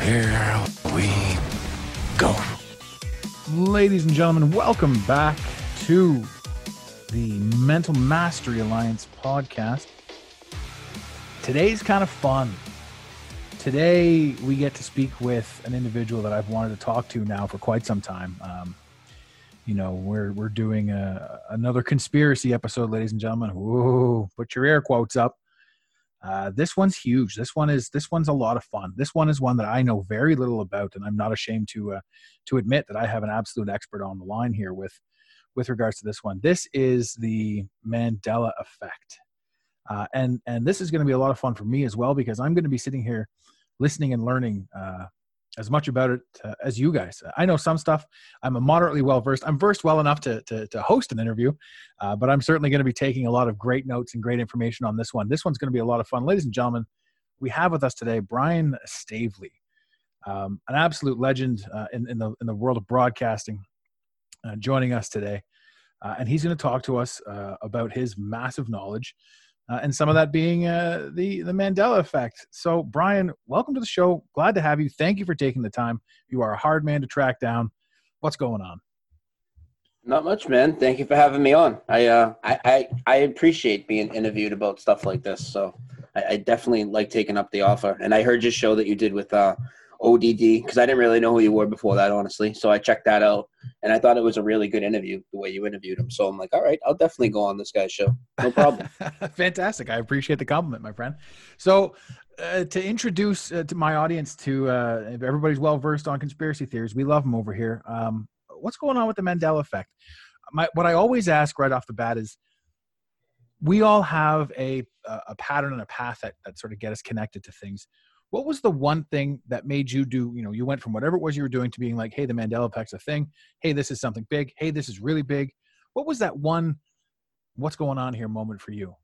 here we go. Ladies and gentlemen, welcome back to the Mental Mastery Alliance podcast. Today's kind of fun. Today, we get to speak with an individual that I've wanted to talk to now for quite some time. Um, you know, we're we're doing a, another conspiracy episode, ladies and gentlemen. Whoa, put your air quotes up. Uh, this one's huge. This one is this one's a lot of fun. This one is one that I know very little about, and I'm not ashamed to uh, to admit that I have an absolute expert on the line here with with regards to this one. This is the Mandela effect, uh, and and this is going to be a lot of fun for me as well because I'm going to be sitting here listening and learning uh, as much about it uh, as you guys. I know some stuff. I'm a moderately well versed. I'm versed well enough to to, to host an interview, uh, but I'm certainly going to be taking a lot of great notes and great information on this one. This one's going to be a lot of fun, ladies and gentlemen. We have with us today Brian Staveley, um, an absolute legend uh, in in the in the world of broadcasting, uh, joining us today, uh, and he's going to talk to us uh, about his massive knowledge uh, and some of that being uh, the the Mandela effect. So, Brian, welcome to the show. Glad to have you. Thank you for taking the time. You are a hard man to track down. What's going on? Not much, man. Thank you for having me on. I uh, I, I, I appreciate being interviewed about stuff like this. So, I, I, definitely like taking up the offer. And I heard your show that you did with uh, ODD because I didn't really know who you were before that, honestly. So I checked that out, and I thought it was a really good interview the way you interviewed him. So I'm like, all right, I'll definitely go on this guy's show. No problem. Fantastic. I appreciate the compliment, my friend. So. Uh, to introduce uh, to my audience to uh, everybody's well versed on conspiracy theories, we love them over here. Um, what's going on with the Mandela effect? My, what I always ask right off the bat is, we all have a a pattern and a path that, that sort of get us connected to things what was the one thing that made you do you know you went from whatever it was you were doing to being like hey the mandela effect's a thing. Hey this is something big. Hey this is really big. What was that one what's going on here moment for you?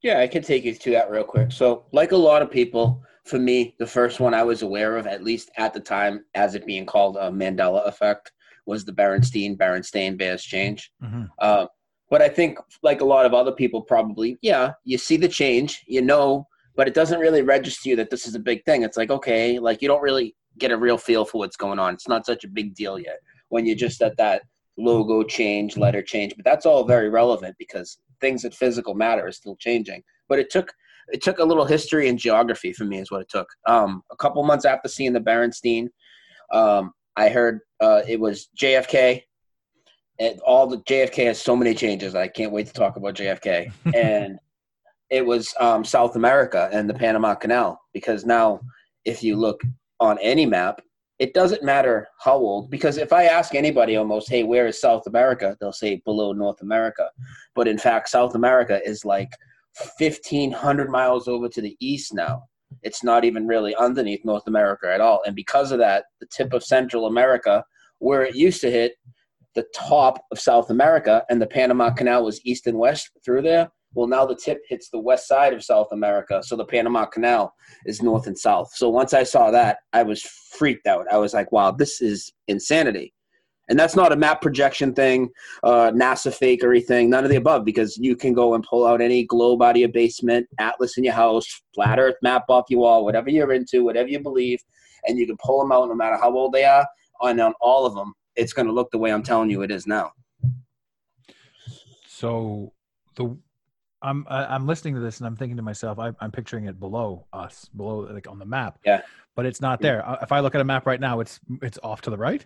Yeah i can take you to that real quick. So like a lot of people for me the first one i was aware of at least at the time as it being called a mandela effect was the berenstein berenstain bears change. Mm-hmm. uh, but i think like a lot of other people probably yeah you see the change you know but it doesn't really register you that this is a big thing. It's like, okay, like you don't really get a real feel for what's going on. It's not such a big deal yet when you're just at that logo change, letter change. But that's all very relevant because things that physical matter are still changing. But it took it took a little history and geography for me is what it took. Um, a couple months after seeing the Berenstein, um, I heard uh, it was JFK. And all the JFK has so many changes. I can't wait to talk about JFK. and it was um, South America and the Panama Canal because now if you look on any map, it doesn't matter how old because if I ask anybody almost, hey, where is South America? They'll say below North America. But in fact, South America is like 1,500 miles over to the east now. It's not even really underneath North America at all. And because of that, the tip of Central America, where it used to hit the top of South America and the Panama Canal was east and west through there, well, now the tip hits the west side of South America, so the Panama Canal is north and south. So once I saw that, I was freaked out. I was like, "Wow, this is insanity!" And that's not a map projection thing, uh, NASA fakery thing, none of the above, because you can go and pull out any globe out of your basement, atlas in your house, flat Earth map off your wall, whatever you're into, whatever you believe, and you can pull them out no matter how old they are. And on all of them, it's going to look the way I'm telling you it is now. So the I'm I'm listening to this and I'm thinking to myself, I, I'm picturing it below us, below like on the map. Yeah. But it's not there. Uh, if I look at a map right now, it's it's off to the right.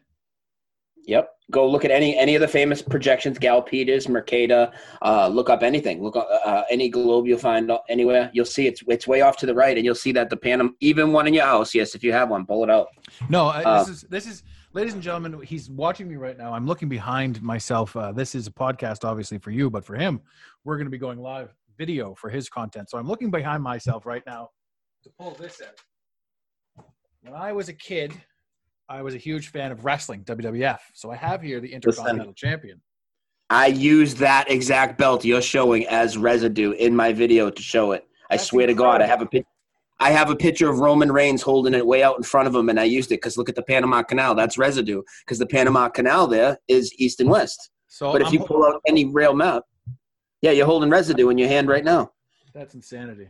Yep. Go look at any any of the famous projections, Gall Peters, Mercator. Uh, look up anything. Look up uh, any globe you'll find anywhere. You'll see it's it's way off to the right, and you'll see that the Panama, even one in your house. Yes, if you have one, pull it out. No, uh, this is this is ladies and gentlemen, he's watching me right now. I'm looking behind myself. Uh, this is a podcast, obviously, for you, but for him, we're going to be going live video for his content. So I'm looking behind myself right now to pull this out. When I was a kid, I was a huge fan of wrestling, WWF. So I have here the Intercontinental Champion. I use that exact belt you're showing as residue in my video to show it. I That's swear to God, I have a incredible. I have a picture of Roman Reigns holding it way out in front of him, and I used it because look at the Panama Canal. That's residue because the Panama Canal there is east and west. So But if I'm- you pull out any rail map, yeah, you're holding residue in your hand right now. that's insanity.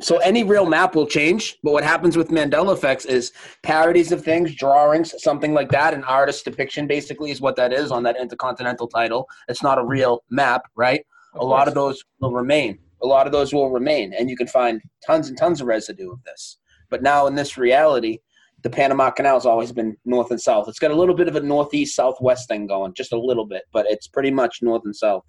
So any real map will change, but what happens with Mandela effects is parodies of things, drawings, something like that. An artist depiction basically is what that is on that intercontinental title. It's not a real map, right? a lot of those will remain. A lot of those will remain, and you can find tons and tons of residue of this. But now in this reality, the Panama Canal has always been north and south. It's got a little bit of a northeast southwest thing going, just a little bit, but it's pretty much north and south.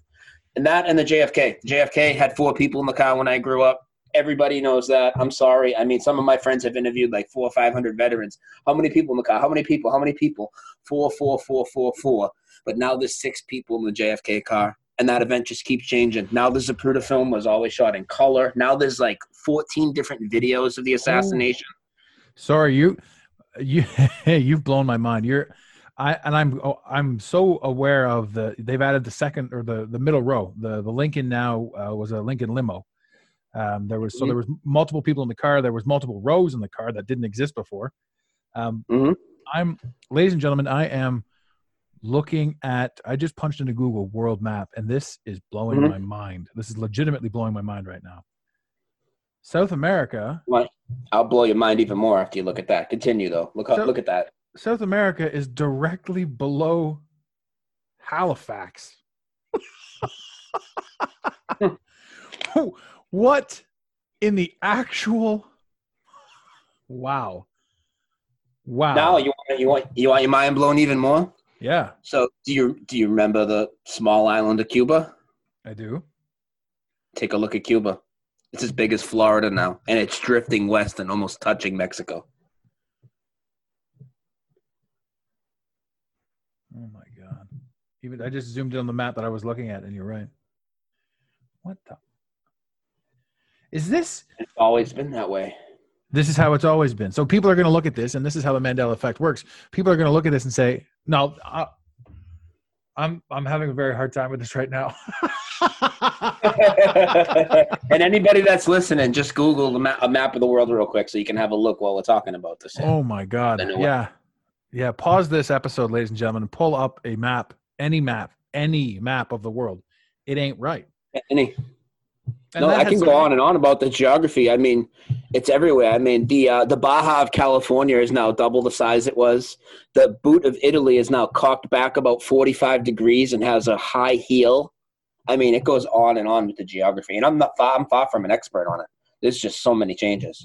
And that and the JFK. JFK had four people in the car when I grew up. Everybody knows that. I'm sorry. I mean, some of my friends have interviewed like four or five hundred veterans. How many people in the car? How many people? How many people? Four, four, four, four, four. But now there's six people in the JFK car, and that event just keeps changing. Now the Zapruder film was always shot in color. Now there's like 14 different videos of the assassination. Sorry, you, you, you've blown my mind. You're, I, and I'm, oh, I'm so aware of the. They've added the second or the the middle row. The the Lincoln now uh, was a Lincoln limo. Um, there was so there was multiple people in the car. There was multiple rows in the car that didn't exist before. Um, Mhm. I'm, ladies and gentlemen, I am looking at. I just punched into Google World Map, and this is blowing Mhm. my mind. This is legitimately blowing my mind right now. South America I'll blow your mind even more after you look at that. Continue though. Look up, So- look at that. South America is directly below Halifax. what in the actual wow wow Now you want you want you want your mind blown even more. Yeah So do you do you remember the small island of Cuba? i do Take a look at Cuba. It's as big as Florida now, and it's drifting west and almost touching Mexico. oh my god even i just zoomed in on the map that i was looking at and you're right what the is this It's always been that way. This is how it's always been. So people are going to look at this, and this is how the Mandela effect works. People are going to look at this and say, "No, I, I'm I'm having a very hard time with this right now." and anybody that's listening, just Google ma- a map of the world real quick so you can have a look while we're talking about this. oh my god! I know what- Yeah, yeah. Pause this episode, ladies and gentlemen, and pull up a map, any map, any map of the world. It ain't right. Any, And no, I can has- go on and on about the geography. I mean, it's everywhere. I mean, the uh, the Baja of California is now double the size it was. The boot of Italy is now cocked back about forty five degrees and has a high heel. I mean, it goes on and on with the geography, and I'm not far, I'm far from an expert on it. There's just so many changes.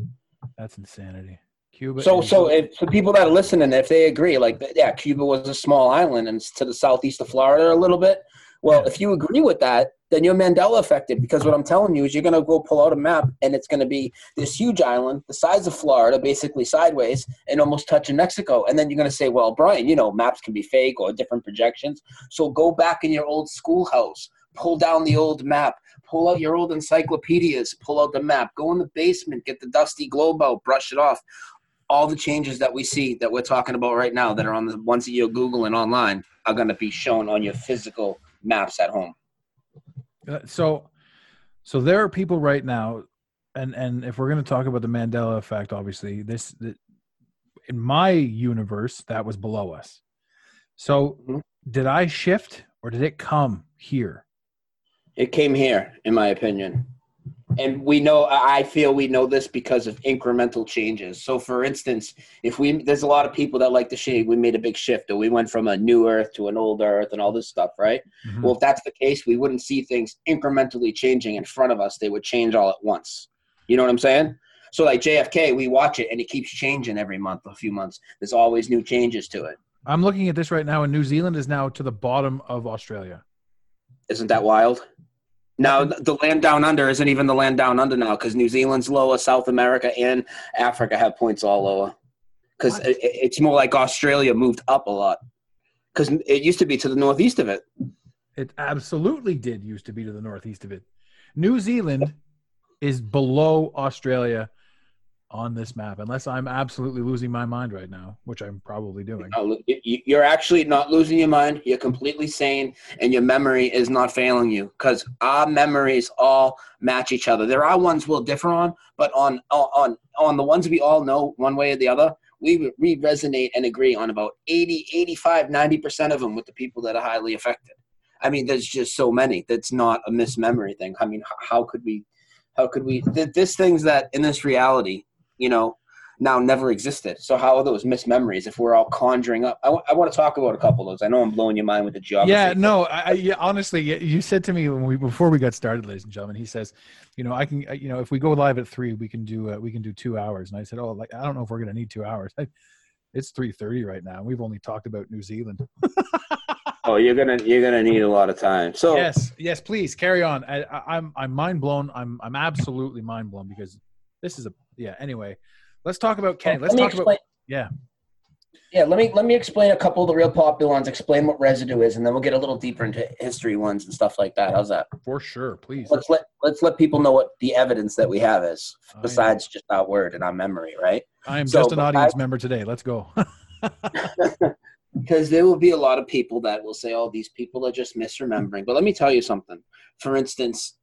That's insanity. Cuba. So, is- so if for people that are listening, if they agree, like yeah, Cuba was a small island and it's to the southeast of Florida a little bit. Well, if you agree with that, then you're Mandela affected because what I'm telling you is you're gonna go pull out a map and it's gonna be this huge island, the size of Florida, basically sideways, and almost touching Mexico. And then you're gonna say, well, Brian, you know, maps can be fake or different projections. So go back in your old schoolhouse, pull down the old map, pull out your old encyclopedias, pull out the map, go in the basement, get the dusty globe out, brush it off all the changes that we see that we're talking about right now that are on the ones that you're googling online are going to be shown on your physical maps at home. Uh, so so there are people right now and and if we're going to talk about the mandela effect obviously this the, in my universe that was below us. So Mhm. did i shift or did it come here? It came here in my opinion and we know i feel we know this because of incremental changes. So for instance if we there's a lot of people that like to say we made a big shift or we went from a new earth to an old earth and all this stuff right? Mhm. well if that's the case we wouldn't see things incrementally changing in front of us. They would change all at once. You know what i'm saying? So like jfk we watch it and it keeps changing every month a few months. There's always new changes to it. I'm looking at this right now and new zealand is now to the bottom of australia. Isn't that wild now the land down under isn't even the land down under now because new zealand's lower south america and africa have points all lower. Because it, it's more like australia moved up a lot. Because it used to be to the northeast of it. It absolutely did used to be to the northeast of it. New zealand is below australia on this map, unless I'm absolutely losing my mind right now, which I'm probably doing. You- You're actually not losing your mind. You're completely sane, and your memory is not failing you because our memories all match each other. There are ones we'll differ on, but on on on the ones we all know one way or the other, we we resonate and agree on about 80, 85, 90 percent of them with the people that are highly affected. I mean, there's just so many. That's not a mismemory thing. I mean, how could we? How could we? Th- this things that in this reality, you know, now never existed. So how are those mismemories if we're all conjuring up? I want to talk about a couple of those. I know I'm blowing your mind with the geography. Yeah, no, I, I yeah, honestly, you said to me when we before we got started, ladies and gentlemen, he says, you know, I can, you know, if we go live at three, we can do, uh, we can do two hours. And I said, oh, like I don't know if we're gonna need two hours. I, it's three thirty right now. We've only talked about New Zealand. Oh, you're gonna you're gonna need a lot of time. So yes, yes, please carry on. I, I, I'm I'm mind blown. I'm I'm absolutely mind blown because this is a yeah. Anyway, let's talk about Kenny. Oh, let's let talk explain. about yeah. Yeah, let me let me explain a couple of the real popular ones. Explain what residue is, and then we'll get a little deeper into history ones and stuff like that. How's that? For sure, please. Let's let let's let people know what the evidence that we have is, besides just our word and our memory, right? I am so, just an audience I- member today. Let's go. because there will be a lot of people that will say, "Oh, these people are just misremembering." But let me tell you something. For instance,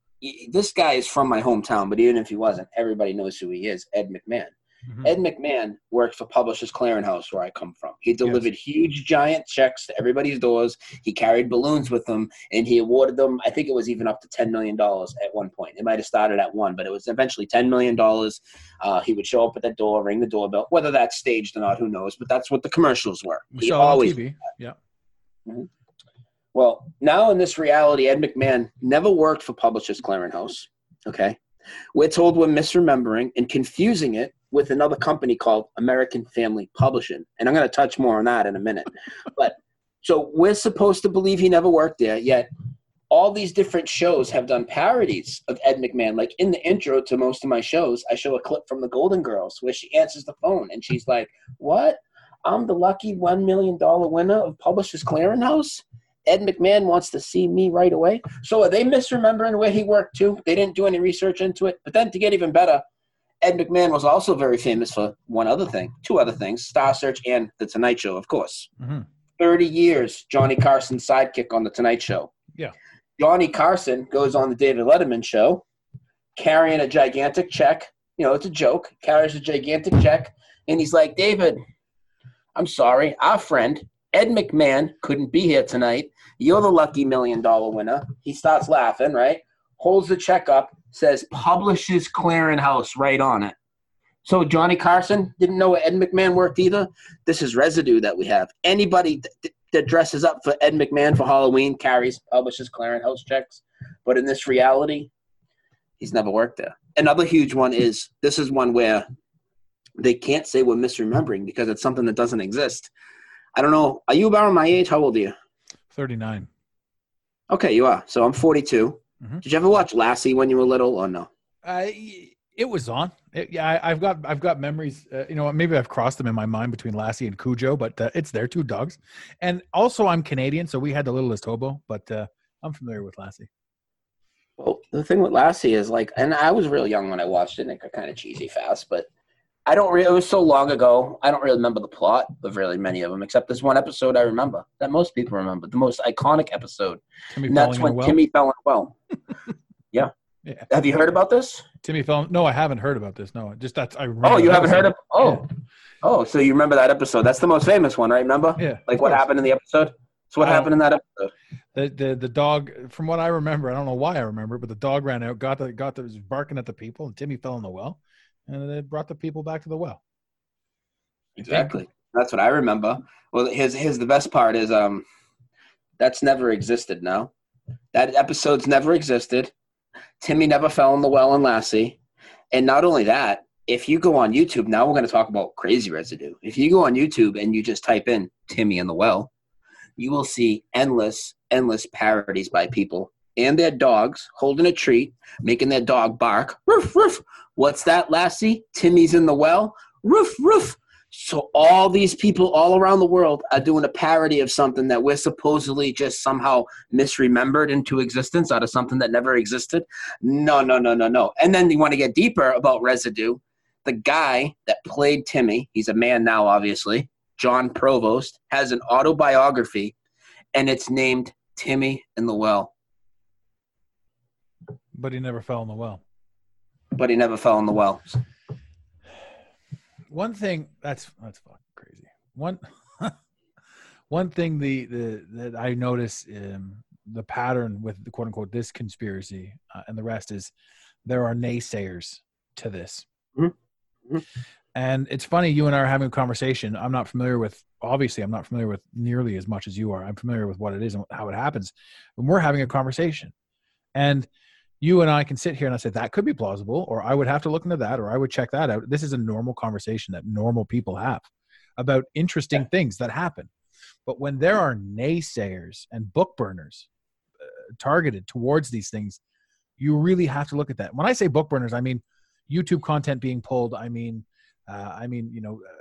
this guy is from my hometown, but even if he wasn't, everybody knows who he is. Ed McMahon. Mhm. Ed McMahon worked for Publishers Clearinghouse, where I come from. He delivered huge, giant checks to everybody's doors. He carried balloons with him, and he awarded them. I think it was even up to ten million dollars at one point. It might have started at one, but it was eventually ten million dollars. Uh, he would show up at the door, ring the doorbell. Whether that's staged or not, who knows? But that's what the commercials were. we He saw it on always TV. Yeah. Well, now in this reality, Ed McMahon never worked for Publishers Clearinghouse. Okay. We're told we're misremembering and confusing it with another company called American Family Publishing. And I'm going to touch more on that in a minute. but so we're supposed to believe he never worked there, yet all these different shows have done parodies of Ed McMahon. Like in the intro to most of my shows, I show a clip from the Golden Girls where she answers the phone and she's like, What? I'm the lucky $1 million winner of Publishers Clearinghouse? Ed McMahon wants to see me right away. So are they misremembering where he worked too? They didn't do any research into it. But then to get even better, Ed McMahon was also very famous for one other thing, two other things Star Search and The Tonight Show, of course. Mhm. 30 years, Johnny Carson's sidekick on The Tonight Show. Yeah. Johnny Carson goes on the David Letterman show carrying a gigantic check. You know, it's a joke, carries a gigantic check. And he's like, David, I'm sorry, our friend Ed McMahon couldn't be here tonight. You're the lucky million dollar winner. He starts laughing, right? Holds the check up, says Publishers Clearinghouse right on it. So Johnny Carson didn't know Ed McMahon worked either. This is residue that we have. Anybody th- that dresses up for Ed McMahon for Halloween carries Publishers Clearinghouse checks. But in this reality, he's never worked there. Another huge one is this is one where they can't say we're misremembering because it's something that doesn't exist. I don't know. Are you about my age? How old are you? 39. Okay, you are. So I'm 42. Mhm. Did you ever watch Lassie when you were little or no? I it was on. It, yeah, I, I've got I've got memories. Uh, you know, maybe I've crossed them in my mind between Lassie and Cujo, but uh, it's their two dogs. And also, I'm Canadian, so we had the littlest hobo, but uh, I'm familiar with Lassie. Well, the thing with Lassie is like, and I was real young when I watched it, and it got kind of cheesy fast, but I don't really, it was so long ago, I don't really remember the plot of really many of them, except this one episode I remember that most people remember, the most iconic episode. Timmy And that's falling in a when well. Timmy fell in a well. yeah. Yeah. Have you heard about this? Timmy fell. No, I haven't heard about this. No, just that's I. Remember Oh, you haven't heard of? Oh, oh, so you remember that episode? That's the most famous one, right? Remember? Yeah. Like what course. happened in the episode? So what Uh, happened in that episode? The, the the dog, from what I remember, I don't know why I remember, it, but the dog ran out, got the got the was barking at the people, and Timmy fell in the well, and it brought the people back to the well. Exactly. That's what I remember. Well, his his the best part is um, that's never existed now. That episode's never existed. Timmy never fell in the well in Lassie, and not only that, if you go on YouTube now, we're going to talk about crazy residue. If you go on YouTube and you just type in Timmy in the well, you will see endless, endless parodies by people and their dogs holding a treat, making their dog bark. Roof, roof. What's that, Lassie? Timmy's in the well. Roof, roof. So all these people all around the world are doing a parody of something that we're supposedly just somehow misremembered into existence out of something that never existed. No, no, no, no, no. And then you want to get deeper about residue. the guy that played Timmy, he's a man now, obviously, Jon Provost, has an autobiography, and it's named Timmy in the Well. But he never fell in the well. But he never fell in the well. One thing that's that's fucking crazy. One one thing the the that I notice um, the pattern with the quote unquote this conspiracy uh, and the rest is there are naysayers to this. Mm-hmm. Mm-hmm. And it's funny, you and I are having a conversation. I'm not familiar with, obviously, I'm not familiar with nearly as much as you are. I'm familiar with what it is and how it happens. And we're having a conversation. And you and I can sit here and I say, that could be plausible, or I would have to look into that, or I would check that out. This is a normal conversation that normal people have about interesting yeah. things that happen. But when there are naysayers and book burners uh, targeted towards these things, you really have to look at that. When I say book burners, I mean YouTube content being pulled. I mean uh, I mean, you know, uh,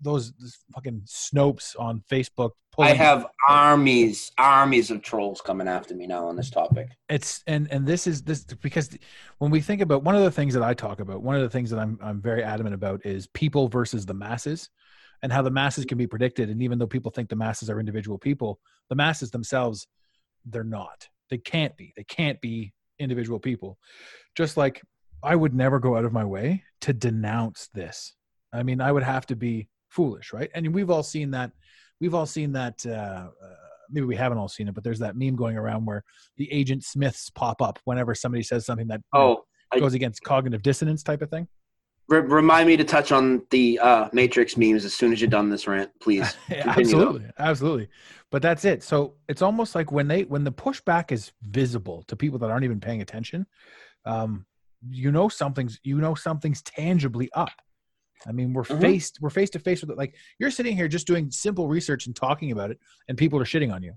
those, fucking Snopes on Facebook. I have armies, armies of trolls coming after me now on this topic. It's and and this is this because when we think about one of the things that I talk about, one of the things that I'm I'm very adamant about is people versus the masses, and how the masses can be predicted. And even though people think the masses are individual people, the masses themselves, they're not. They can't be. They can't be individual people. Just like I would never go out of my way to denounce this. I mean, I would have to be foolish, right? And we've all seen that. We've all seen that. Uh, uh, maybe we haven't all seen it, but there's that meme going around where the agent Smiths pop up whenever somebody says something that oh, know, goes against cognitive dissonance type of thing. remind me to touch on the uh, Matrix memes as soon as you're done this rant, please. absolutely, absolutely. But that's it. So it's almost like when they when the pushback is visible to people that aren't even paying attention. Um, you know something's you know something's tangibly up i mean we're mm-hmm. faced we're face to face with it. Like you're sitting here just doing simple research and talking about it and people are shitting on you.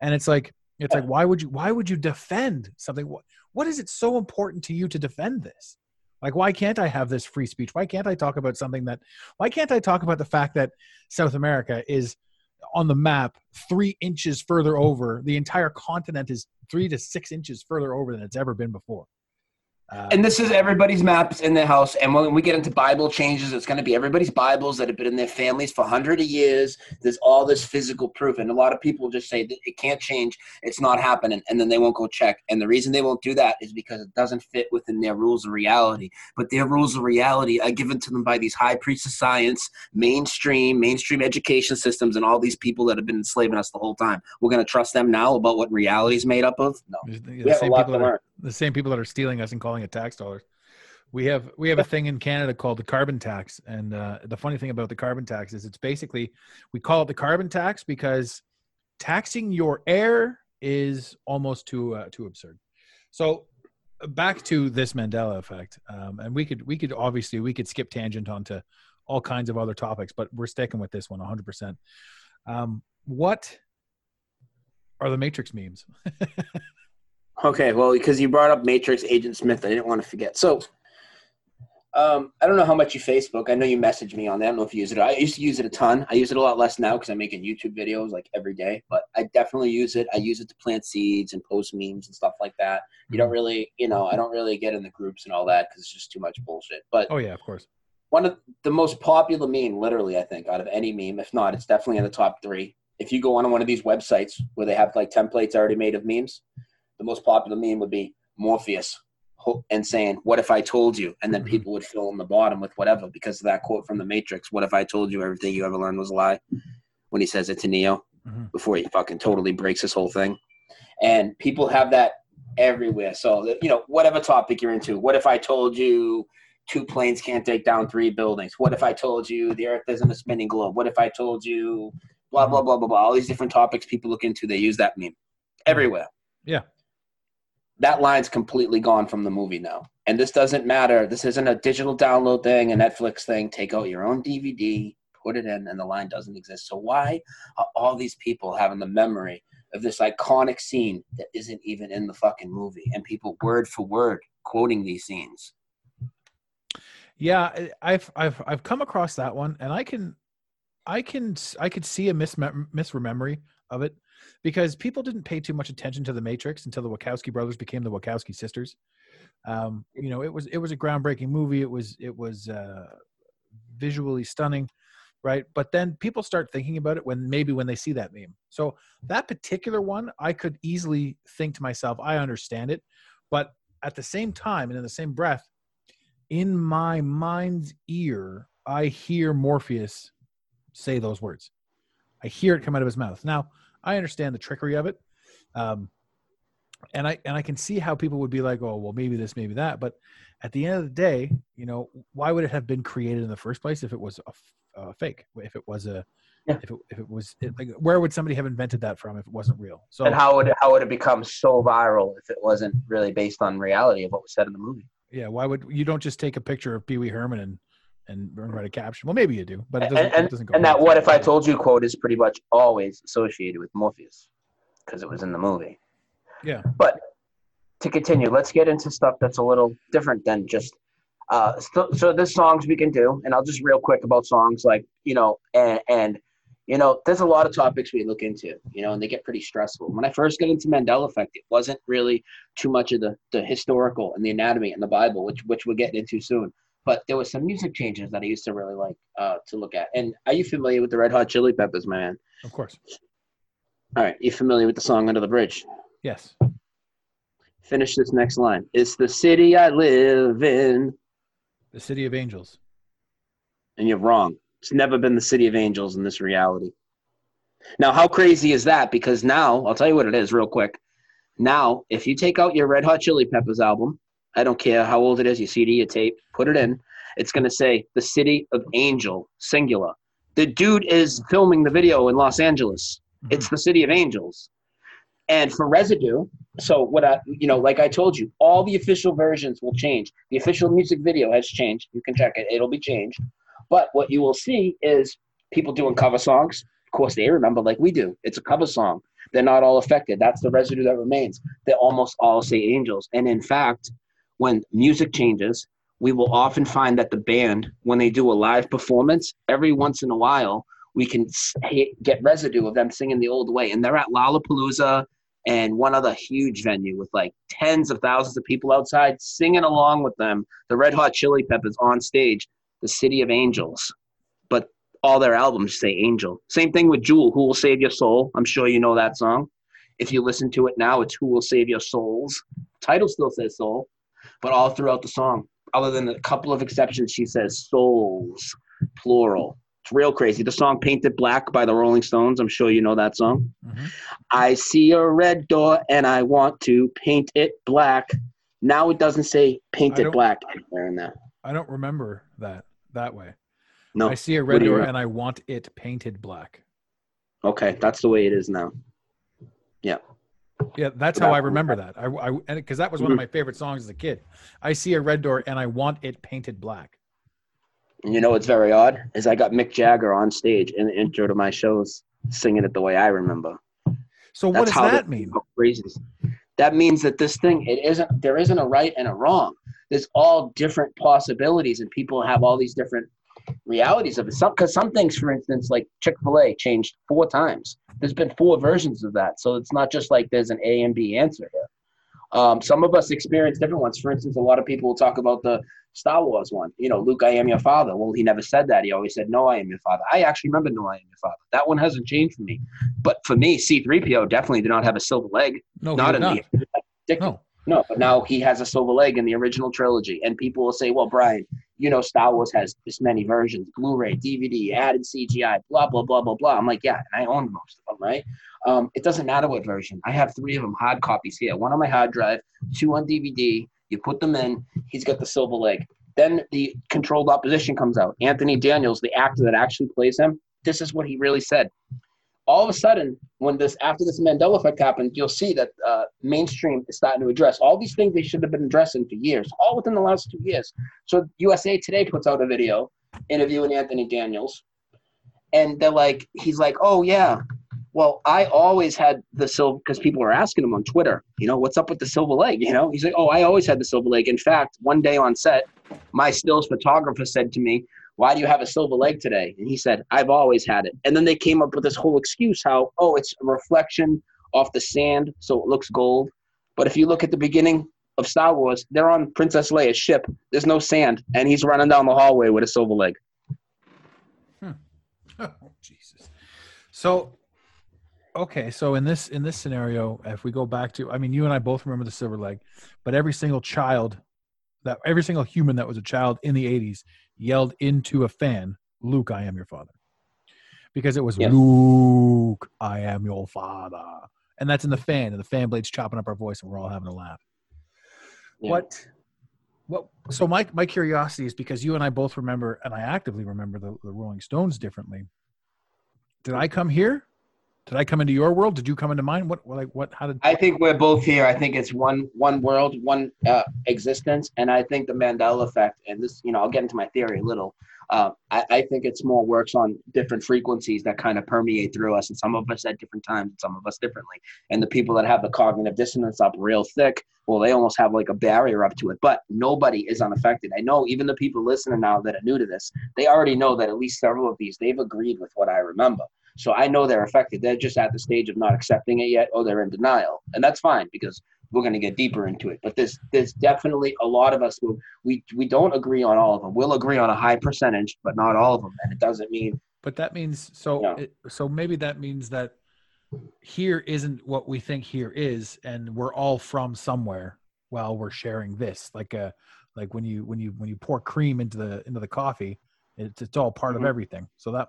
And it's like it's yeah. like why would you why would you defend something? What, what is it so important to you to defend this? Like why can't i have this free speech? Why can't i talk about something that why can't i talk about the fact that south america is on the map three inches further over the entire continent is three to six inches further over than it's ever been before uh, and this is everybody's maps in their house. And when we get into Bible changes, it's going to be everybody's Bibles that have been in their families for hundred of years. There's all this physical proof, and a lot of people just say that it can't change. It's not happening, and then they won't go check. And the reason they won't do that is because it doesn't fit within their rules of reality. But their rules of reality are given to them by these high priests of science, mainstream, mainstream education systems, and all these people that have been enslaving us the whole time. We're going to trust them now about what reality is made up of? No, we have a lot to learn the same people that are stealing us and calling it tax dollars. We have we have a thing in Canada called the carbon tax, and uh, the funny thing about the carbon tax is it's basically we call it the carbon tax because taxing your air is almost too uh, too absurd. So back to this Mandela effect, um, and we could we could obviously we could skip tangent onto all kinds of other topics, but we're sticking with this one 100. Um, percent What are the Matrix memes? Okay, well, because you brought up Matrix Agent Smith, I didn't want to forget. So, um, I don't know how much you Facebook. I know you messaged me on that. I don't know if you use it. I used to use it a ton. I use it a lot less now because I'm making YouTube videos like every day. But I definitely use it. I use it to plant seeds and post memes and stuff like that. You don't mm-hmm. really, you know, I don't really get in the groups and all that because it's just too much bullshit. But oh yeah, of course. One of the most popular meme, literally, I think, out of any meme, if not, it's definitely in the top three. If you go on one of these websites where they have like templates already made of memes, the most popular meme would be Morpheus and saying, What if I told you? And then mm-hmm. people would fill in the bottom with whatever because of that quote from The Matrix What if I told you everything you ever learned was a lie? When he says it to Neo mm-hmm. before he fucking totally breaks this whole thing. And people have that everywhere. So, you know, whatever topic you're into, what if I told you two planes can't take down three buildings? What if I told you the earth isn't a spinning globe? What if I told you blah, blah, blah, blah, blah? All these different topics people look into, they use that meme everywhere. Yeah that line's completely gone from the movie now. And this doesn't matter. This isn't a digital download thing, a Netflix thing. Take out your own DVD, put it in, and the line doesn't exist. So why are all these people having the memory of this iconic scene that isn't even in the fucking movie and people word for word quoting these scenes? Yeah, I've I've I've come across that one, and I can I can I could see a mis misremembering of it because people didn't pay too much attention to the Matrix until the Wachowski brothers became the Wachowski sisters. Um, you know, it was it was a groundbreaking movie. It was it was uh, visually stunning, right? But then people start thinking about it when maybe when they see that meme. So that particular one, I could easily think to myself, I understand it, but at the same time and in the same breath, in my mind's ear, I hear Morpheus say those words. I hear it come out of his mouth. Now, I understand the trickery of it. Um, and I and I can see how people would be like, oh, well, maybe this, maybe that. But at the end of the day, you know, why would it have been created in the first place if it was a, f- a fake? If it was a, Yeah. if it if it was it, like, where would somebody have invented that from if it wasn't real? So And how would it, how would it become so viral if it wasn't really based on reality of what was said in the movie? yeah, why would you don't just take a picture of Pee Wee Herman and and write a caption? Well, maybe you do, but it doesn't. and it doesn't go and that "What if I told you" quote is pretty much always associated with Morpheus because it was in the movie. Yeah. But to continue, let's get into stuff that's a little different than just. Uh, so, so there's songs we can do, and I'll just real quick about songs like you know, and and you know, there's a lot of topics we look into, you know, and they get pretty stressful. When I first got into Mandela Effect, it wasn't really too much of the the historical and the anatomy and the Bible, which which we're getting into soon. But there was some music changes that I used to really like uh, to look at. And are you familiar with the Red Hot Chili Peppers, man? Of course. All right, you familiar with the song Under the Bridge? Yes. Finish this next line. It's the city I live in. The City of Angels. And you're wrong. It's never been the city of angels in this reality. Now, how crazy is that? Because now, I'll tell you what it is real quick. Now, if you take out your Red Hot Chili Peppers album, I don't care how old it is, your CD, your tape, put it in. It's going to say the city of angel, singular. The dude is filming the video in Los Angeles. Mm-hmm. It's the city of angels. And for residue, so what I, you know, like I told you, all the official versions will change. The official music video has changed. You can check it; it'll be changed. But what you will see is people doing cover songs. Of course, they remember like we do. It's a cover song. They're not all affected. That's the residue that remains. They almost all say angels. And in fact, when music changes, we will often find that the band, when they do a live performance, every once in a while, we can get residue of them singing the old way. And they're at Lollapalooza and one other huge venue with like tens of thousands of people outside singing along with them. The Red Hot Chili Peppers on stage, the City of Angels. But all their albums say angel. Same thing with Jewel, Who Will Save Your Soul. I'm sure you know that song. If you listen to it now, it's Who Will Save Your Souls. Title still says soul, but all throughout the song, other than a couple of exceptions, she says souls, plural. It's real crazy. The song Painted Black by the Rolling Stones, I'm sure you know that song. Mhm. I see a red door and I want to paint it black. Now it doesn't say I painted don't- black anywhere in there. I don't remember that that way. No. I see a red door and I want it painted black. Okay, that's the way it is now. Yeah, that's how I remember that. I, I and because that was one of mm-hmm. my favorite songs as a kid. I see a red door and I want it painted black. You know what's very odd is I got Mick Jagger on stage in the intro to my shows singing it the way I remember. So what That's does that mean? how crazy. That means that this thing it isn't there isn't a right and a wrong. There's all different possibilities, and people have all these different realities of it. Some because some things, for instance, like Chick Fil A changed four times. There's been four versions of that, so it's not just like there's an A and B answer here. Um, some of us experience different ones. For instance, a lot of people will talk about the Star Wars one. You know, Luke, I am your father. Well, he never said that. He always said, No, I am your father. I actually remember, No, I am your father. That one hasn't changed for me. But for me, C3PO definitely did not have a silver leg. No, not in not. the No. no, but now he has a silver leg in the original trilogy, and people will say, "Well, Brian, you know, Star Wars has this many versions: Blu-ray, DVD, added CGI, blah blah blah blah blah." I'm like, "Yeah, and I own most of them, right?" Um, it doesn't matter what version. I have three of them hard copies here: one on my hard drive, two on DVD. You put them in. He's got the silver leg. Then the controlled opposition comes out. Anthony Daniels, the actor that actually plays him, this is what he really said all of a sudden, when this after this Mandela effect happened, you'll see that uh, mainstream is starting to address all these things they should have been addressing for years, all within the last two years. So USA Today puts out a video interviewing Anthony Daniels, and they're like, he's like, oh yeah, well I always had the silver because people were asking him on Twitter, you know, what's up with the silver leg? You know, he's like, oh I always had the silver leg. In fact, one day on set, my stills photographer said to me, why do you have a silver leg today? And he said, I've always had it. And then they came up with this whole excuse how, oh, it's a reflection off the sand, so it looks gold. But if you look at the beginning of Star Wars, they're on Princess Leia's ship. There's no sand, and he's running down the hallway with a silver leg. Hmm. Oh, Jesus. So, okay, so in this in this scenario, if we go back to, I mean, you and I both remember the silver leg, but every single child, that every single human that was a child in the '80s yelled into a fan, "Luke, I am your father," because it was Yeah. Luke, I am your father, and that's in the fan, and the fan blade's chopping up our voice, and we're all having a laugh. Yeah. What? What? So my my curiosity is because you and I both remember, and I actively remember the, the Rolling Stones differently. Did I come here? Did I come into your world? Did you come into mine? What? like what? How did? I think we're both here. I think it's one one world, one uh, existence, and I think the Mandela effect. And this, you know, I'll get into my theory a little. Uh, I, I think it's more works on different frequencies that kind of permeate through us, and some of us at different times, and some of us differently. And the people that have the cognitive dissonance up real thick, well, they almost have like a barrier up to it. But nobody is unaffected. I know even the people listening now that are new to this, they already know that at least several of these they've agreed with what I remember. So I know they're affected. They're just at the stage of not accepting it yet, or they're in denial, and that's fine because we're going to get deeper into it. But there's there's definitely a lot of us who we we don't agree on all of them. We'll agree on a high percentage, but not all of them, and it doesn't mean But that means so. Yeah. It, so maybe that means that here isn't what we think here is, and we're all from somewhere while we're sharing this. Like a like when you when you when you pour cream into the into the coffee, it's it's all part Mhm. of everything. So that.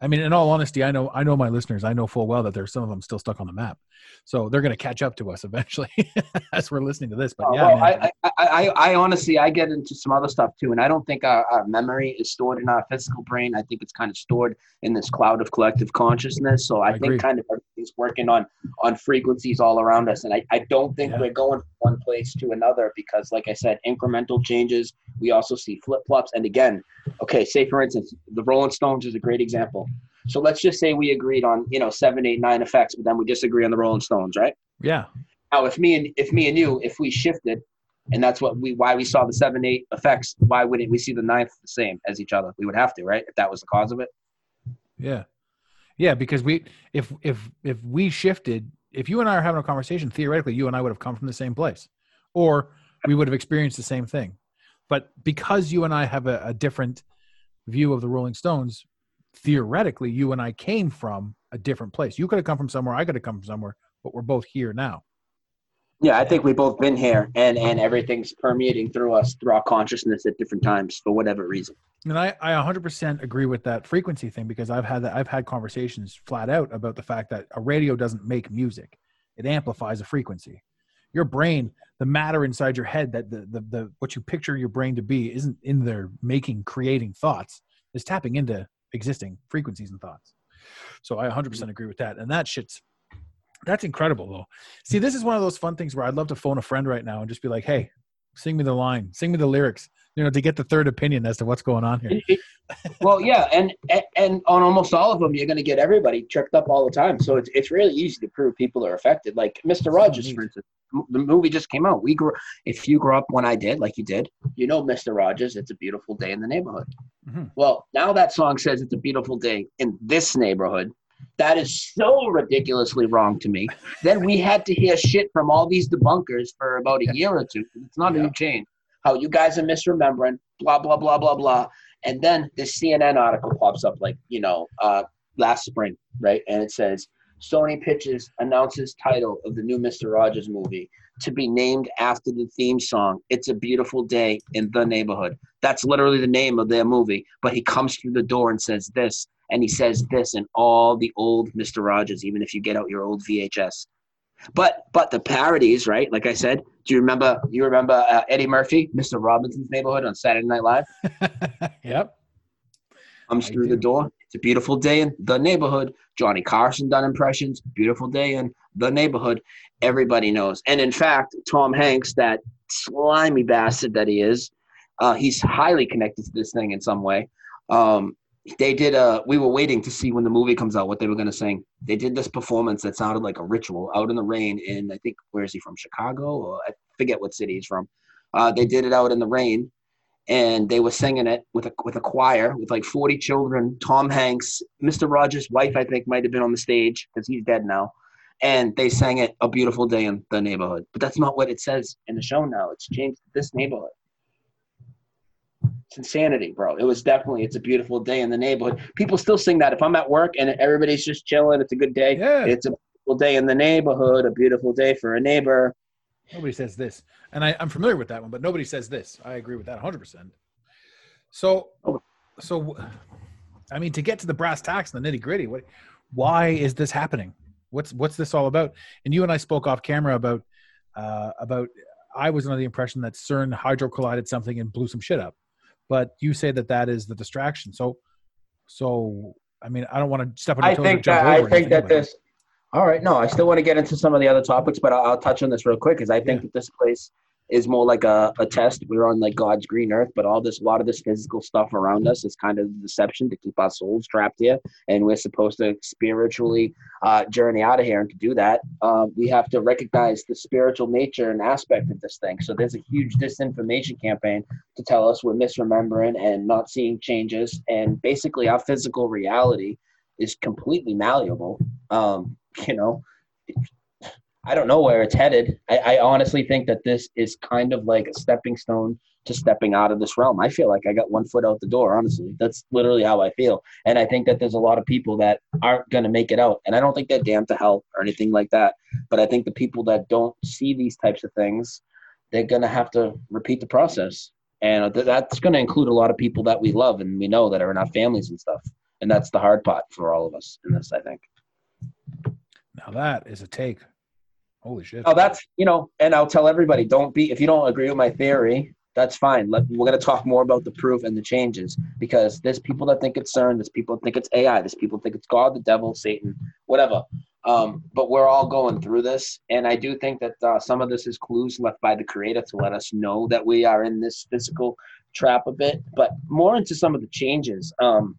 I mean, in all honesty, I know I know my listeners. I know full well that there's some of them still stuck on the map, so they're going to catch up to us eventually as we're listening to this. But Oh, yeah, well. I, I, I, I honestly, I get into some other stuff too, and I don't think our, our memory is stored in our physical brain. I think it's kind of stored in this cloud of collective consciousness. So I, I think agree. kind of everything's working on on frequencies all around us, and I, I don't think Yeah. we're going from one place to another because, like I said, incremental changes. We also see flip flops, and again, okay, say for instance, the Rolling Stones is a great example. So let's just say we agreed on you know seven, eight, nine effects, but then we disagree on the Rolling Stones, right? yeah, Now, if me and if me and you, if we shifted, and that's what we why we saw the seven eight effects, why wouldn't we see the ninth the same as each other? We would have to, right? If that was the cause of it. Yeah. Yeah, because we if if if we shifted, if you and I are having a conversation, theoretically you and I would have come from the same place. Or we would have experienced the same thing. But because you and I have a, a different view of the Rolling Stones, theoretically you and I came from a different place. You could have come from somewhere, I could have come from somewhere, but we're both here now. Yeah, I think we've both been here, and and everything's permeating through us through our consciousness at different times for whatever reason. And I, I 100% agree with that frequency thing because I've had that I've had conversations flat out about the fact that a radio doesn't make music; it amplifies a frequency. Your brain, the matter inside your head, that the, the the what you picture your brain to be, isn't in there making creating thoughts. It's tapping into existing frequencies and thoughts. So I 100% mm. agree with that, and that shit's that's incredible though. See, this is one of those fun things where I'd love to phone a friend right now and just be like, "Hey, sing me the line, sing me the lyrics." You know, to get the third opinion as to what's going on here. well, yeah, and, and on almost all of them, you're going to get everybody tripped up all the time. So it's it's really easy to prove people are affected. Like Mr. Rogers, for instance, the movie just came out. We grew. If you grew up when I did, like you did, you know Mr. Rogers. It's a beautiful day in the neighborhood. Mhm. Well, now that song says it's a beautiful day in this neighborhood. That is so ridiculously wrong to me. then we had to hear shit from all these debunkers for about a year or two. It's not a new change. How you guys are misremembering, blah blah blah blah blah. And then this CNN article pops up like, you know, uh, last spring, right? And it says Sony Pictures announces title of the new Mr. Rogers movie to be named after the theme song, It's a Beautiful Day in the Neighborhood. That's literally the name of their movie. But he comes through the door and says this, and he says this in all the old Mr. Rogers, even if you get out your old VHS. But but the parodies, right? Like I said, do you remember? You remember uh, Eddie Murphy, Mr. Robinson's Neighborhood on Saturday Night Live? yep. comes I through do. the door. It's a beautiful day in the neighborhood. Johnny Carson done impressions. Beautiful day in the neighborhood. Everybody knows. And in fact, Tom Hanks, that slimy bastard that he is, uh, he's highly connected to this thing in some way. Um, they did a. We were waiting to see when the movie comes out what they were going to sing. They did this performance that sounded like a ritual out in the rain in I think where is he from? Chicago or I forget what city he's from. Uh, they did it out in the rain, and they were singing it with a with a choir with like 40 children. Tom Hanks, Mr. Rogers' wife, I think, might have been on the stage because he's dead now. And they sang it a beautiful day in the neighborhood. But that's not what it says in the show now. It's changed this neighborhood. It's insanity, bro. It was definitely it's a beautiful day in the neighborhood. People still sing that. If I'm at work and everybody's just chilling, it's a good day. Yeah. It's a beautiful day in the neighborhood, a beautiful day for a neighbor. Nobody says this, and I, I'm familiar with that one, but nobody says this. I agree with that 100. percent So, so, I mean, to get to the brass tacks and the nitty gritty, what, why is this happening? What's what's this all about? And you and I spoke off camera about uh, about. I was under the impression that CERN hydro collided something and blew some shit up, but you say that that is the distraction. So, so I mean, I don't want to step on your I toes think that I think that this. All right, no, I still want to get into some of the other topics, but I'll, I'll touch on this real quick because I think Yeah. that this place is more like a, a test. We're on like God's green earth, but all this, a lot of this physical stuff around us is kind of deception to keep our souls trapped here, and we're supposed to spiritually uh, journey out of here. And to do that, um, we have to recognize the spiritual nature and aspect of this thing. So there's a huge disinformation campaign to tell us we're misremembering and not seeing changes, and basically our physical reality is completely malleable. Um, you know, I don't know where it's headed. I, I honestly think that this is kind of like a stepping stone to stepping out of this realm. I feel like I got one foot out the door, honestly. That's literally how I feel. And I think that there's a lot of people that aren't going to make it out. And I don't think they're damned to hell or anything like that. But I think the people that don't see these types of things, they're going to have to repeat the process. And th- that's going to include a lot of people that we love and we know that are in our families and stuff. And that's the hard part for all of us in this, I think. Now that is a take. Holy shit! Oh, that's you know, and I'll tell everybody: don't be if you don't agree with my theory. That's fine. Let, we're going to talk more about the proof and the changes because there's people that think it's CERN, there's people that think it's AI, there's people that think it's God, the devil, Satan, whatever. Um, but we're all going through this, and I do think that uh, some of this is clues left by the Creator to let us know that we are in this physical trap a bit. But more into some of the changes. Um,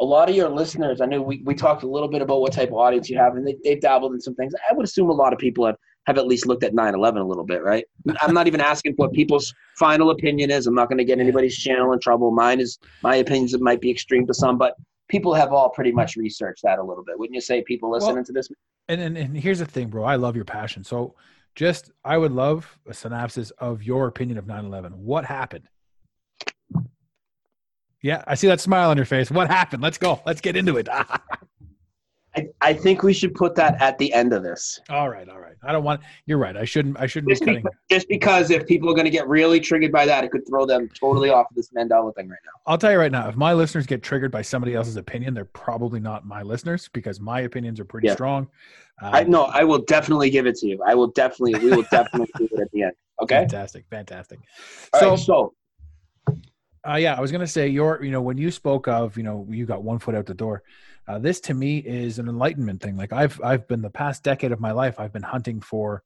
a lot of your listeners, I know we, we talked a little bit about what type of audience you have, and they, they've dabbled in some things. I would assume a lot of people have, have at least looked at 9 11 a little bit, right? I'm not even asking what people's final opinion is. I'm not going to get anybody's channel in trouble. Mine is my opinions, it might be extreme to some, but people have all pretty much researched that a little bit. Wouldn't you say people listening Well- to this? and, and and here's the thing, bro. I love your passion. So just I would love a synopsis of your opinion of 9/11. What happened? Yeah, I see that smile on your face. What happened? Let's go. Let's get into it. I, I think we should put that at the end of this. all right, all right. I don't want. You're right. I shouldn't. I shouldn't be Just, cutting. because, just because if people are going to get really triggered by that, it could throw them totally off of this Mandela thing right now. I'll tell you right now. If my listeners get triggered by somebody else's opinion, they're probably not my listeners because my opinions are pretty Yeah. strong. Uh, I no, I will definitely give it to you. I will definitely, we will definitely do it at the end. Okay. Fantastic, fantastic. All so, right, so Uh, yeah, I was gonna say your, you know, when you spoke of, you know, you got one foot out the door. Uh, this to me is an enlightenment thing. Like I've, I've been the past decade of my life, I've been hunting for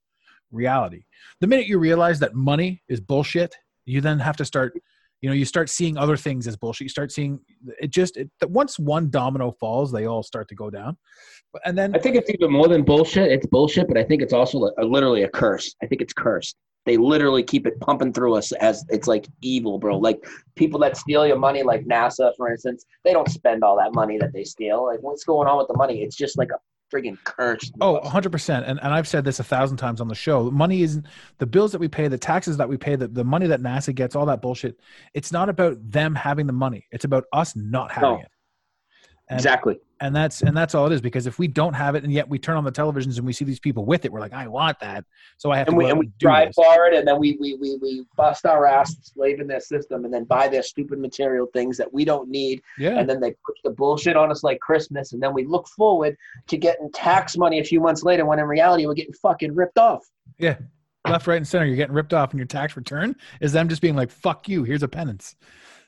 reality. The minute you realize that money is bullshit, you then have to start, you know, you start seeing other things as bullshit. You start seeing it just it, once one domino falls, they all start to go down. And then I think it's even more than bullshit. It's bullshit, but I think it's also a, literally a curse. I think it's cursed. They literally keep it pumping through us as it's like evil, bro. Like people that steal your money, like NASA, for instance, they don't spend all that money that they steal. Like what's going on with the money? It's just like a friggin' curse. Oh, 100%. And, and I've said this a thousand times on the show. Money isn't the bills that we pay, the taxes that we pay, the, the money that NASA gets, all that bullshit. It's not about them having the money. It's about us not having No. it. And, exactly. And that's and that's all it is because if we don't have it and yet we turn on the televisions and we see these people with it we're like i want that so i have And to we, and we drive this. for it, and then we, we, we, we bust our ass slaving their system, and then buy their stupid material things that we don't need, yeah and then they push the bullshit on us like Christmas, and then we look forward to getting tax money a few months later when in reality we're getting fucking ripped off. yeah left right and center you're getting ripped off and your tax return is them just being like fuck you here's a penance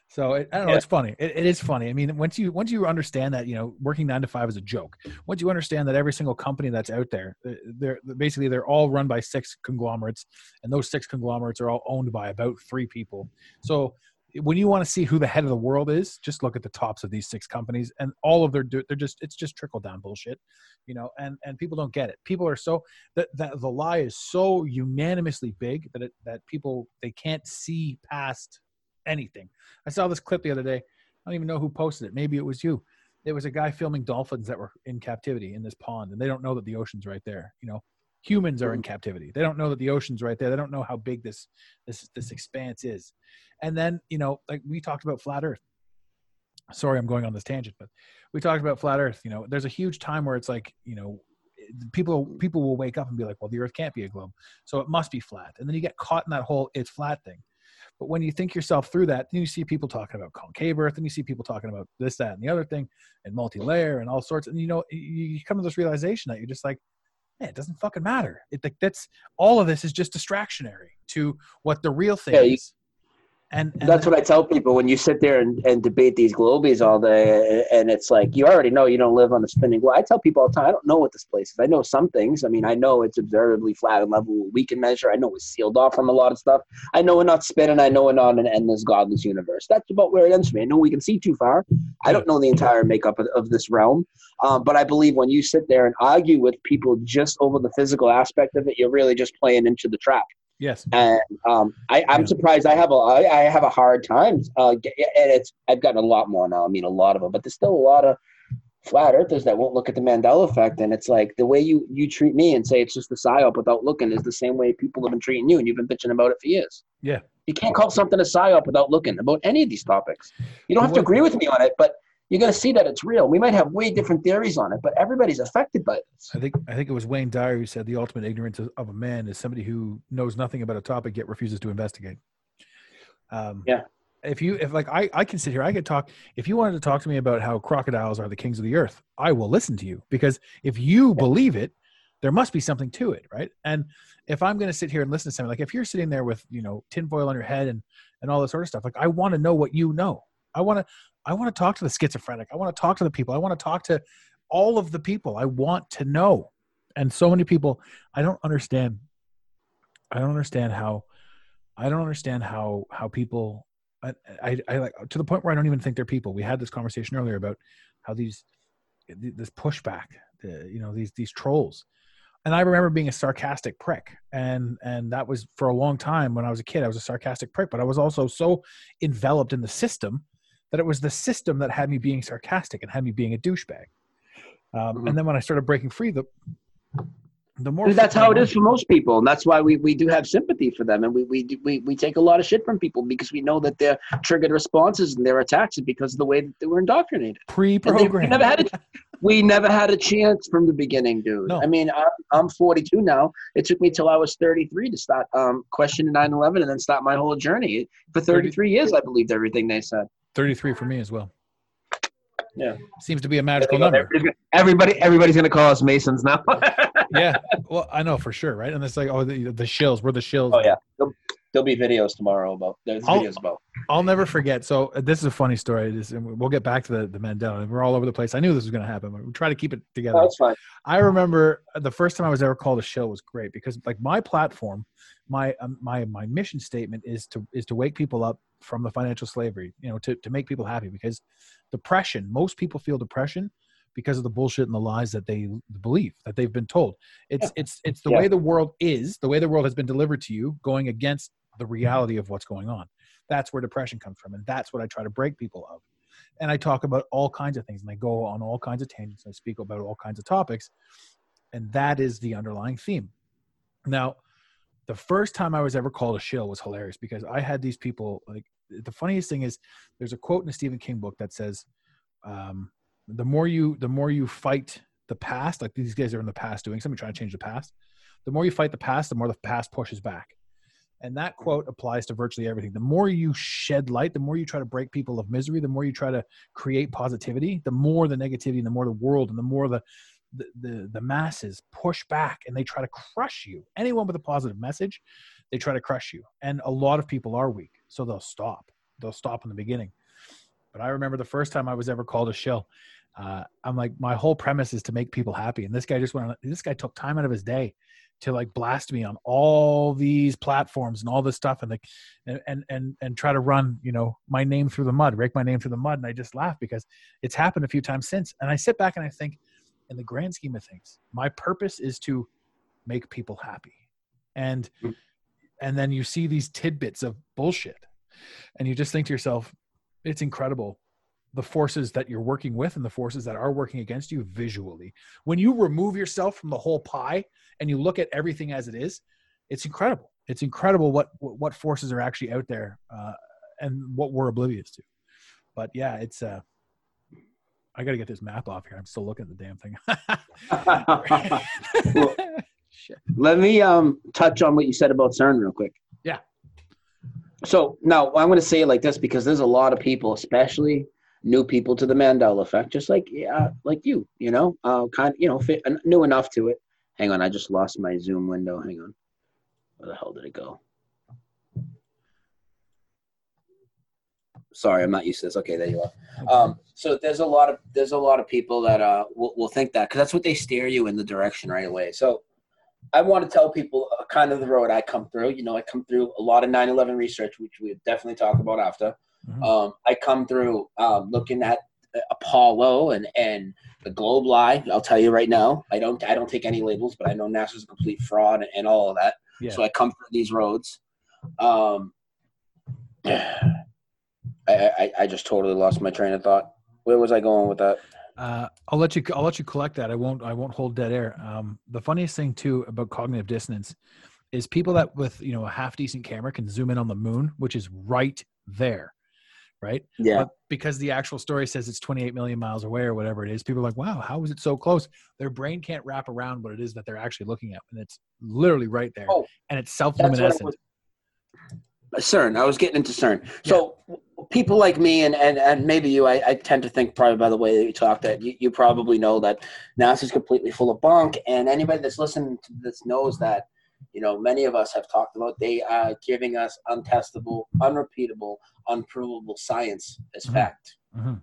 so it, i don't know Yeah. it's funny it, it is funny i mean once you once you understand that you know working nine to five is a joke once you understand that every single company that's out there uh, they're basically they're all run by six conglomerates and those six conglomerates are all owned by about three people so when you want to see who the head of the world is, just look at the tops of these six companies, and all of their they're just it's just trickle down bullshit, you know. And and people don't get it. People are so that that the lie is so unanimously big that it that people they can't see past anything. I saw this clip the other day. I don't even know who posted it. Maybe it was you. It was a guy filming dolphins that were in captivity in this pond, and they don't know that the ocean's right there. You know, humans are in hmm. captivity. They don't know that the ocean's right there. They don't know how big this this this expanse is. And then you know, like we talked about flat Earth. Sorry, I'm going on this tangent, but we talked about flat Earth. You know, there's a huge time where it's like you know people people will wake up and be like, well, the Earth can't be a globe, so it must be flat. And then you get caught in that whole it's flat thing. But when you think yourself through that, then you see people talking about concave Earth, and you see people talking about this, that, and the other thing, and multi-layer, and all sorts. And you know, you come to this realization that you're just like, man, it doesn't fucking matter. It like that's all of this is just distractionary to what the real thing Yeah, you- is. And, and That's what I tell people when you sit there and, and debate these globies all day, and it's like you already know you don't live on a spinning globe. I tell people all the time, I don't know what this place is. I know some things. I mean, I know it's observably flat and level. We can measure. I know it's sealed off from a lot of stuff. I know we're not spinning. I know we're not an endless, godless universe. That's about where it ends for me. I know we can see too far. I don't know the entire makeup of, of this realm, um, but I believe when you sit there and argue with people just over the physical aspect of it, you're really just playing into the trap yes, and um, I, I'm Yeah. surprised. I have a I, I have a hard time, uh, and it's I've gotten a lot more now. I mean, a lot of them, but there's still a lot of flat earthers that won't look at the Mandela effect, and it's like the way you you treat me and say it's just a psyop without looking is the same way people have been treating you, and you've been bitching about it for years. Yeah. you can't call something a psyop without looking about any of these topics. You don't have to agree with me on it, but you're going to see that it's real. We might have way different theories on it, but everybody's affected by this. I think I think it was Wayne Dyer who said the ultimate ignorance of a man is somebody who knows nothing about a topic yet refuses to investigate. Um, Yeah. If you if like I I can sit here I could talk if you wanted to talk to me about how crocodiles are the kings of the earth I will listen to you because if you believe it there must be something to it right and if I'm going to sit here and listen to something like if you're sitting there with you know tinfoil on your head and and all this sort of stuff like I want to know what you know I want to I want to talk to the schizophrenic. I want to talk to the people. I want to talk to all of the people. I want to know. And so many people i don't understand i don't understand how i don't understand how how people I, I i like to the point where i don't even think they're people. We had this conversation earlier about how these this pushback the, you know these these trolls. And i remember being a sarcastic prick and and that was for a long time when i was a kid. I was a sarcastic prick but i was also so enveloped in the system that it was the system that had me being sarcastic and had me being a douchebag um, Mhm. and then when i started breaking free the the more that's how it is for most people, and that's why we, we do have sympathy for them, and we, we do- we we take a lot of shit from people because we know that their triggered responses and their attacks are because of the way that they were indoctrinated. They- we pre-programmed never had a, we never had a chance from the beginning, dude. No. I mean, I'm, I'm 42 now. It took me till I was 33 to start um, questioning 9/11 and then start my whole journey. For 33 years, I believed everything they said. 33 for me as well Yeah. seems to be a magical number Everybody, everybody's gonna call us Masons now. yeah well i know for sure right and it's like oh the, the shills we're the shills oh yeah, there'll, there'll be videos tomorrow about. There's I'll- videos about. I'll never forget. So uh, this is a funny story. This, and we'll get back to the, the Mandela. and We're all over the place. I knew this was going to happen. But we try to keep it together. Oh, that's fine. I remember the first time I was ever called a shill was great because like my platform, my um, my my mission statement is to is to wake people up from the financial slavery. You know, to to make people happy because depression. Most people feel depression because of the bullshit and the lies that they believe that they've been told. It's it's it's the Yeah. way the world is, the way the world has been delivered to you, going against the reality of what's going on. That's where depression comes from, and that's what I try to break people of. And I talk about all kinds of things, and I go on all kinds of tangents. And I speak about all kinds of topics, and that is the underlying theme. Now, the first time I was ever called a shill was hilarious because I had these people like the funniest thing is there's a quote in a Stephen King book that says, um, "The more you the more you fight the past, like these guys are in the past doing something, trying to change the past. The more you fight the past, the more the past pushes back." And that quote applies to virtually everything. The more you shed light, the more you try to break people of misery, the more you try to create positivity, the more the negativity and the more the world and the more the the, the, the masses push back and they try to crush you. Anyone with a positive message, they try to crush you. And a lot of people are weak, so they'll stop. They'll stop in the beginning. But I remember the first time I was ever called a shill. Uh, I'm like, my whole premise is to make people happy, and this guy just went. On, this guy took time out of his day to like blast me on all these platforms and all this stuff, and like, and and and, and try to run, you know, my name through the mud, rake my name through the mud, and I just laugh because it's happened a few times since. And I sit back and I think, in the grand scheme of things, my purpose is to make people happy. And Mm. and then you see these tidbits of bullshit. and you just think to yourself, it's incredible the forces that you're working with and the forces that are working against you visually. When you remove yourself from the whole pie and you look at everything as it is, it's incredible. It's incredible what what forces are actually out there uh, and what we're oblivious to. But yeah, it's uh I got to get this map off here. I'm still looking at the damn thing. Well, Let me um touch on what you said about CERN real quick. Yeah. So now I'm going to say it like this because there's a lot of people, especially new people to the Mandela effect, just like yeah, like you, you know, uh, kind you know, fit, new enough to it. Hang on, I just lost my Zoom window. Hang on, where the hell did it go? Sorry, I'm not used to this. Okay, there you are. Um, so there's a lot of there's a lot of people that uh will, will think that because that's what they steer you in the direction right away. So I want to tell people uh, kind of the road I come through. You know, I come through a lot of 9/11 research, which we definitely talk about after. Mhm. Um, I come through um, looking at Apollo and and the globe lie. I'll tell you right now, I don't I don't take any labels, but I know NASA's a complete fraud and, and all of that. Yeah. So I come through these roads. Um, I, I I just totally lost my train of thought. Where was I going with that? Uh, I'll let you. I'll let you collect that. I won't. I won't hold dead air. Um, the funniest thing too about cognitive dissonance is people that with you know a half decent camera can zoom in on the moon, which is right there, right? Yeah. But because the actual story says it's 28 million miles away or whatever it is, people are like, "Wow, how is it so close?" Their brain can't wrap around what it is that they're actually looking at, and it's literally right there, Oh, and it's That's what I self-luminescent. Uh, CERN. I was getting into CERN. So people like me and, and, and maybe you, I, I tend to think probably by the way that you talk that you, you probably know that NASA's completely full of bunk. And anybody that's listening to this knows that, you know, many of us have talked about they are giving us untestable, unrepeatable, unprovable science as Mhm. fact. Mhm.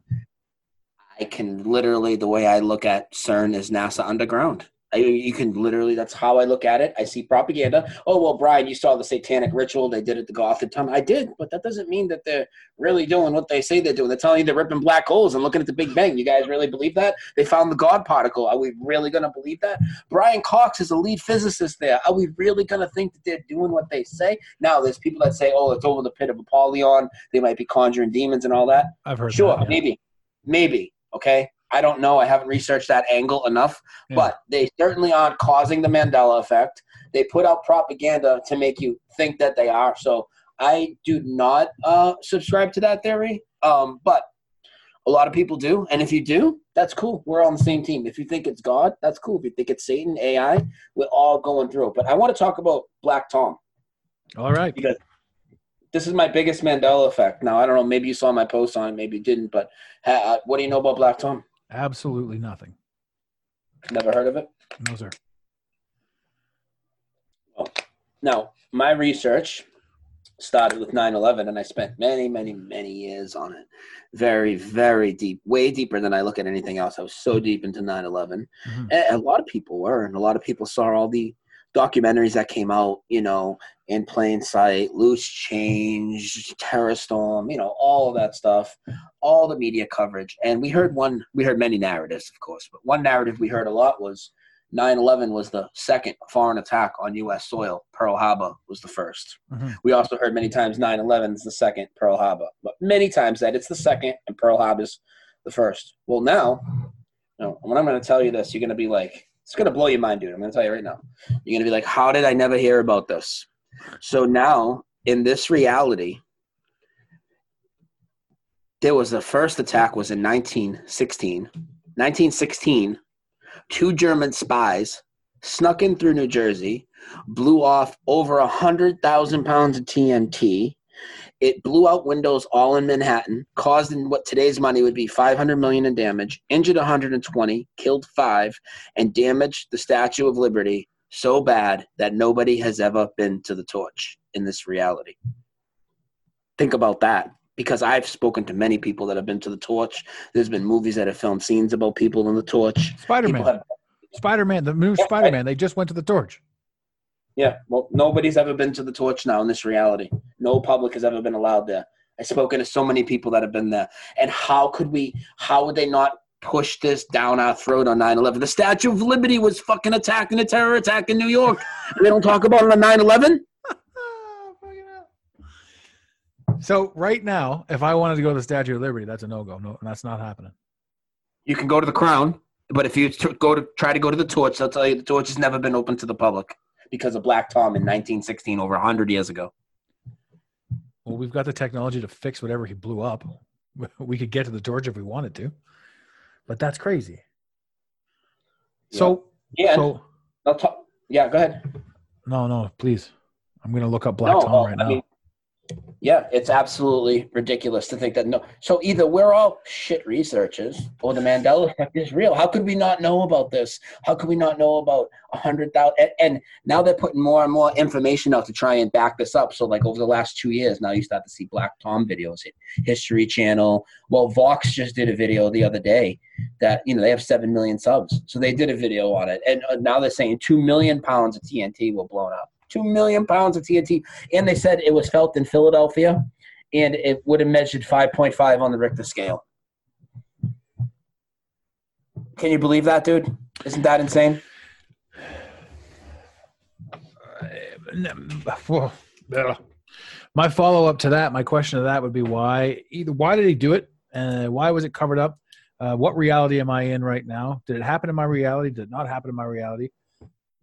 I can literally, the way I look at CERN is NASA underground. I, you can literally, that's how I look at it. I see propaganda. Oh, well, Brian, you saw the satanic ritual they did at the Gotham time. I did, but that doesn't mean that they're really doing what they say they're doing. They're telling you they're ripping black holes and looking at the Big Bang. You guys really believe that? They found the God particle. Are we really going to believe that? Brian Cox is a lead physicist there. Are we really going to think that they're doing what they say? Now, there's people that say, oh, it's over the pit of Apollyon. They might be conjuring demons and all that. I've heard. Sure, that, yeah. maybe, maybe. Okay, I don't know. I haven't researched that angle enough, Yeah. but they certainly aren't causing the Mandela effect. They put out propaganda to make you think that they are. So I do not uh, subscribe to that theory, um, but a lot of people do. And if you do, that's cool. We're on the same team. If you think it's God, that's cool. If you think it's Satan, AI, we're all going through it. But I want to talk about Black Tom All right. because this is my biggest Mandela effect. Now I don't know. Maybe you saw my post on it, maybe you didn't. But uh, what do you know about Black Tom? Absolutely nothing. Never heard of it. No sir. Now my research started with 9/11, and I spent many, many, many years on it. Very, very deep, way deeper than I look at anything else. I was so deep into 9/11, Mhm. a lot of people were, and a lot of people saw all the documentaries that came out. You know, in Plane Site, loose change, terror storm. You know, all of that stuff, all the media coverage, and we heard one. We heard many narratives, of course, but one narrative we heard a lot was 9/11 was the second foreign attack on U.S. soil. Pearl Harbor was the 1st Mhm. We also heard many times 9/11 is the second Pearl Harbor, but many times that it's the second and Pearl Harbor's the first. Well, now, you know, when I'm going to tell you this, you're going to be like, it's going to blow your mind, dude. I'm going to tell you right now. You're going to be like, how did I never hear about this? So now, in this reality, there was the first attack was in 1916. 1916, two German spies snuck in through New Jersey, blew off over a hundred thousand pounds of TNT. It blew out windows all in Manhattan, caused in what today's money would be 500 million in damage, injured 120, killed five, and damaged the Statue of Liberty so bad that nobody has ever been to the torch in this reality. Think about that. Because I've spoken to many people that have been to the torch. There's been movies that have filmed scenes about people in the torch. Spider Man. Spider Man. The movie Yeah, Spider Man. They just went to the torch. Yeah, well, nobody's ever been to the torch now in this reality. No public has ever been allowed there. I've spoken to so many people that have been there. And how could we, how would they not push this down our throat on 9 11? The Statue of Liberty was fucking attacked in a terror attack in New York. they don't talk about it on 9 11? So right now, if I wanted to go to the Statue of Liberty, that's a no go. No, that's not happening. You can go to the Crown, but if you t- go to try to go to the Torch, they'll tell you the Torch has never been open to the public because of Black Tom in 1916, over 100 years ago. Well, we've got the technology to fix whatever he blew up. We could get to the torch if we wanted to, but that's crazy. So, Yeah, so I'll talk. Yeah, go ahead. no, no, please. I'm gonna look up Black No, Tom well, right I now. mean, yeah, it's absolutely ridiculous to think that no. So either we're all shit researchers, or the Mandela effect is real. How could we not know about this? How could we not know about a hundred thousand? And, and now they're putting more and more information out to try and back this up. So like over the last two years, now you start to see Black Tom videos History Channel. Well, Vox just did a video the other day that you know they have seven million subs, so they did a video on it, and uh, now they're saying two million pounds of TNT were blown up. Two million pounds of TNT, and they said it was felt in Philadelphia, and it would have measured 5.5 on the Richter scale. Can you believe that, dude? Isn't that insane? My follow up to that, my question to that would be why either why did he do it? Uh, why was it covered up? Uh, what reality am I in right now? Did it happen in my reality? Did it not happen in my reality?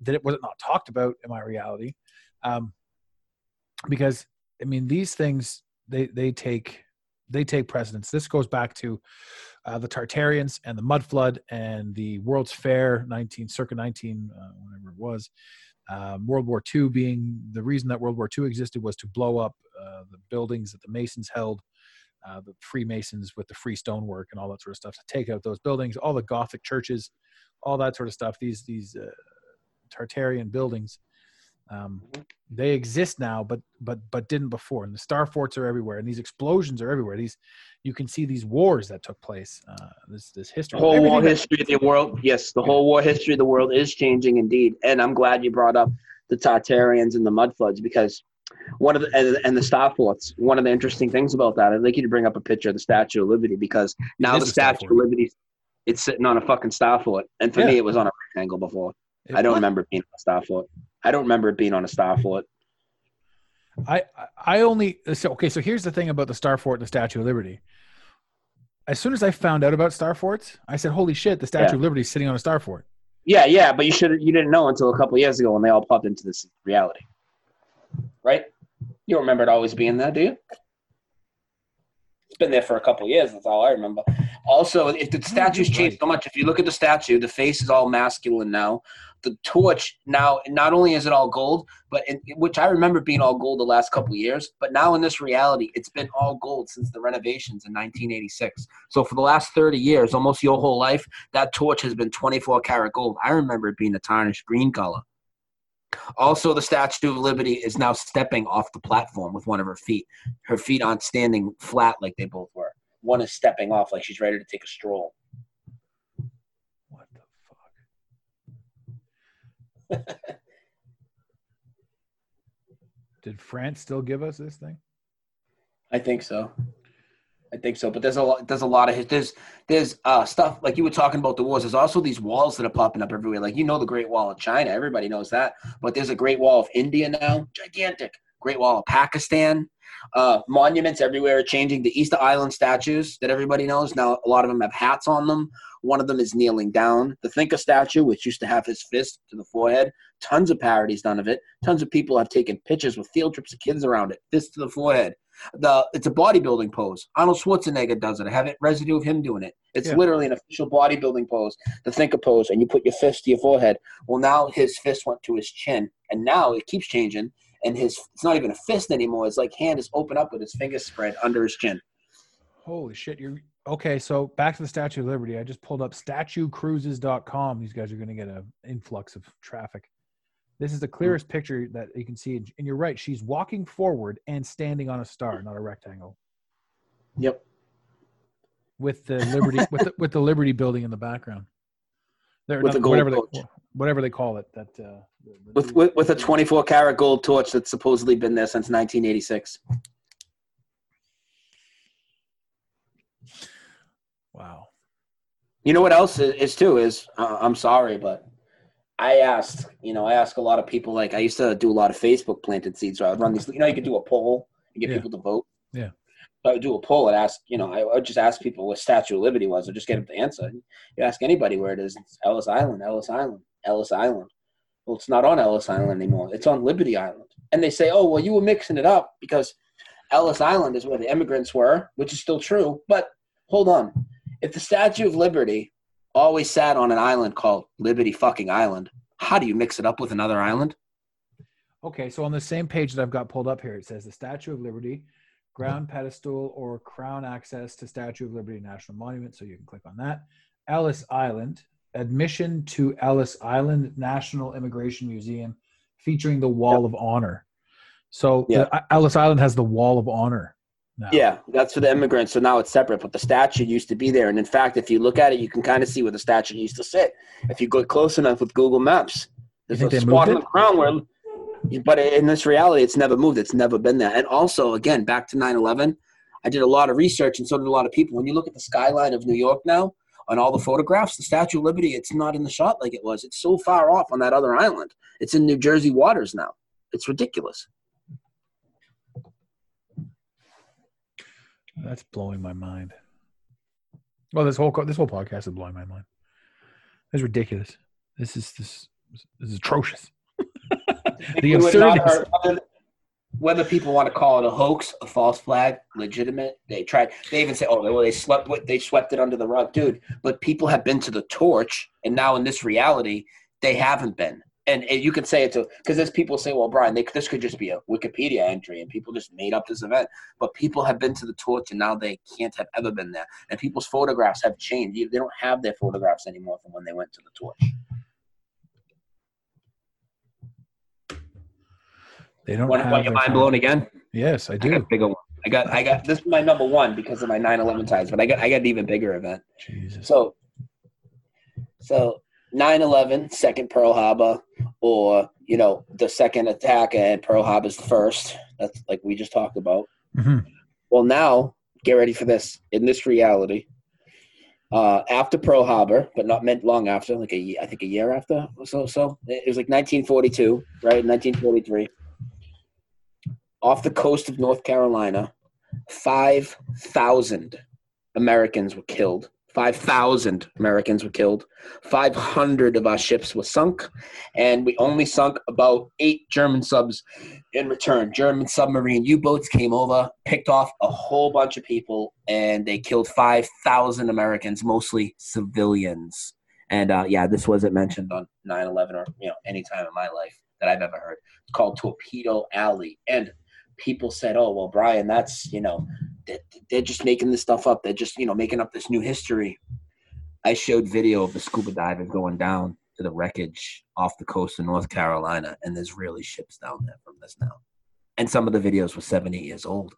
Did it was it not talked about in my reality? Um, because I mean, these things they they take they take precedence. This goes back to uh, the Tartarians and the mud flood and the World's Fair 19 circa 19 uh, whatever it was. Um, World War II being the reason that World War II existed was to blow up uh, the buildings that the Masons held, uh, the Freemasons with the free stonework and all that sort of stuff to take out those buildings, all the Gothic churches, all that sort of stuff. These these uh, Tartarian buildings, um, they exist now, but but but didn't before. And the star forts are everywhere, and these explosions are everywhere. These you can see these wars that took place. Uh, this this history, The whole war everything that- history of the world, yes, the whole war history of the world is changing indeed. And I'm glad you brought up the Tartarians and the mud floods because one of the and, and the star forts. One of the interesting things about that, I'd like you to bring up a picture of the Statue of Liberty because now the Statue of fort. Liberty, it's sitting on a fucking star fort. And for Yeah. me, it was on a rectangle before. I don't What? remember it being on a star fort. I don't remember it being on a star fort. I I only so okay. So here's the thing about the Star Fort and the Statue of Liberty. As soon as I found out about Star Forts, I said, "Holy shit! The Statue Yeah. of Liberty is sitting on a Star Fort." Yeah, yeah, but you should you didn't know until a couple years ago when they all popped into this reality, right? You don't remember it always being there, do you? Been there for a couple years. That's all I remember. Also, if the oh, statues you're changed so much, if you look at the statue, the face is all masculine now. The torch now, not only is it all gold, but in, which I remember being all gold the last couple years, but now in this reality, it's been all gold since the renovations in 1986. So for the last 30 years, almost your whole life, that torch has been 24 karat gold. I remember it being a tarnished green color. Also, the Statue of Liberty is now stepping off the platform with one of her feet. Her feet aren't standing flat like they both were. One is stepping off like she's ready to take a stroll. What the fuck? Did France still give us this thing? I think so. I think so. But there's a lot. There's a lot of. There's there's uh, stuff like you were talking about the wars. There's also these walls that are popping up everywhere. Like you know the Great Wall of China. Everybody knows that. But there's a Great Wall of India now. Gigantic. Great Wall of Pakistan. Uh, monuments everywhere are changing. The Easter Island statues that everybody knows now. A lot of them have hats on them. One of them is kneeling down. The Thinker statue, which used to have his fist to the forehead. Tons of parodies done of it. Tons of people have taken pictures with field trips of kids around it. Fist to the forehead the it's a bodybuilding pose. Arnold Schwarzenegger does it. I have it residue of him doing it. It's Yeah. literally an official bodybuilding pose, the thinker pose, and you put your fist to your forehead. Well, now his fist went to his chin, and now it keeps changing, and his it's not even a fist anymore. It's like hand is open up with his fingers spread under his chin. Holy shit! You're okay. So back to the Statue of Liberty. I just pulled up statuecruises.com. These guys are going to get an influx of traffic. This is the clearest picture that you can see. And you're right. She's walking forward and standing on a star, not a rectangle, Yep. with the Liberty with the, with the Liberty building in the background. There, With the gold whatever torch. they whatever they call it. That uh, the- the With, with with a 24 karat gold torch that's supposedly been there since 1986. wow. You know what else is, is too is uh, I'm sorry, but I asked, you know, I ask a lot of people. Like I used to do a lot of Facebook planted seeds, so I would run these. You know, you could do a poll and get Yeah. people to vote. Yeah. So I would do a poll and ask, you know, I would just ask people what Statue of Liberty was, or just get them to answer. You ask anybody where it is, it's Ellis Island, Ellis Island, Ellis Island. Well, it's not on Ellis Island anymore. It's on Liberty Island. And they say, oh, well, you were mixing it up because Ellis Island is where the immigrants were, which is still true. But hold on. If the Statue of Liberty always sat on an island called Liberty fucking Island, how do you mix it up with another island? Okay, so on the same page that I've got pulled up here, it says the Statue of Liberty, ground pedestal or crown access to Statue of Liberty National Monument. So you can click on that. Ellis Island, admission to Ellis Island National Immigration Museum featuring the Wall of Honor. So Yeah. the- uh, Ellis Island has the Wall of Honor. Now. Yeah, that's for the immigrants. So now it's separate, but the statue used to be there. And in fact, if you look at it, you can kind of see where the statue used to sit. If you go close enough with Google Maps, there's a spot on the ground where, but in this reality, it's never moved. It's never been there. And also, again, back to 9 11, I did a lot of research, and so did a lot of people. When you look at the skyline of New York now, on all the photographs, the Statue of Liberty, it's not in the shot like it was. It's so far off on that other island. It's in New Jersey waters now. It's ridiculous. That's blowing my mind. Well, this whole this whole podcast is blowing my mind. It's ridiculous. This is this, this is atrocious. the absurdity. Whether people want to call it a hoax, a false flag, legitimate, they tried. They even say, "Oh, well, they with- They swept it under the rug, dude." But people have been to the torch, and now in this reality, they haven't been. And, you can say it to because there's people say, "Well, Brian, they, this could just be a Wikipedia entry, and people just made up this event." But people have been to the torch, and now they can't have ever been there. And people's photographs have changed. They don't have their photographs anymore from when they went to the torch. They don't Want, have want your mind blown again? Yes, I I got a do. bigger one. I got I got this is my number one because of my 9/11 ties, but I got I got an even bigger event. Jesus. So so 9/11, second Pearl Harbor, or you know the second attack and Pearl Harbor's the first. That's like we just talked about. Mhm. Well, now get ready for this. In this reality, uh, after Pearl Harbor, but not meant long after, like a I think a year after. So so it was like 1942, right? 1943. Off the coast of North Carolina, five thousand Americans were killed. Five thousand Americans were killed. Five hundred of our ships were sunk, and we only sunk about eight German subs in return. German submarine U boats came over, picked off a whole bunch of people, and they killed 5,000 Americans, mostly civilians. And uh, yeah, this wasn't mentioned on 9 11 or you know any time in my life that I've ever heard. It's called Torpedo Alley. And people said, oh, well, Brian, that's, you know, they're, they're just making this stuff up. They're just, you know, making up this new history. I showed video of the scuba divers going down to the wreckage off the coast of North Carolina, and there's really ships down there from this now. And some of the videos were seven, eight years old.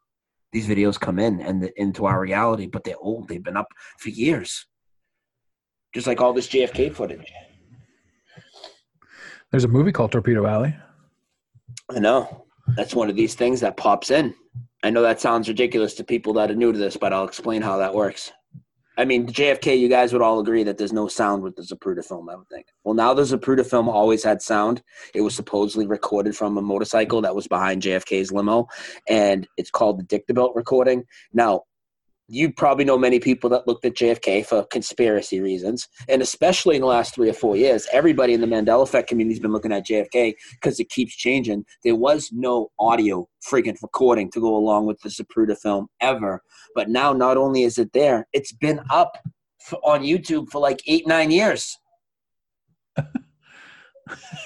These videos come in and the, into our reality, but they're old. They've been up for years. Just like all this JFK footage. There's a movie called Torpedo Alley. I know. That's one of these things that pops in. I know that sounds ridiculous to people that are new to this, but I'll explain how that works. I mean, JFK, you guys would all agree that there's no sound with the Zapruder film, I would think. Well, now the Zapruder film always had sound. It was supposedly recorded from a motorcycle that was behind JFK's limo, and it's called the Dictabelt recording. Now, you probably know many people that looked at JFK for conspiracy reasons, and especially in the last three or four years, everybody in the Mandela Effect community has been looking at JFK because it keeps changing. There was no audio freaking recording to go along with the Zapruder film ever, but now not only is it there, it's been up for, on YouTube for like eight nine years.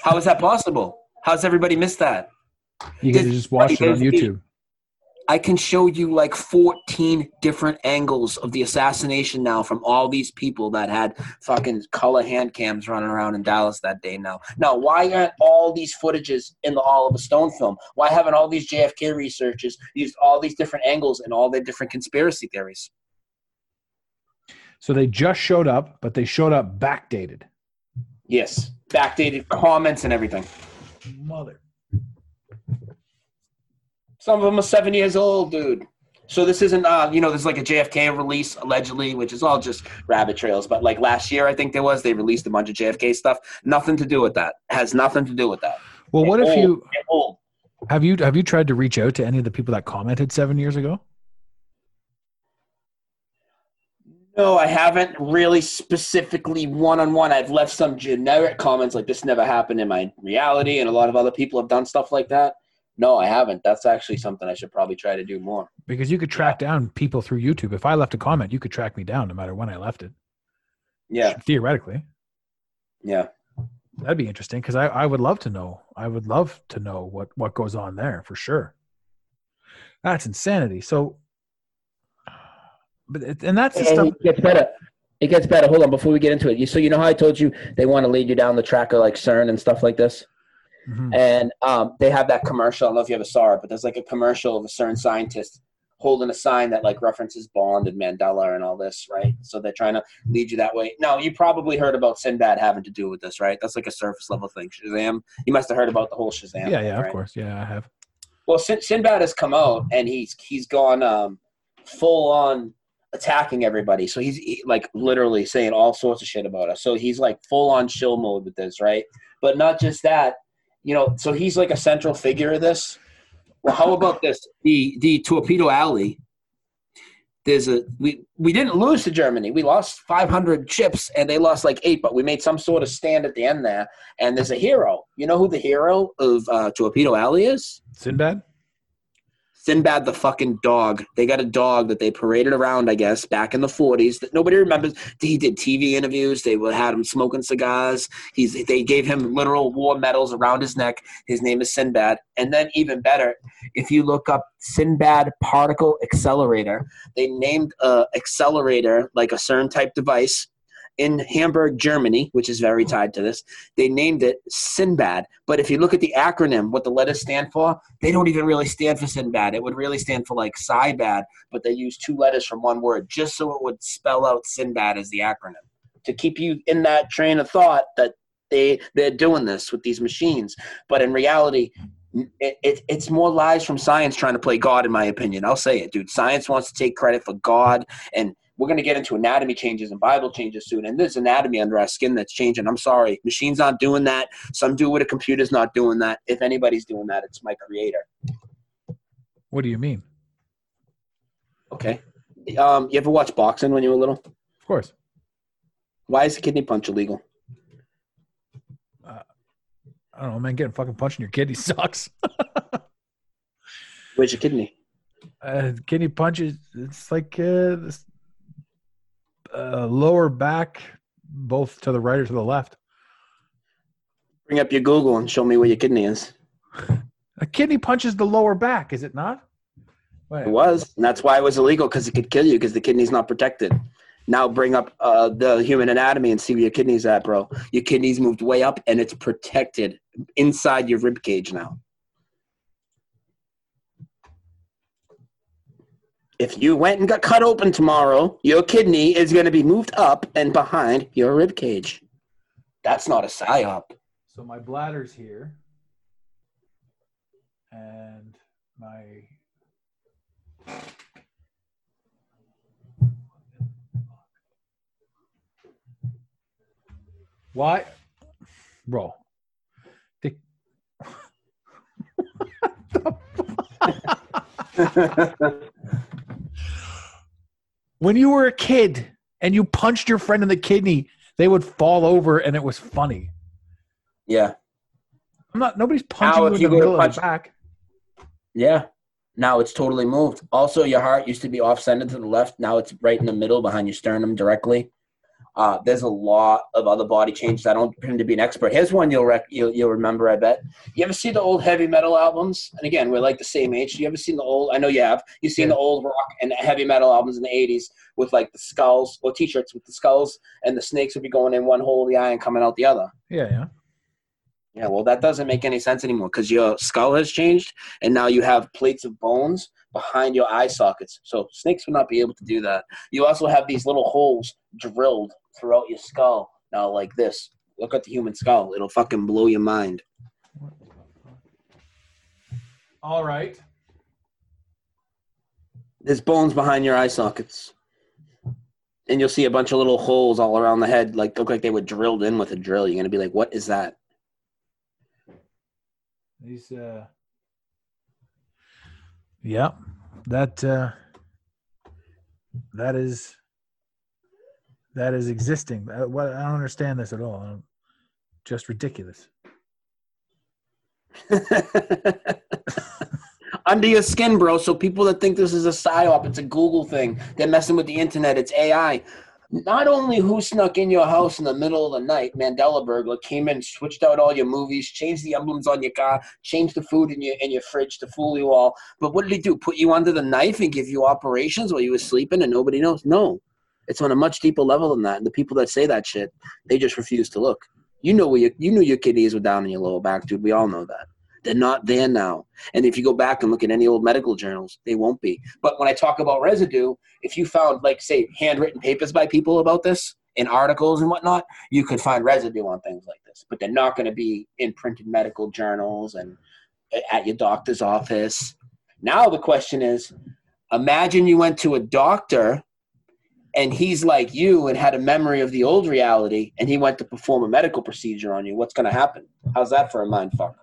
How is that possible? How's everybody missed that? You can just watch it on there's- YouTube. I can show you like 14 different angles of the assassination now from all these people that had fucking color hand cams running around in Dallas that day now. Now, why aren't all these footages in the Hall of Oliver Stone film? Why haven't all these JFK researchers used all these different angles and all their different conspiracy theories? So they just showed up, but they showed up backdated. Yes. Backdated comments and everything. Mother. Some of them are seven years old, dude. So this isn't, uh, you know, there's like a JFK release allegedly, which is all just rabbit trails. But like last year, I think there was they released a bunch of JFK stuff. Nothing to do with that. Has nothing to do with that. Well, what they're if old, you have you have you tried to reach out to any of the people that commented seven years ago? No, I haven't really specifically one on one. I've left some generic comments like this never happened in my reality, and a lot of other people have done stuff like that. No, I haven't. That's actually something I should probably try to do more. Because you could track down people through YouTube. If I left a comment, you could track me down no matter when I left it. Yeah, Theoretically. yeah. That'd be interesting because I, I would love to know. I would love to know what, what goes on there for sure. That's insanity. So, but it, and that's the And stuff. it gets better. It gets better. Hold on, before we get into it. You, so you know how I told you they want to lead you down the track of like CERN and stuff like this, Mhm. and um, they have that commercial. I don't know if you ever saw it, but there's like a commercial of a certain scientist holding a sign that like references Bond and Mandela and all this, right? So they're trying to lead you that way. No, you probably heard about Sinbad having to do with this, right? That's like a surface level thing. Shazam. You must have heard about the whole Shazam. Yeah, thing, yeah, of course. Yeah, I have. Well, Sin- Sinbad has come out and he's he's gone um, full on attacking everybody. So he's he- like literally saying all sorts of shit about us. So he's like full on chill mode with this, right? But not just that, you know. So he's like a central figure of this. Well, how about this? The the Torpedo Alley. There's a we we didn't lose to Germany. We lost 500 ships and they lost like eight, but we made some sort of stand at the end there. And there's a hero. You know who the hero of uh, Torpedo Alley is? Sinbad? Sinbad the fucking dog. They got a dog that they paraded around, I guess, back in the 40s that nobody remembers. He did TV interviews. They had him smoking cigars. He's they gave him literal war medals around his neck. His name is Sinbad. And then even better, if you look up Sinbad particle accelerator, they named a accelerator like a CERN type device in Hamburg, Germany, which is very tied to this. They named it Sinbad. But if you look at the acronym, what the letters stand for, they don't even really stand for Sinbad. It would really stand for like Sybad, but they use two letters from one word just so it would spell out Sinbad as the acronym to keep you in that train of thought that they they're doing this with these machines. But in reality, it, it, it's more lies from science trying to play God, in my opinion. I'll say it, dude. Science wants to take credit for God, and we're going to get into anatomy changes and Bible changes soon. And there's anatomy under our skin that's changing. I'm sorry, machines aren't doing that. Some do it. A computer's not doing that. If anybody's doing that, it's my creator. What do you mean? Okay. Um, you ever watch boxing when you were little? Of course. Why is the kidney punch illegal? I don't know, man. Getting fucking punched in your kidney sucks. Where's your kidney? uh, kidney punches. It's like uh, this, uh, lower back, both to the right or to the left. Bring up your Google and show me where your kidney is. A kidney punches the lower back, is it not? Wait, It was, and that's why it was illegal because it could kill you because the kidney's not protected. Now bring up uh, the human anatomy and see where your kidney's at, bro. Your kidney's moved way up and it's protected inside your rib cage now. If you went and got cut open tomorrow, your kidney is going to be moved up and behind your rib cage. That's not a psyop. So my bladder's here, and my why, bro? The- when you were a kid and you punched your friend in the kidney, they would fall over, and it was funny. yeah. I'm not. Nobody's punching Now, you in you the middle of the back. Yeah. Now it's totally moved. Also, your heart used to be off center to the left. Now it's right in the middle behind your sternum directly. Uh, there's a lot of other body changes. I don't pretend to be an expert. Here's one you'll, rec- you'll you'll remember. I bet. You ever see the old heavy metal albums? And again, we're like the same age. You ever seen the old? I know you have. You've seen Yeah. the old rock and heavy metal albums in the '80s with like the skulls or T-shirts with the skulls, and the snakes would be going in one hole of the eye and coming out the other. Yeah, yeah. Yeah, well, that doesn't make any sense anymore because your skull has changed, and now you have plates of bones behind your eye sockets. So snakes would not be able to do that. You also have these little holes drilled throughout your skull. Now, like this. Look at the human skull. It'll fucking blow your mind. All right. There's bones behind your eye sockets. And you'll see a bunch of little holes all around the head, like look like they were drilled in with a drill. You're gonna be like, "What is that?" These. uh Yeah, that. uh That is that is existing. Uh, What I don't understand this at all. Um, Just ridiculous. Under your skin, bro. So people that think this is a psyop, it's a Google thing. They're messing with the internet. It's AI. Not only who snuck in your house in the middle of the night, Mandela burglar came in, switched out all your movies, changed the emblems on your car, changed the food in your in your fridge to fool you all. But what did he do? Put you under the knife and give you operations while you were sleeping and nobody knows? No, it's on a much deeper level than that. And the people that say that shit, they just refuse to look. You know where you knew your kidneys were down in your lower back, dude. We all know that. They're not there now. And if you go back and look at any old medical journals, they won't be. But when I talk about residue, if you found, like, say, handwritten papers by people about this in articles and whatnot, you could find residue on things like this. But they're not going to be in printed medical journals and eh, at your doctor's office. Now the question is imagine you went to a doctor and he's like you and had a memory of the old reality and he went to perform a medical procedure on you. What's going to happen? How's that for a mind fuck?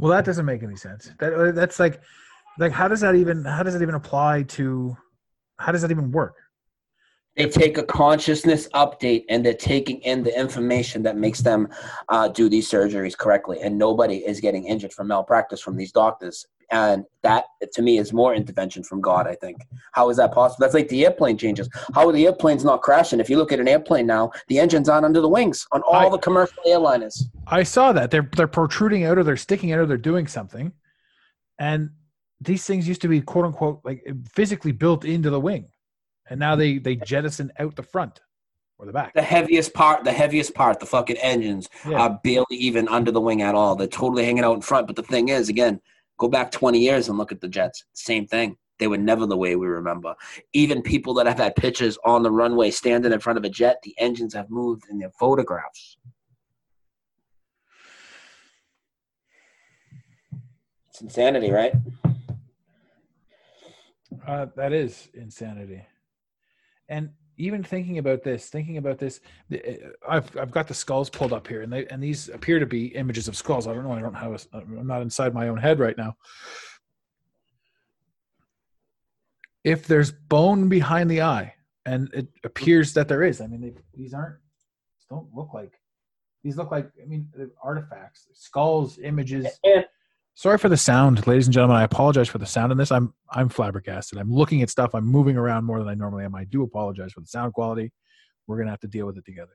Well, that doesn't make any sense. That uh, that's like, like how does that even how does that even apply to? How does that even work? they take a consciousness update and they're taking in the information that makes them uh, do these surgeries correctly and nobody is getting injured from malpractice from these doctors and that to me is more intervention from god i think. How is that possible? That's like the airplane changes. How are the airplanes not crashing? If you look at an airplane now the engine's on under the wings on all I- the commercial airliners. I saw that. They're they're protruding out or they're sticking out or they're doing something, and these things used to be quote unquote like physically built into the wing, and now they they jettison out the front or the back. the heaviest part the heaviest part the fucking engines Yeah. are barely even under the wing at all. They're totally hanging out in front. But the thing is again go back 20 years and look at the jets same thing. They were never the way we remember. Even people that have had pictures on the runway standing in front of a jet the engines have moved in their photographs. It's insanity right? Uh, that is insanity. And even thinking about this, thinking about this, uh, I've I've got the skulls pulled up here, and they and these appear to be images of skulls. I don't know. I don't have. A, I'm not inside my own head right now. If there's bone behind the eye, and it appears that there is, I mean, they, these aren't. Don't look like. These look like. I mean, artifacts, skulls, images. and Sorry for the sound, ladies and gentlemen. I apologize for the sound in this. I'm I'm flabbergasted. I'm looking at stuff. I'm moving around more than I normally am. I do apologize for the sound quality. We're gonna have to deal with it together.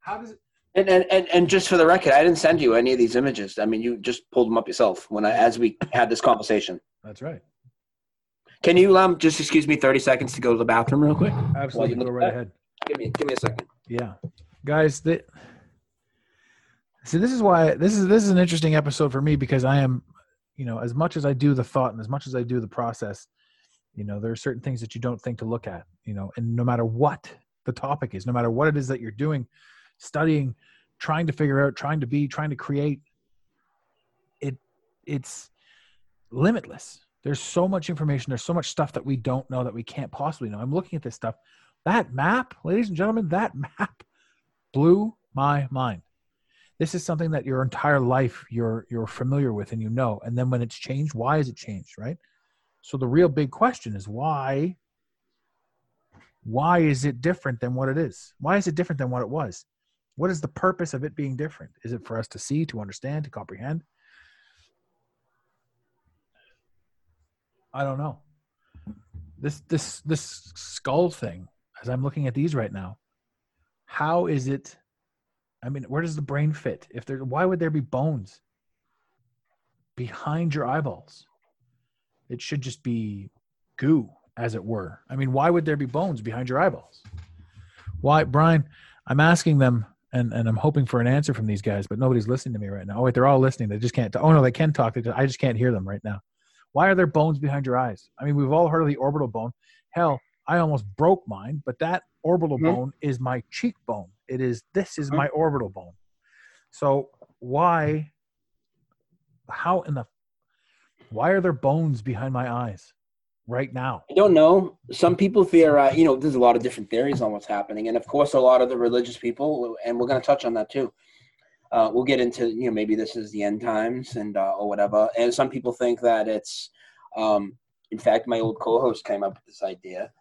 How does it? And, and, and, and just for the record, I didn't send you any of these images. I mean, you just pulled them up yourself when I, as we had this conversation. That's right. Can you um just excuse me thirty seconds to go to the bathroom real quick? Absolutely. Go right that. ahead. Give me give me a second. Yeah, guys. That. See, this is why this is this is an interesting episode for me because I am, you know, as much as I do the thought and as much as I do the process, you know, there are certain things that you don't think to look at, you know, and no matter what the topic is, no matter what it is that you're doing, studying, trying to figure out, trying to be, trying to create, it it's limitless. There's so much information. There's so much stuff that we don't know that we can't possibly know. I'm looking at this stuff. That map, ladies and gentlemen, that map blew my mind. This is something that your entire life you're you're familiar with and you know. And then when it's changed, why is it changed, right? So the real big question is why why is it different than what it is? Why is it different than what it was? What is the purpose of it being different? Is it for us to see, to understand, to comprehend? I don't know. This this this skull thing, as I'm looking at these right now, how is it? I mean, where does the brain fit? If there, why would there be bones behind your eyeballs? It should just be goo, as it were. I mean, why would there be bones behind your eyeballs? Why, Brian? I'm asking them, and, and I'm hoping for an answer from these guys, but nobody's listening to me right now. Oh wait, they're all listening. They just can't. Oh no, they can talk. They just, I just can't hear them right now. Why are there bones behind your eyes? I mean, we've all heard of the orbital bone. Hell, I almost broke mine, but that orbital Mhm. bone is my cheekbone. It is this is Mhm. my orbital bone. So why how in the why are there bones behind my eyes right now? I don't know. Some people theorize, you know, there's a lot of different theories on what's happening. And of course, a lot of the religious people, and we're going to touch on that too. Uh, we'll get into, you know, maybe this is the end times and, uh, or whatever. And some people think that it's, um, in fact, my old co host came up with this idea.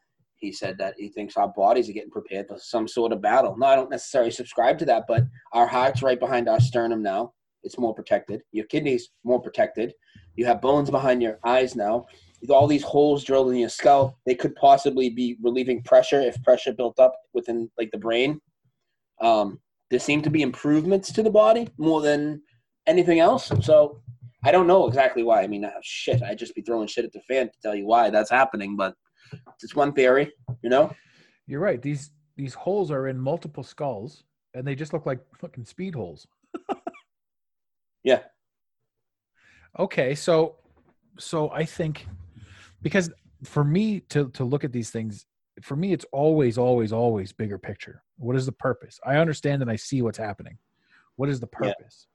He said that he thinks our bodies are getting prepared for some sort of battle. No, I don't necessarily subscribe to that, but our heart's right behind our sternum now. It's more protected. Your kidneys more protected. You have bones behind your eyes now. With all these holes drilled in your skull, they could possibly be relieving pressure if pressure built up within like the brain. Um, there seem to be improvements to the body more than anything else. So I don't know exactly why. I mean, uh, shit, I'd just be throwing shit at the fan to tell you why that's happening, but it's one theory, you know? You're right. These these holes are in multiple skulls, and they just look like fucking speed holes. Yeah. Okay, so so I think because for me to to look at these things, for me it's always always always bigger picture. What is the purpose? I understand and I see what's happening. What is the Yeah. purpose?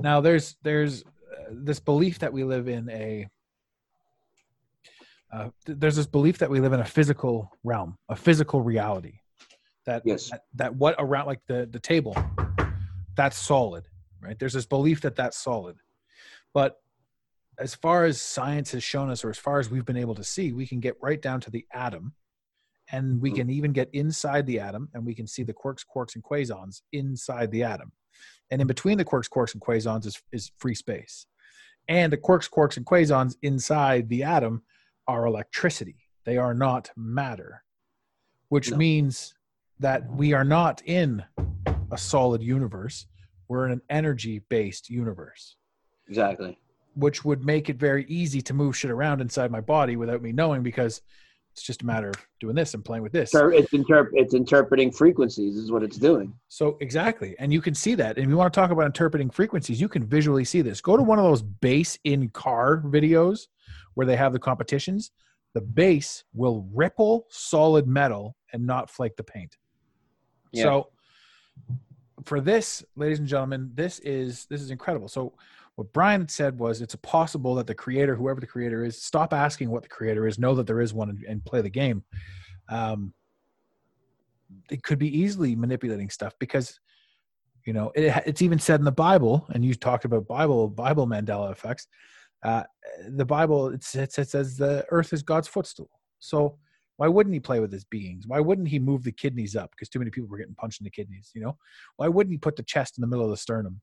Now there's there's uh, this belief that we live in a uh, th- there's this belief that we live in a physical realm, a physical reality. That Yes. that, that what around like the the table, that's solid, right? There's this belief that that's solid, but as far as science has shown us, or as far as we've been able to see, we can get right down to the atom, and we Mm. can even get inside the atom, and we can see the quarks, quarks, and quasons inside the atom, and in between the quarks, quarks, and quasons is is free space, and the quarks, quarks, and quasons inside the atom are electricity. They are not matter, which No. means that we are not in a solid universe. We're in an energy based universe, Exactly. which would make it very easy to move shit around inside my body without me knowing because it's just a matter of doing this and playing with this. It's interp- it's interpreting frequencies is what it's doing. So exactly, and you can see that. And if you want to talk about interpreting frequencies, you can visually see this. Go to one of those bass in car videos where they have the competitions. The bass will ripple solid metal and not flake the paint. Yeah. So for this, ladies and gentlemen, this is this is incredible. So what Brian said was it's possible that the creator, whoever the creator is, stop asking what the creator is, know that there is one and, and play the game. Um, it could be easily manipulating stuff because you know it, it's even said in the bible and you talked about bible bible mandela effects uh, the bible it, says- it says the earth is god's footstool. So why wouldn't he play with his beings? Why wouldn't he move the kidneys up? Because too many people were getting punched in the kidneys you know? Why wouldn't he put the chest in the middle of the sternum?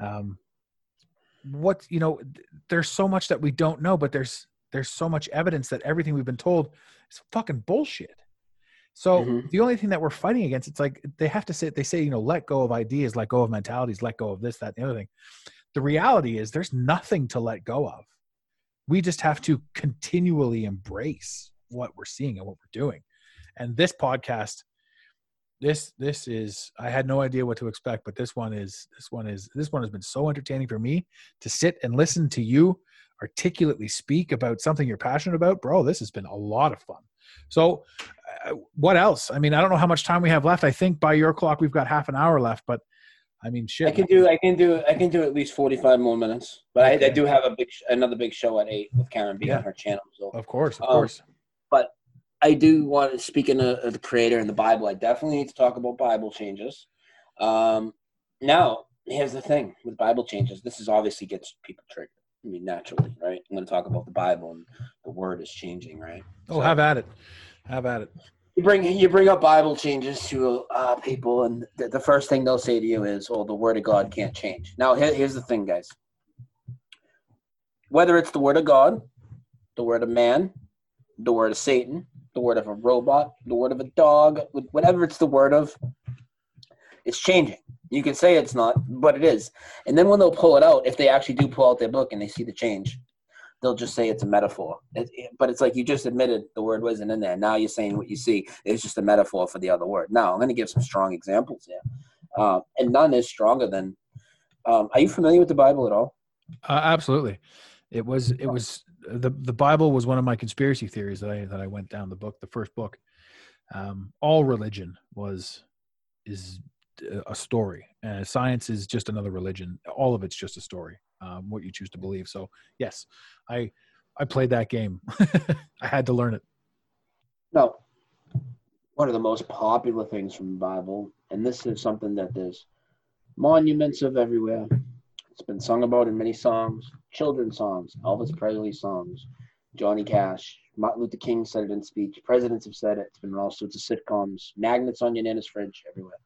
Um, what you know there's so much that we don't know but there's there's so much evidence that everything we've been told is fucking bullshit. So Mhm. the only thing that we're fighting against, it's like they have to say they say, you know, let go of ideas, let go of mentalities, let go of this, that, and the other thing. The reality is there's nothing to let go of. We just have to continually embrace what we're seeing and what we're doing. And this podcast, this this is I had no idea what to expect, but this one is this one is this one has been so entertaining for me to sit and listen to you articulately speak about something you're passionate about, bro. This has been a lot of fun. So uh, what else? I mean, I don't know how much time we have left. I think by your clock we've got half an hour left, but I mean, shit. I can do I can do I can do at least forty five more minutes, but I, I do have a big sh- another big show at eight with Karen B Yeah. on her channel. So Of course, of Um, course. But I do want to speaking of, of the creator and the Bible. I definitely need to talk about Bible changes. Um, now, here's the thing with Bible changes. This is obviously gets people triggered. I mean, naturally, right? I'm going to talk about the Bible and the word is changing, right? Oh, So- have at it. Have at it. You bring you bring up Bible changes to uh, people, and the, the first thing they'll say to you is, "Oh, the Word of God can't change." Now, here, here's the thing, guys. Whether it's the Word of God, the Word of man, the Word of Satan, the Word of a robot, the Word of a dog, whatever it's the Word of, it's changing. You can say it's not, but it is. And then when they'll pull it out, if they actually do pull out their book and they see the change, they'll just say it's a metaphor. It, it- but it's like you just admitted the word wasn't in there. Now you're saying what you see is just a metaphor for the other word. Now I'm going to give some strong examples here, uh, and none is stronger than. Um, are you familiar with the Bible at all? Uh, absolutely. It was. It was the the Bible was one of my conspiracy theories that I that I went down the book, the first book. Um, all religion was is a story, and science is just another religion. All of it's just a story. Um, what you choose to believe. So yes, I I played that game. I had to learn it. No. One of the most popular things from the Bible, and this is something that there's monuments of everywhere. It's been sung about in many songs, children's songs, Elvis Presley songs, Johnny Cash, Martin Luther King said it in speech. Presidents have said it. It's been in all sorts of sitcoms. Magnets on your nana's fridge everywhere.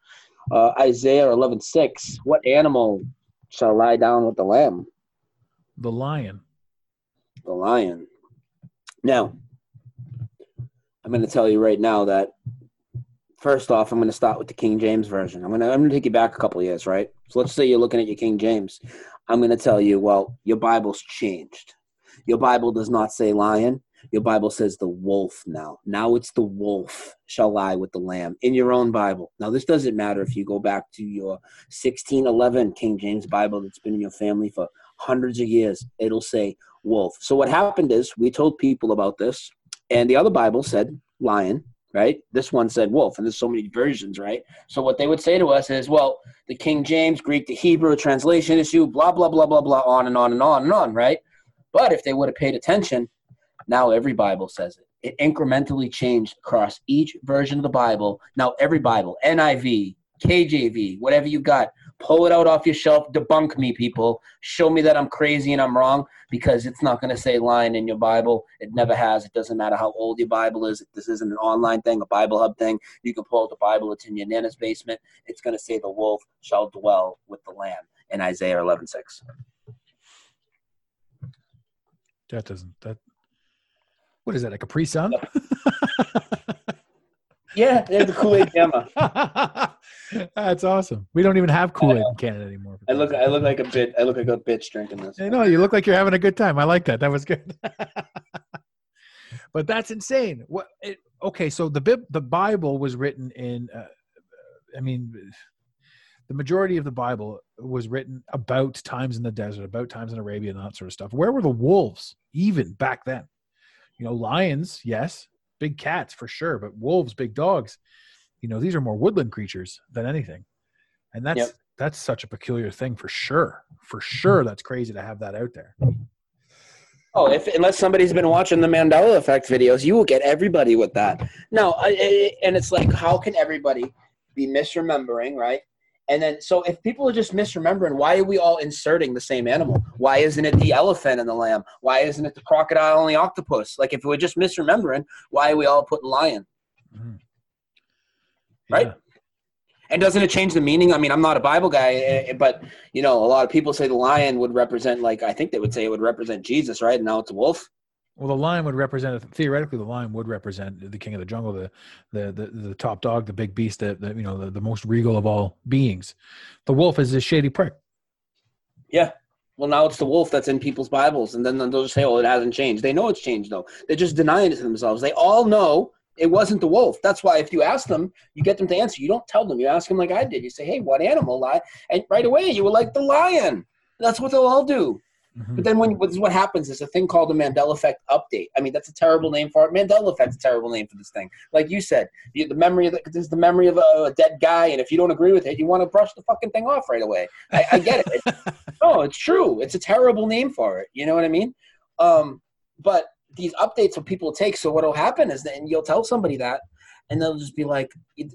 Uh, Isaiah eleven six. What animal shall lie down with the lamb? The lion. The lion. Now, I'm going to tell you right now that first off, I'm going to start with the King James version. I'm going to I'm going to take you back a couple years, right? So let's say you're looking at your King James. I'm going to tell you, well, your Bible's changed. Your Bible does not say lion. Your Bible says the wolf now. Now it's the wolf shall lie with the lamb in your own Bible. Now, this doesn't matter if you go back to your 1611 King James Bible that's been in your family for hundreds of years. It'll say wolf. So, what happened is we told people about this, and the other Bible said lion, right? This one said wolf, and there's so many versions, right? So, what they would say to us is, well, the King James, Greek to Hebrew translation issue, blah, blah, blah, blah, blah, on and on and on and on, right? But if they would have paid attention, now every Bible says it. It incrementally changed across each version of the Bible. Now every Bible, NIV, KJV, whatever you got, pull it out off your shelf, debunk me, people. Show me that I'm crazy and I'm wrong because it's not going to say lion in your Bible. It never has. It doesn't matter how old your Bible is. If This isn't an online thing, a Bible Hub thing. You can pull out the Bible. It's in your nana's basement. It's going to say the wolf shall dwell with the lamb in Isaiah 11:6. That doesn't that. What is that? A Capri Sun? Yeah, they're the Kool Aid Gamma. That's awesome. We don't even have Kool Aid in Canada anymore. I look, I look like a bit. I look like a bitch drinking this. I know you look like you're having a good time. I like that. That was good. but that's insane. What? It, okay, so the Bib, the Bible was written in. Uh, I mean, the majority of the Bible was written about times in the desert, about times in Arabia, and that sort of stuff. Where were the wolves even back then? You know, lions, yes, big cats for sure, but wolves, big dogs. You know, these are more woodland creatures than anything, and that's Yep. that's such a peculiar thing for sure. For sure, that's crazy to have that out there. Oh, if unless somebody's been watching the Mandela Effect videos, you will get everybody with that. No, I, I, and it's like, how can everybody be misremembering, right? And then, so if people are just misremembering, why are we all inserting the same animal? Why isn't it the elephant and the lamb? Why isn't it the crocodile and the octopus? Like, if we're just misremembering, why are we all putting lion? Mhm. Right? Yeah. And doesn't it change the meaning? I mean, I'm not a Bible guy, eh, but you know, a lot of people say the lion would represent, like, I think they would say it would represent Jesus, right? And now it's a wolf. Well, the lion would represent theoretically. The lion would represent the king of the jungle, the the the, the top dog, the big beast, the, the you know the, the most regal of all beings. The wolf is a shady prick. Yeah. Well, now it's the wolf that's in people's Bibles, and then they'll just say, "Oh, it hasn't changed." They know it's changed, though. They're just denying it to themselves. They all know it wasn't the wolf. That's why if you ask them, you get them to answer. You don't tell them. You ask them like I did. You say, "Hey, what animal?" And right away you were like the lion. That's what they'll all do. Mhm. But then when what happens is a thing called the Mandela Effect update. I mean, that's a terrible name for it. Mandela Effect's a terrible name for this thing. Like you said, you, the memory of the, this is the memory of a, a dead guy, and if you don't agree with it, you want to brush the fucking thing off right away. I, I get it. no, it's true. It's a terrible name for it. You know what I mean? Um, but these updates will people take. So what'll happen is then you'll tell somebody that, and they'll just be like,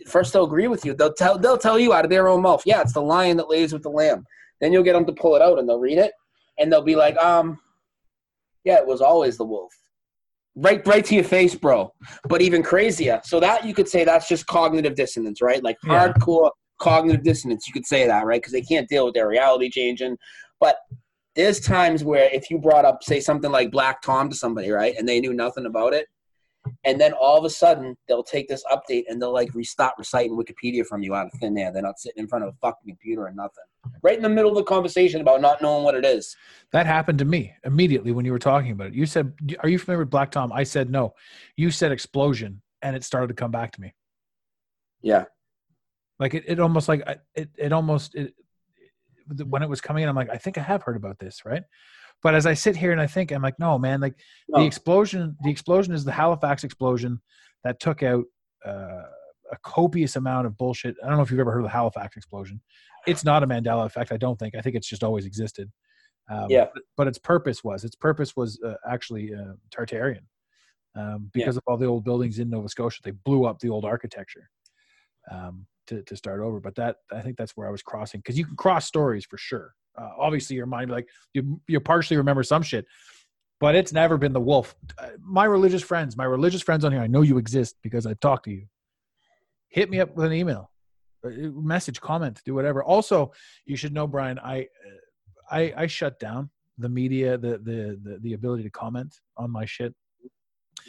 first they'll agree with you. They'll tell they'll tell you out of their own mouth, yeah, it's the lion that lays with the lamb. Then you'll get them to pull it out, and they'll read it, and they'll be like, um, yeah, it was always the wolf. Right, right to your face, bro. But even crazier. So that you could say that's just cognitive dissonance, right? Like Yeah. hardcore cognitive dissonance. You could say that, right? Because they can't deal with their reality changing. But there's times where if you brought up, say, something like Black Tom to somebody, right, and they knew nothing about it, and then all of a sudden they'll take this update and they'll like restart reciting Wikipedia from you out of thin air. They're not sitting in front of a fucking computer or nothing. Right in the middle of the conversation about not knowing what it is. That happened to me immediately when you were talking about it. You said, "Are you familiar with Black Tom?" I said no. You said explosion, and it started to come back to me. Yeah. Like it, it almost like it, it almost it, when it was coming in, I'm like, I think I have heard about this, right? But as I sit here and I think, I'm like, no, man, like No. the explosion, the explosion is the Halifax explosion that took out uh, a copious amount of bullshit. I don't know if you've ever heard of the Halifax explosion. It's not a Mandela effect. I don't think. I think it's just always existed. Um, Yeah. But, but its purpose was its purpose was uh, actually uh, Tartarian um, because of all the old buildings in Nova Scotia. They blew up the old architecture um, to to start over. But that I think that's where I was crossing because you can cross stories for sure. Uh, obviously, your mind like you you partially remember some shit, but it's never been the wolf. Uh, My religious friends, my religious friends on here, I know you exist because I've talked to you. Hit me up with an email, message, comment, do whatever. Also, you should know, Brian, I, uh, I, I shut down the media, the, the, the, the ability to comment on my shit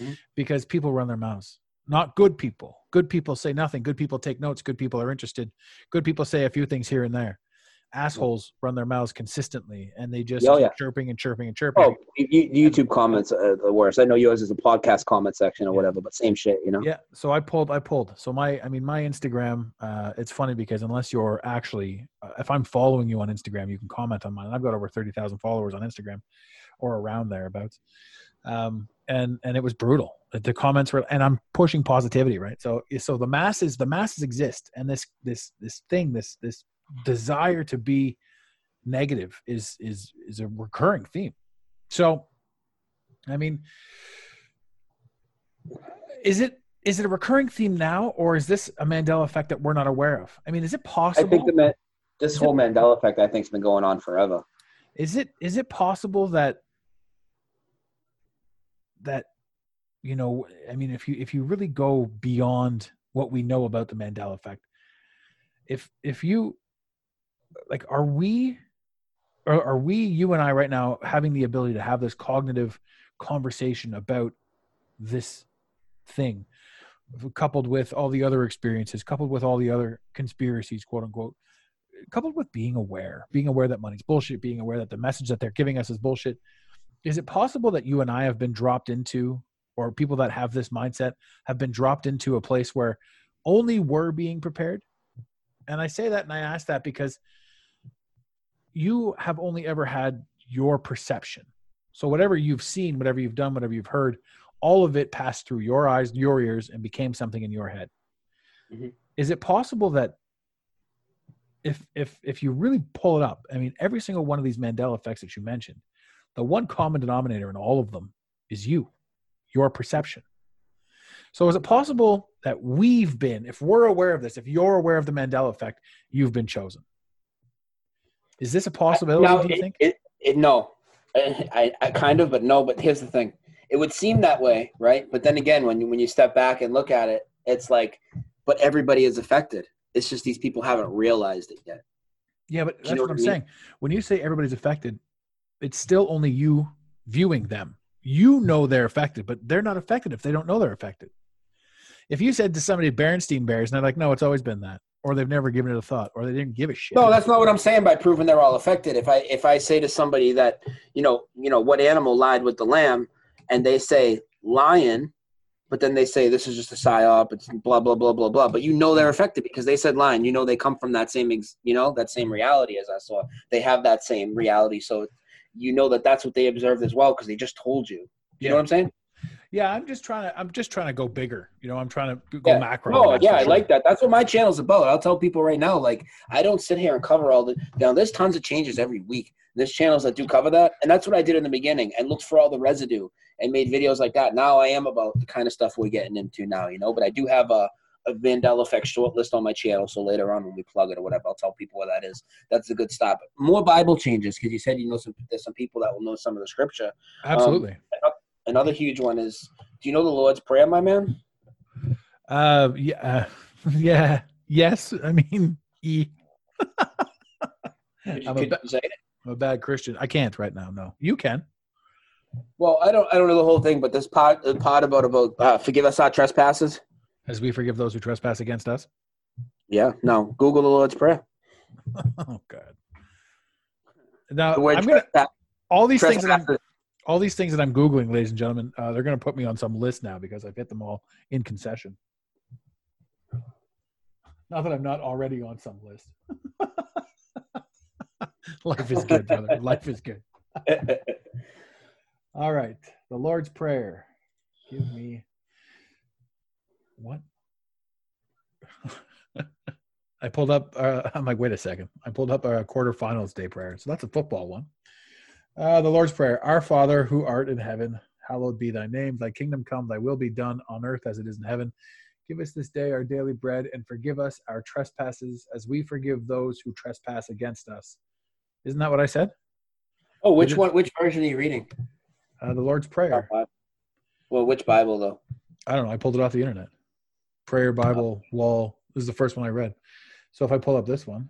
Mhm. because people run their mouths. Not good people. Good people say nothing. Good people take notes. Good people are interested. Good people say a few things here and there. Assholes run their mouths consistently, and they just Oh, keep yeah. chirping and chirping and chirping. Oh, you, YouTube comments are the worst. I know yours is a podcast comment section or Yeah. whatever, but same shit, you know. Yeah, so I pulled, I pulled. So my, I mean, my Instagram. Uh, it's funny because unless you're actually, uh, if I'm following you on Instagram, you can comment on mine. I've got over thirty thousand followers on Instagram, or around thereabouts. Um, and and it was brutal. The comments were, and I'm pushing positivity, right? So so the masses, the masses exist, and this this this thing, this this desire to be negative is is is a recurring theme. So, I mean, is it is it a recurring theme now, or is this a Mandela effect that we're not aware of? I mean, is it possible? I think the this Is whole Mandela effect, I think, has been going on forever. is it is it possible that that you know i mean if you if you really go beyond what we know about the mandela effect if if you like are we are, are we you and i right now having the ability to have this cognitive conversation about this thing coupled with all the other experiences coupled with all the other conspiracies quote unquote coupled with being aware, being aware that money's bullshit, being aware that the message that they're giving us is bullshit. Is it possible that you and I have been dropped into, or people that have this mindset have been dropped into a place where only we're being prepared? And I say that and I ask that because you have only ever had your perception. So whatever you've seen, whatever you've done, whatever you've heard, all of it passed through your eyes, your ears, and became something in your head. Mhm. Is it possible that if if if you really pull it up, I mean, every single one of these Mandela effects that you mentioned, the one common denominator in all of them is you, your perception. So is it possible that we've been, if we're aware of this, if you're aware of the Mandela effect, you've been chosen? Is this a possibility? Now, do you it, think? It, it, no, I, I kind of, but no. But here's the thing: it would seem that way, right? But then again, when you, when you step back and look at it, it's like, but everybody is affected. It's just these people haven't realized it yet. Yeah, but you that's know what what I'm mean? saying. When you say everybody's affected, it's still only you viewing them. You know they're affected, but they're not affected if they don't know they're affected. If you said to somebody Berenstein Bears, and they're like, no, it's always been that, or they've never given it a thought, or they didn't give a shit. No, that's not what I'm saying by proving they're all affected. If I if I say to somebody that you know you know what animal lied with the lamb, and they say lion, but then they say this is just a psyop, it's blah blah blah blah blah. But you know they're affected because they said lion. You know they come from that same ex, you know that same reality as I saw. They have that same reality, so you know that that's what they observed as well because they just told you. You know what I'm saying? Yeah, I'm just trying to. I'm just trying to go bigger. You know, I'm trying to go Yeah. macro. oh yeah, for I like that. That's what my channel's about. I'll tell people right now, like, I don't sit here and cover all the. Now, there's tons of changes every week. There's channels that do cover that, and that's what I did in the beginning and looked for all the residue and made videos like that. Now I am about the kind of stuff we're getting into now, you know. But I do have a, a Mandela Effect shortlist on my channel, so later on when we plug it or whatever, I'll tell people what that is. That's a good stop. More Bible changes because you said you know some. There's some people that will know some of the scripture. Um, Absolutely. Another huge one is, do you know the Lord's Prayer, my man? uh, yeah, uh, yeah, yes. I mean, e. I'm a ba-? I'm a bad Christian. I can't right now. No, you can. Well, I don't I don't know the whole thing, but this part the part about about uh, forgive us our trespasses. As we forgive those who trespass against us. Yeah, no. Google the Lord's Prayer. Oh God. Now I'm gonna all these things that I'm. All these things that I'm googling, ladies and gentlemen, uh, they're going to put me on some list now because I've hit them all in concession. Not that I'm not already on some list. Life is good, brother. Life is good. All right, the Lord's Prayer. Give me what? I pulled up. Uh, I'm like, wait a second. I pulled up a quarterfinals day prayer. So that's a football one. Uh, the Lord's Prayer Our Father, who art in heaven, hallowed be thy name. Thy kingdom come, thy will be done on earth as it is in heaven. Give us this day our daily bread and forgive us our trespasses as we forgive those who trespass against us. Isn't that what I said? oh, which one? Which version are you reading? Uh, the Lord's Prayer. Well, which Bible though? I don't know. I pulled it off the internet. Prayer Bible wall. This is the first one I read. So if I pull up this one,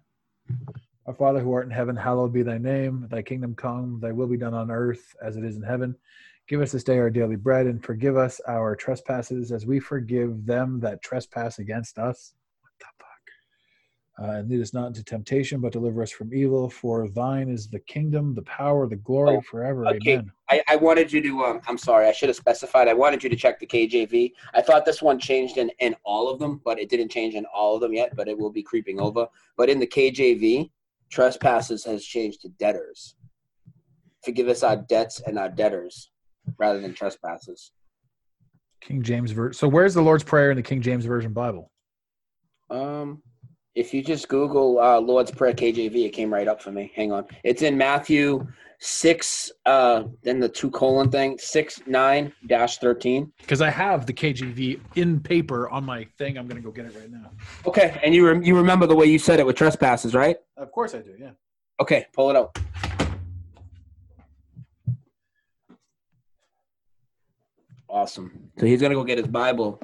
Our Father who art in heaven, hallowed be thy name. Thy kingdom come, thy will be done on earth as it is in heaven. Give us this day our daily bread and forgive us our trespasses as we forgive them that trespass against us. What the fuck? Uh, and lead us not into temptation, but deliver us from evil. For thine is the kingdom, the power, the glory Oh, forever. okay. Amen. I, I wanted you to. Um, I'm sorry, I should have specified. I wanted you to check the KJV. I thought this one changed in in all of them, but it didn't change in all of them yet. But it will be creeping over. But in the KJV, trespasses has changed to debtors. Forgive us our debts and our debtors, rather than trespasses. King James version. So where's the Lord's Prayer in the King James Version Bible? Um, if you just Google uh, Lord's Prayer KJV, it came right up for me. Hang on, it's in Matthew six. Uh, then the two colon thing six nine dash thirteen. Because I have the KJV in paper on my thing. I'm going to go get it right now. Okay, and you rem- you remember the way you said it with trespasses, right? Of course I do. Yeah. Okay, pull it out. Awesome. So he's gonna go get his Bible,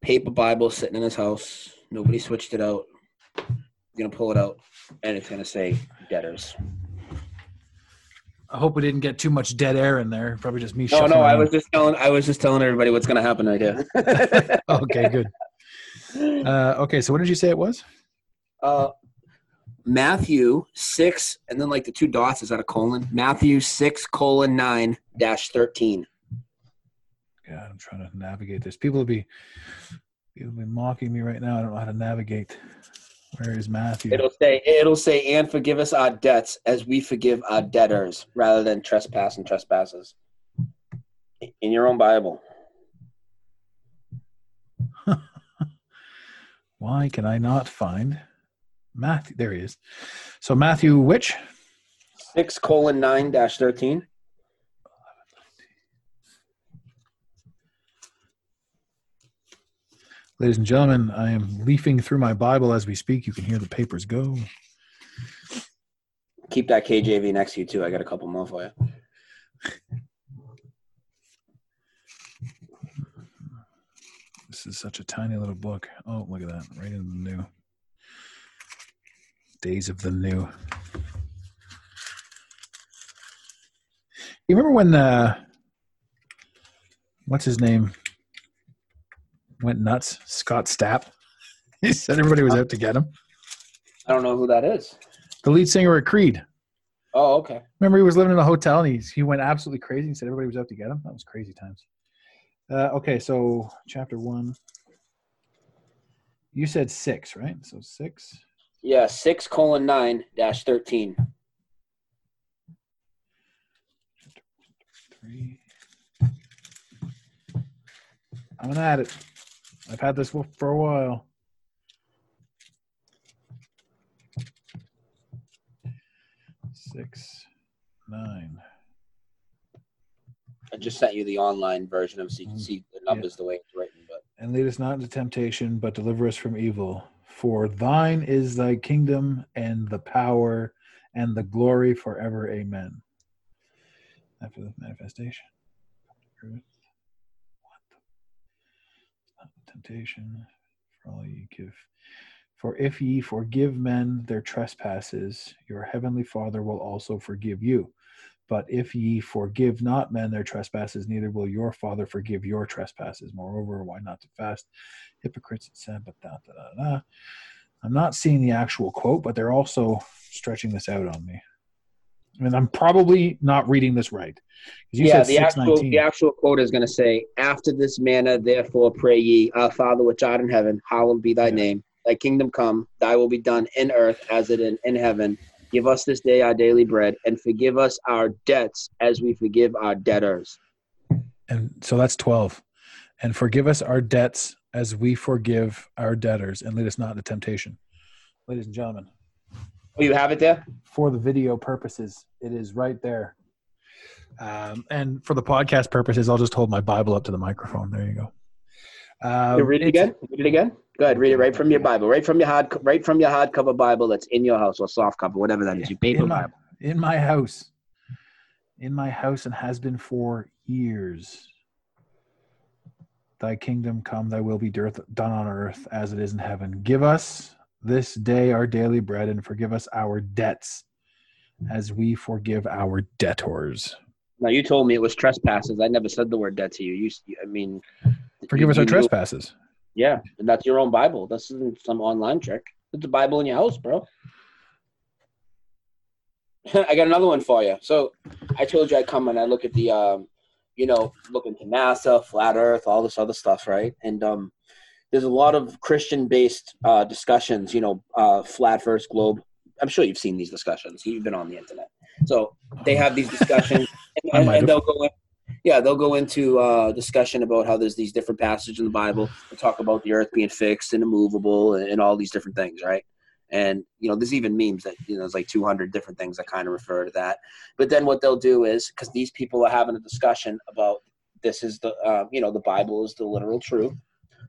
paper Bible sitting in his house. Nobody switched it out. He's gonna pull it out, and it's gonna say debtors. I hope we didn't get too much dead air in there. Probably just me. No, no, I was just telling. I was just telling everybody what's gonna happen right here. okay, good. Uh, okay, so what did you say it was? uh, Matthew six, and then like the two dots is that a colon? Matthew six colon nine dash thirteen. God, I'm trying to navigate this. People will be people will be mocking me right now. I don't know how to navigate. Where is Matthew? It'll say it'll say and forgive us our debts as we forgive our debtors, rather than trespass and trespasses. In your own Bible. Why can I not find Matthew? There he is. So Matthew, which? Six colon nine dash thirteen. Ladies and gentlemen, I am leafing through my Bible as we speak. You can hear the papers go. Keep that KJV next to you too. I got a couple more for you. This is such a tiny little book. Oh, look at that. Right in the new. Days of the New. You remember when uh what's his name? Went nuts? Scott Stapp. He said everybody was out to get him. I don't know who that is. The lead singer of Creed. Oh, okay. Remember he was living in a hotel and he he went absolutely crazy. He said everybody was out to get him. That was crazy times. Uh, okay, so chapter one. You said six, right? So six. Yeah, six colon nine dash thirteen. Three. I'm gonna add it. I've had this for a while. Six, nine. I just sent you the online version of so you can see the mm, numbers the way it's written. But And lead us not into temptation, but deliver us from evil. For thine is thy kingdom and the power and the glory forever. Amen. After the manifestation. What? Not temptation. For all ye give. For if ye forgive men their trespasses, your heavenly Father will also forgive you. But if ye forgive not men their trespasses, neither will your Father forgive your trespasses. Moreover, why not to fast? Hypocrites and but da, da, da, da. I'm not seeing the actual quote, but they're also stretching this out on me. And I'm probably not reading this right. yeah, said the actual the actual quote is going to say, "After this manner, therefore, pray ye, Our Father which art in heaven, hallowed be thy Yeah. name. Thy kingdom come. Thy will be done in earth as it in, in heaven. Give us this day our daily bread, and forgive us our debts as we forgive our debtors." And so that's 12. And forgive us our debts as we forgive our debtors, and lead us not into temptation. Ladies and gentlemen, Oh, you have it there. for the video purposes, it is right there. Um, and for the podcast purposes, I'll just hold my Bible up to the microphone. There you go. Um, You read it again. Read it again. Go ahead. Read it right from your Bible. Right from your hard. Right from your hardcover Bible that's in your house or soft cover, whatever that is. Your paper in my, Bible. in my house. in my house and has been for years. Thy kingdom come, thy will be done on earth as it is in heaven. Give us this day our daily bread and forgive us our debts as we forgive our debtors. Now you told me it was trespasses. I never said the word debt to you. You, I mean, Forgive you- us our you knew- trespasses. Yeah, and that's your own Bible. This isn't some online trick. It's a Bible in your house, bro. I got another one for you. So I told you I come and I look at the, um, you know, look into NASA, flat Earth, all this other stuff, right? And um, there's a lot of Christian-based uh, discussions. You know, uh, flat First globe. I'm sure you've seen these discussions. You've been on the internet, so they have these discussions, and, and, and they'll go in. Yeah, they'll go into uh, discussion about how there's these different passages in the Bible that talk about the earth being fixed and immovable and, and all these different things, right? And you know, there's even memes that you know, there's like 200 different things that kind of refer to that. But then what they'll do is because these people are having a discussion about this is the uh, you know the Bible is the literal truth.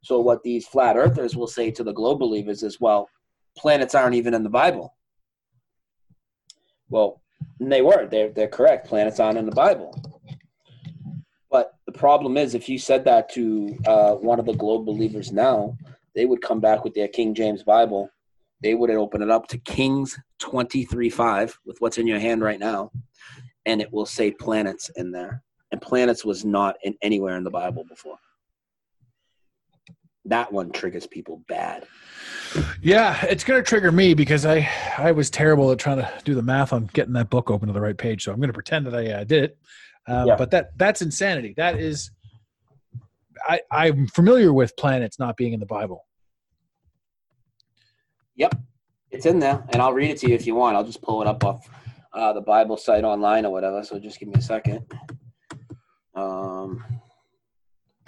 So what these flat earthers will say to the globe believers is, well, planets aren't even in the Bible. Well, they were. They're they're correct. Planets aren't in the Bible. But the problem is, if you said that to uh, one of the globe believers now, they would come back with their King James Bible. They would open it up to Kings 23 5 with what's in your hand right now, and it will say planets in there. And planets was not in anywhere in the Bible before. That one triggers people bad. Yeah, it's going to trigger me because I I was terrible at trying to do the math on getting that book open to the right page. So I'm going to pretend that I uh, did it. Um, Yeah. But that that's insanity. That is, I I'm familiar with planets not being in the Bible. Yep, it's in there, and I'll read it to you if you want. I'll just pull it up off uh, the Bible site online or whatever. So just give me a second, um,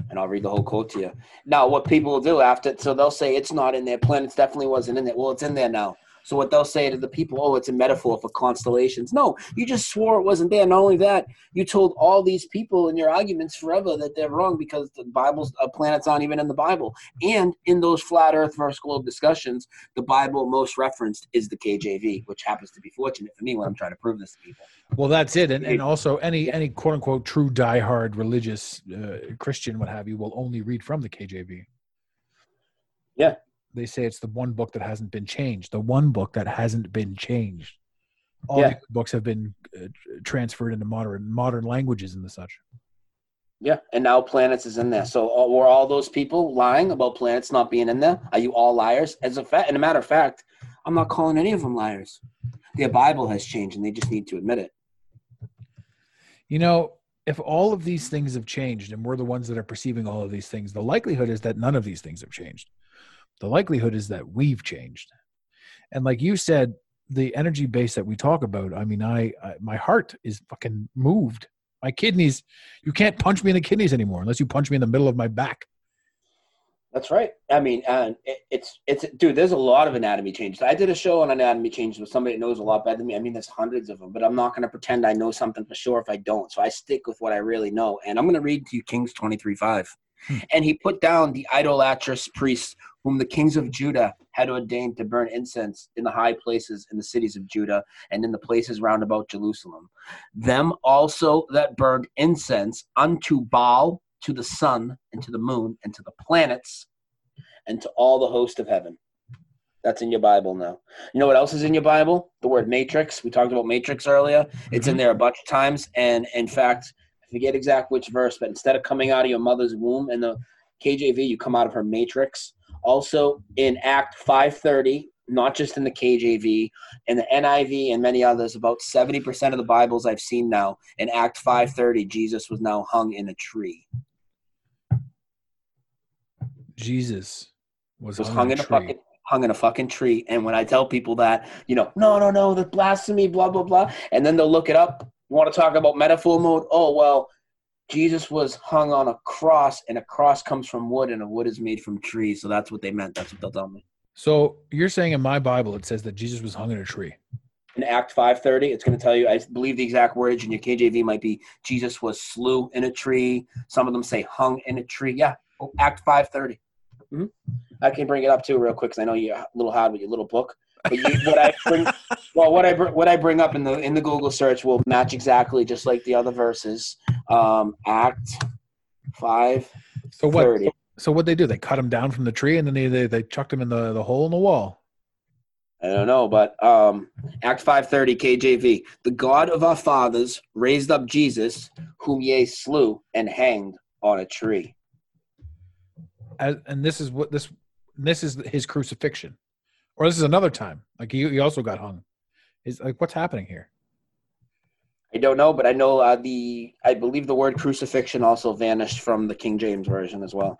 and I'll read the whole quote to you. Now, what people will do after, so they'll say it's not in there. Planets definitely wasn't in there. Well, it's in there now. So what they'll say to the people, oh, it's a metaphor for constellations. No, you just swore it wasn't there. Not only that, you told all these people in your arguments forever that they're wrong because the Bible's uh, planets aren't even in the Bible. And in those flat Earth versus globe discussions, the Bible most referenced is the KJV, which happens to be fortunate for me when I'm trying to prove this to people. Well, that's it, and and also any any quote unquote true diehard religious uh, Christian, what have you, will only read from the KJV. Yeah. They say it's the one book that hasn't been changed. The one book that hasn't been changed. All Yeah. the books have been uh, transferred into modern modern languages and the such. Yeah, and now planets is in there. So uh, were all those people lying about planets not being in there? Are you all liars? As a fact, and a matter of fact, I'm not calling any of them liars. Their Bible has changed, and they just need to admit it. You know, if all of these things have changed and we're the ones that are perceiving all of these things, the likelihood is that none of these things have changed. The likelihood is that we've changed. And like you said, the energy base that we talk about, I mean, I, I my heart is fucking moved. My kidneys, you can't punch me in the kidneys anymore unless you punch me in the middle of my back. That's right. I mean, and it, it's it's dude. There's a lot of anatomy changes. I did a show on anatomy changes with somebody that knows a lot better than me. I mean, there's hundreds of them, but I'm not going to pretend I know something for sure if I don't. So I stick with what I really know, and I'm going to read to you Kings 23:5. Hmm. And he put down the idolatrous priests whom the kings of Judah had ordained to burn incense in the high places in the cities of Judah and in the places round about Jerusalem. Them also that burned incense unto Baal, to the sun, and to the moon, and to the planets, and to all the host of heaven. That's in your Bible now. You know what else is in your Bible? The word matrix. We talked about matrix earlier. It's in mm-hmm. there a bunch of times. And in fact, I forget exact which verse, but instead of coming out of your mother's womb in the KJV, you come out of her matrix. Also in Act 530, not just in the KJV, in the NIV and many others, about 70% of the Bibles I've seen now, in Act 530, Jesus was now hung in a tree. Jesus was, was hung, hung in a a tree. fucking hung in a fucking tree. And when I tell people that, you know, no, no, no, the blasphemy, blah, blah, blah. And then they'll look it up. You want to talk about metaphor mode? Oh, well, Jesus was hung on a cross, and a cross comes from wood, and a wood is made from trees. So that's what they meant. That's what they'll tell me. So you're saying in my Bible it says that Jesus was hung in a tree. In Act 530, it's going to tell you, I believe the exact words in your KJV might be Jesus was slew in a tree. Some of them say hung in a tree. Yeah, oh, Act 530. Mhm. I can bring it up too real quick because I know you're a little hard with your little book. You, what I bring, well, what I what I bring up in the in the Google search will match exactly just like the other verses. Um, Act five So what? So what they do? They cut him down from the tree and then they they, they chucked him in the, the hole in the wall. I don't know, but um, Act five thirty KJV. The God of our fathers raised up Jesus, whom ye slew and hanged on a tree. As, and this is what this this is his crucifixion, or this is another time. Like he, he also got hung. Is like what's happening here? I don't know, but I know uh, the I believe the word crucifixion also vanished from the King James version as well.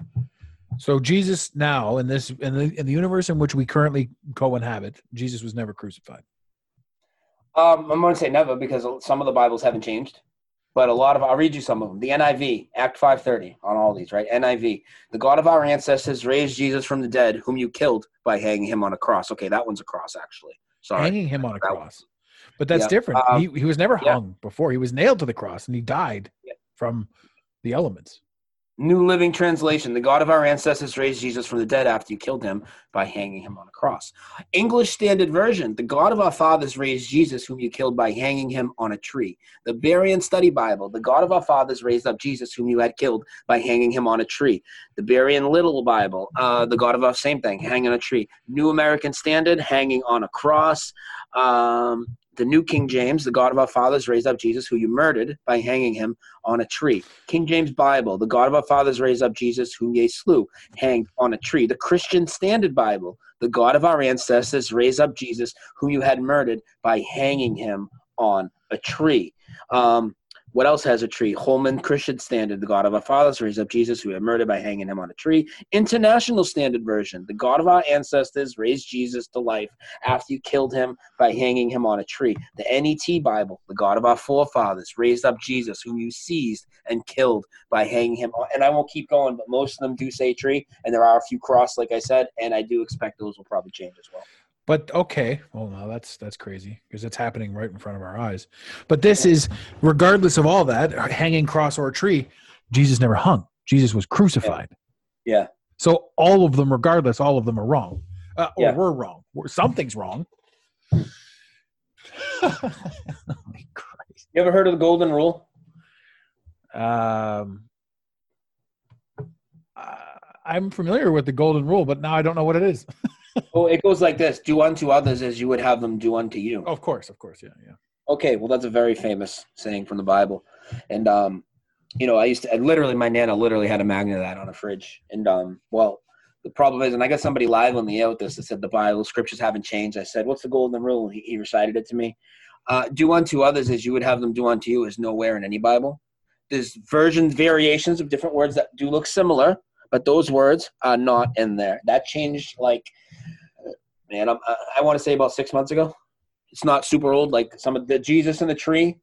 So Jesus now in this in the in the universe in which we currently co-inhabit, Jesus was never crucified. Um, I'm going to say never because some of the Bibles haven't changed, but a lot of I'll read you some of them. The NIV, Act 530 on all these, right? NIV, the God of our ancestors raised Jesus from the dead, whom you killed by hanging him on a cross. Okay, that one's a cross actually. Sorry. hanging him on a That cross. But that's Yeah. different. Um, he, he was never yeah. hung before. He was nailed to the cross and he died Yeah. from the elements. New Living Translation, the God of our ancestors raised Jesus from the dead after you killed him by hanging him on a cross. English Standard Version, the God of our fathers raised Jesus, whom you killed by hanging him on a tree. The Berean Study Bible, the God of our fathers raised up Jesus, whom you had killed by hanging him on a tree. The Berean Little Bible, uh, the God of our same thing, hanging on a tree. New American Standard, hanging on a cross. Um, the New King James, the God of our fathers raised up Jesus, who you murdered by hanging him on a tree. King James Bible, the God of our fathers raised up Jesus, whom ye slew, hanged on a tree. The Christian Standard Bible, the God of our ancestors raised up Jesus, whom you had murdered by hanging him on a tree. Um, what else has a tree? Holman Christian Standard, the God of our fathers raised up Jesus, who had murdered by hanging him on a tree. International Standard Version, the God of our ancestors raised Jesus to life after you killed him by hanging him on a tree. The NET Bible, the God of our forefathers, raised up Jesus, whom you seized and killed by hanging him on. And I won't keep going, but most of them do say tree, and there are a few cross, like I said, and I do expect those will probably change as well. But okay, well now that's that's crazy because it's happening right in front of our eyes. But this is regardless of all that, hanging cross or a tree, Jesus never hung. Jesus was crucified. Yeah. So all of them, regardless, all of them are wrong. Uh, or Yeah. we're wrong. We're- Something's wrong. You ever heard of the Golden Rule? Um, uh, I'm familiar with the golden rule, but now I don't know what it is. Well, it goes like this Do unto others as you would have them do unto you. of course, of course, yeah, yeah. Okay, well, that's a very famous saying from the Bible. And, um, you know, I used to, I literally, my Nana literally had a magnet of that on a fridge. And, um, well, the problem is, and I got somebody live on the air with this that said the Bible scriptures haven't changed. I said, What's the golden rule? He, he recited it to me. Uh, do unto others as you would have them do unto you is nowhere in any Bible. There's versions, variations of different words that do look similar, but those words are not in there. That changed, like, man, I'm, I, I want to say about six months ago. It's not super old like some of the jesus and the tree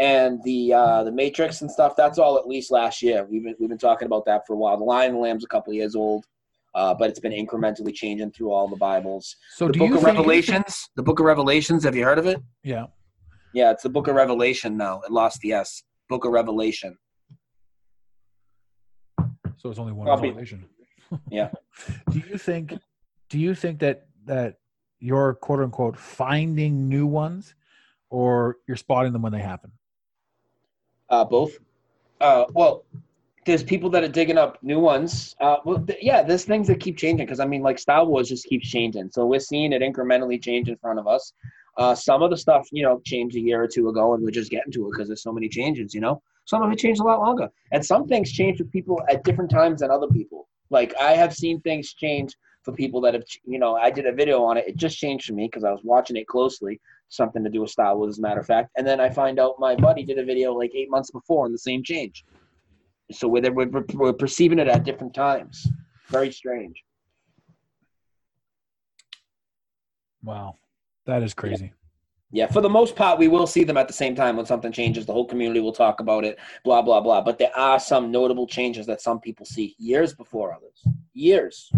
and the uh the matrix and stuff that's all at least last year. We've been, we've been talking about that for a while. The lion and the lamb's a couple years old uh, but it's been incrementally changing through all the bibles. So the do book you of revelations the book of revelations have you heard of it? Yeah. yeah it's the book of revelation now. It lost the s. Book of revelation So it's only one Probably. revelation. Yeah. do you think? Do you think that that you're quote unquote finding new ones, or you're spotting them when they happen? Uh, both. Uh, well, there's people that are digging up new ones. Uh, well, th- yeah, there's things that keep changing because I mean, like Star Wars just keeps changing, so we're seeing it incrementally change in front of us. Uh, some of the stuff, you know, changed a year or two ago, and we're just getting to it because there's so many changes. You know, some of it changed a lot longer, and some things change for people at different times than other people. Like I have seen things change for people that have, you know, I did a video on it. It just changed for me because I was watching it closely. Something to do with Wars, as a matter of fact. And then I find out my buddy did a video like eight months before, and the same change. So we're, we're, we're perceiving it at different times. Very strange. Wow, that is crazy. Yeah, for the most part, we will see them at the same time when something changes. The whole community will talk about it, blah, blah, blah. But there are some notable changes that some people see years before others. Years.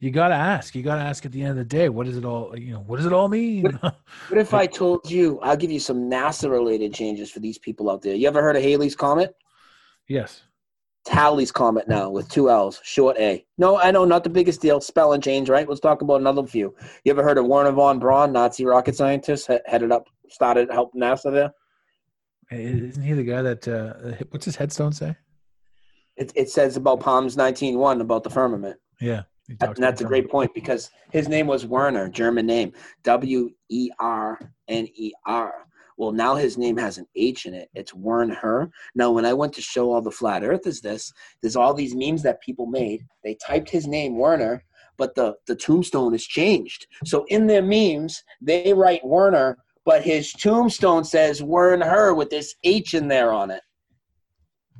You got to ask. You got to ask at the end of the day. What does it all? You know, what does it all mean? What if I told you, I'll give you some NASA related changes for these people out there? You ever heard of Haley's Comet? yes. It's Halley's Comet now with two L's, short A. No, I know, not the biggest deal. Spelling change, right? Let's talk about another few. You ever heard of Werner von Braun, Nazi rocket scientist, headed up, started helping NASA there? Isn't he the guy that? Uh, what's his headstone say? It, it says about Psalms 19.1 about the firmament. Yeah, That- and that's a great point because his name was Werner, German name, W E R N E R. Well, now his name has an H in it. It's Werner. Now, when I went to show all the flat earthers this, there's all these memes that people made. They typed his name Werner, but the the tombstone is changed. So in their memes, they write Werner, but his tombstone says Werner with this H in there on it.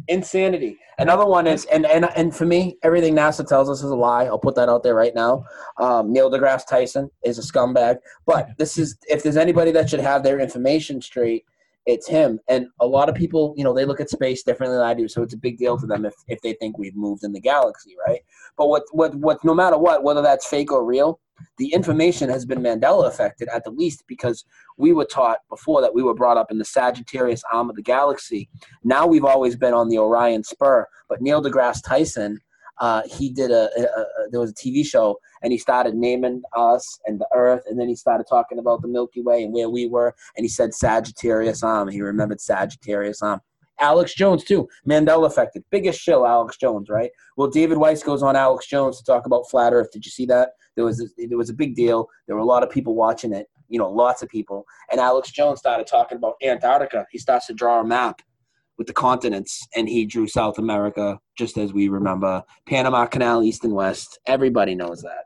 Insanity. Another one is, and and and for me, everything NASA tells us is a lie. I'll put that out there right now. Um, Neil deGrasse Tyson is a scumbag, but this is if there's anybody that should have their information straight, it's him. And a lot of people, you know, they look at space differently than I do, so it's a big deal to them if if they think we've moved in the galaxy, right? But what what what no matter what, whether that's fake or real, the information has been Mandela affected at the least because we were taught before that we were brought up in the Sagittarius arm of the galaxy. Now we've always been on the Orion spur. But Neil deGrasse Tyson, uh, he did a, a, a there was a TV show and he started naming us and the Earth, and then he started talking about the Milky Way and where we were, and he said Sagittarius arm. He remembered Sagittarius arm. Alex Jones too, Mandela affected, biggest show, Alex Jones, right? Well, David Weiss goes on Alex Jones to talk about flat Earth. Did you see that? There was a, there was a big deal. There were a lot of people watching it. You know, lots of people. And Alex Jones started talking about Antarctica. He starts to draw a map with the continents, and he drew South America, just as we remember Panama Canal, East and West. Everybody knows that.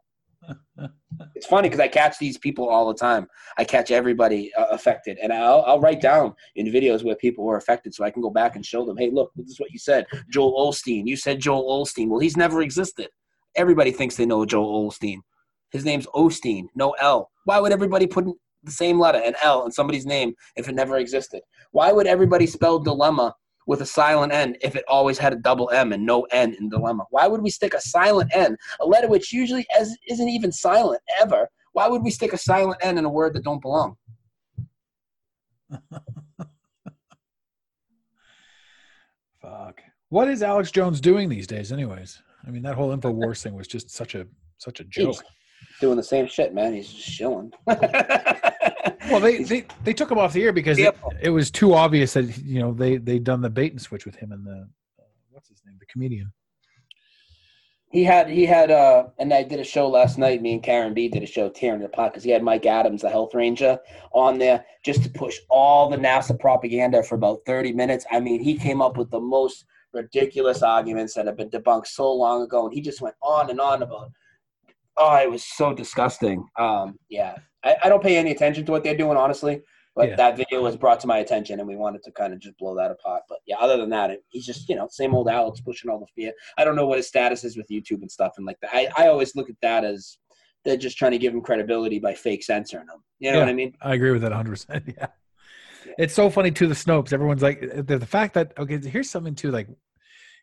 It's funny because I catch these people all the time. I catch everybody uh, affected, and I'll, I'll write down in videos where people were affected, so I can go back and show them. Hey, look, this is what you said, Joel Olstein. You said Joel Olstein. Well, he's never existed. Everybody thinks they know Joel Olstein. His name's Osteen, no L. Why would everybody put the same letter, an L, in somebody's name if it never existed? Why would everybody spell dilemma with a silent N if it always had a double M and no N in dilemma? Why would we stick a silent N, a letter which usually as, isn't even silent ever? Why would we stick a silent N in a word that don't belong? Fuck. What is Alex Jones doing these days, anyways? I mean, that whole Infowars thing was just such a such a joke. He's doing the same shit, man. He's just chilling. Well, they, they they took him off the air because it, it was too obvious that you know they they done the bait and switch with him and the uh, what's his name, the comedian. He had he had uh and I did a show last night. Me and Karen B did a show tearing it apart because he had Mike Adams, the health ranger, on there just to push all the NASA propaganda for about thirty minutes. I mean, he came up with the most ridiculous arguments that have been debunked so long ago, and he just went on and on about. Oh, it was so disgusting. Um, yeah, I, I don't pay any attention to what they're doing, honestly. But Yeah. that video was brought to my attention, and we wanted to kind of just blow that apart. But yeah, other than that, it, he's just you know same old Alex pushing all the fear. I don't know what his status is with YouTube and stuff and like that. I, I always look at that as they're just trying to give him credibility by fake censoring him. You know Yeah. what I mean? I agree with that 100. percent Yeah, it's so funny to the Snopes. Everyone's like the, the fact that okay, here's something too. Like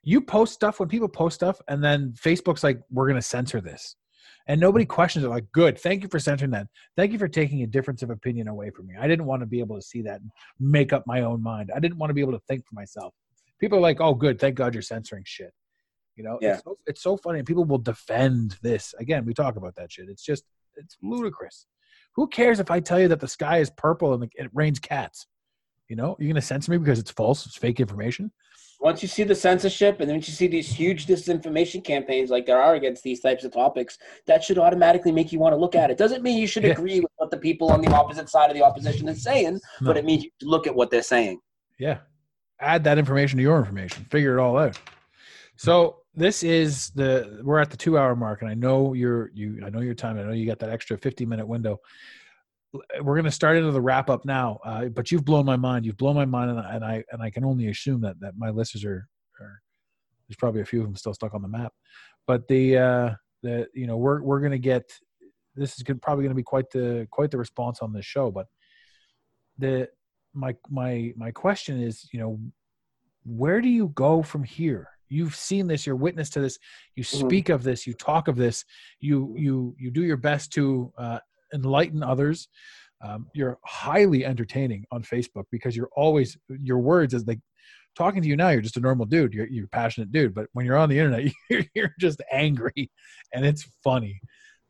you post stuff when people post stuff, and then Facebook's like, we're gonna censor this, and nobody questions it. Like, good, thank you for censoring that. Thank you for taking a difference of opinion away from me. I didn't want to be able to see that and make up my own mind. I didn't want to be able to think for myself. People are like, oh, good, thank God you're censoring shit. You know, Yeah. it's, so, it's so funny. And people will defend this. Again, we talk about that shit. It's just, it's ludicrous. Who cares if I tell you that the sky is purple and it rains cats? You know, you're going to censor me because it's false, it's fake information. Once you see the censorship, and then you see these huge disinformation campaigns like there are against these types of topics, that should automatically make you want to look at it. Doesn't mean you should Yeah. agree with what the people on the opposite side of the opposition is saying, but it means you should look at what they're saying. Yeah. Add that information to your information. Figure it all out. So this is the we're at the two hour mark, and I know you're you I know your time. I know you got that extra 50 minute window. We're going to start into the wrap up now, uh, but you've blown my mind. You've blown my mind, and, I- and I and I can only assume that that my listeners are, are there's probably a few of them still stuck on the map. But the uh, the you know we're we're going to get this is gonna, probably going to be quite the quite the response on this show. But the my my my question is you know where do you go from here you've seen this you're witness to this you Mhm. speak of this you talk of this you you you do your best to uh, enlighten others um, you're highly entertaining on facebook because you're always your words as they talking to you now, you're just a normal dude. You're you're a passionate dude, but when you're on the internet, you're, you're just angry, and it's funny.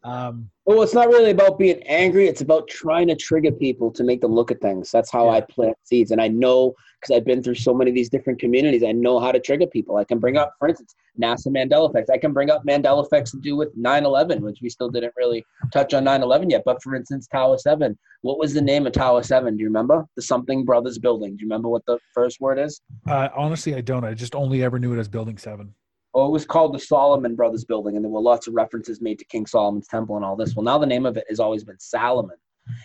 Um, Well, it's not really about being angry. It's about trying to trigger people to make them look at things. That's how Yeah. I plant seeds. And I know because I've been through so many of these different communities, I know how to trigger people. I can bring up, for instance, NASA Mandela effects. I can bring up Mandela effects to do with 9 11, which we still didn't really touch on 9 11 yet. But for instance, Tower 7. What was the name of Tower 7? Do you remember? The Something Brothers building. Do you remember what the first word is? uh, honestly, I don't. I just only ever knew it as Building Seven. Oh, it was called the Solomon Brothers Building, and there were lots of references made to King Solomon's Temple and all this. Well, now the name of it has always been Salomon,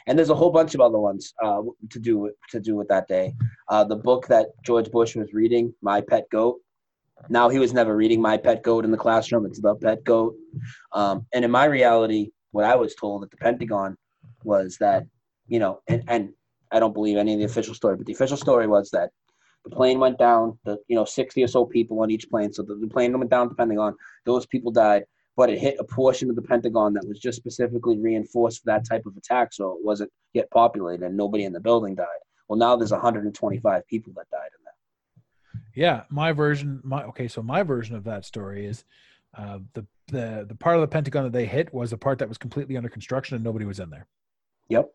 and there's a whole bunch of other ones uh, to do with, to do with that day. Uh, the book that George Bush was reading, My Pet Goat. Now he was never reading My Pet Goat in the classroom. It's the Pet Goat. Um, and in my reality, what I was told at the Pentagon was that, you know, and, and I don't believe any of the official story, but the official story was that the plane went down. The you know sixty or so people on each plane. So the, the plane went down to Pentagon. Those people died, but it hit a portion of the Pentagon that was just specifically reinforced for that type of attack. So it wasn't yet populated, and nobody in the building died. Well, now there's 125 people that died in that. Yeah, my version. My okay. So my version of that story is uh, the the the part of the Pentagon that they hit was the part that was completely under construction and nobody was in there. Yep,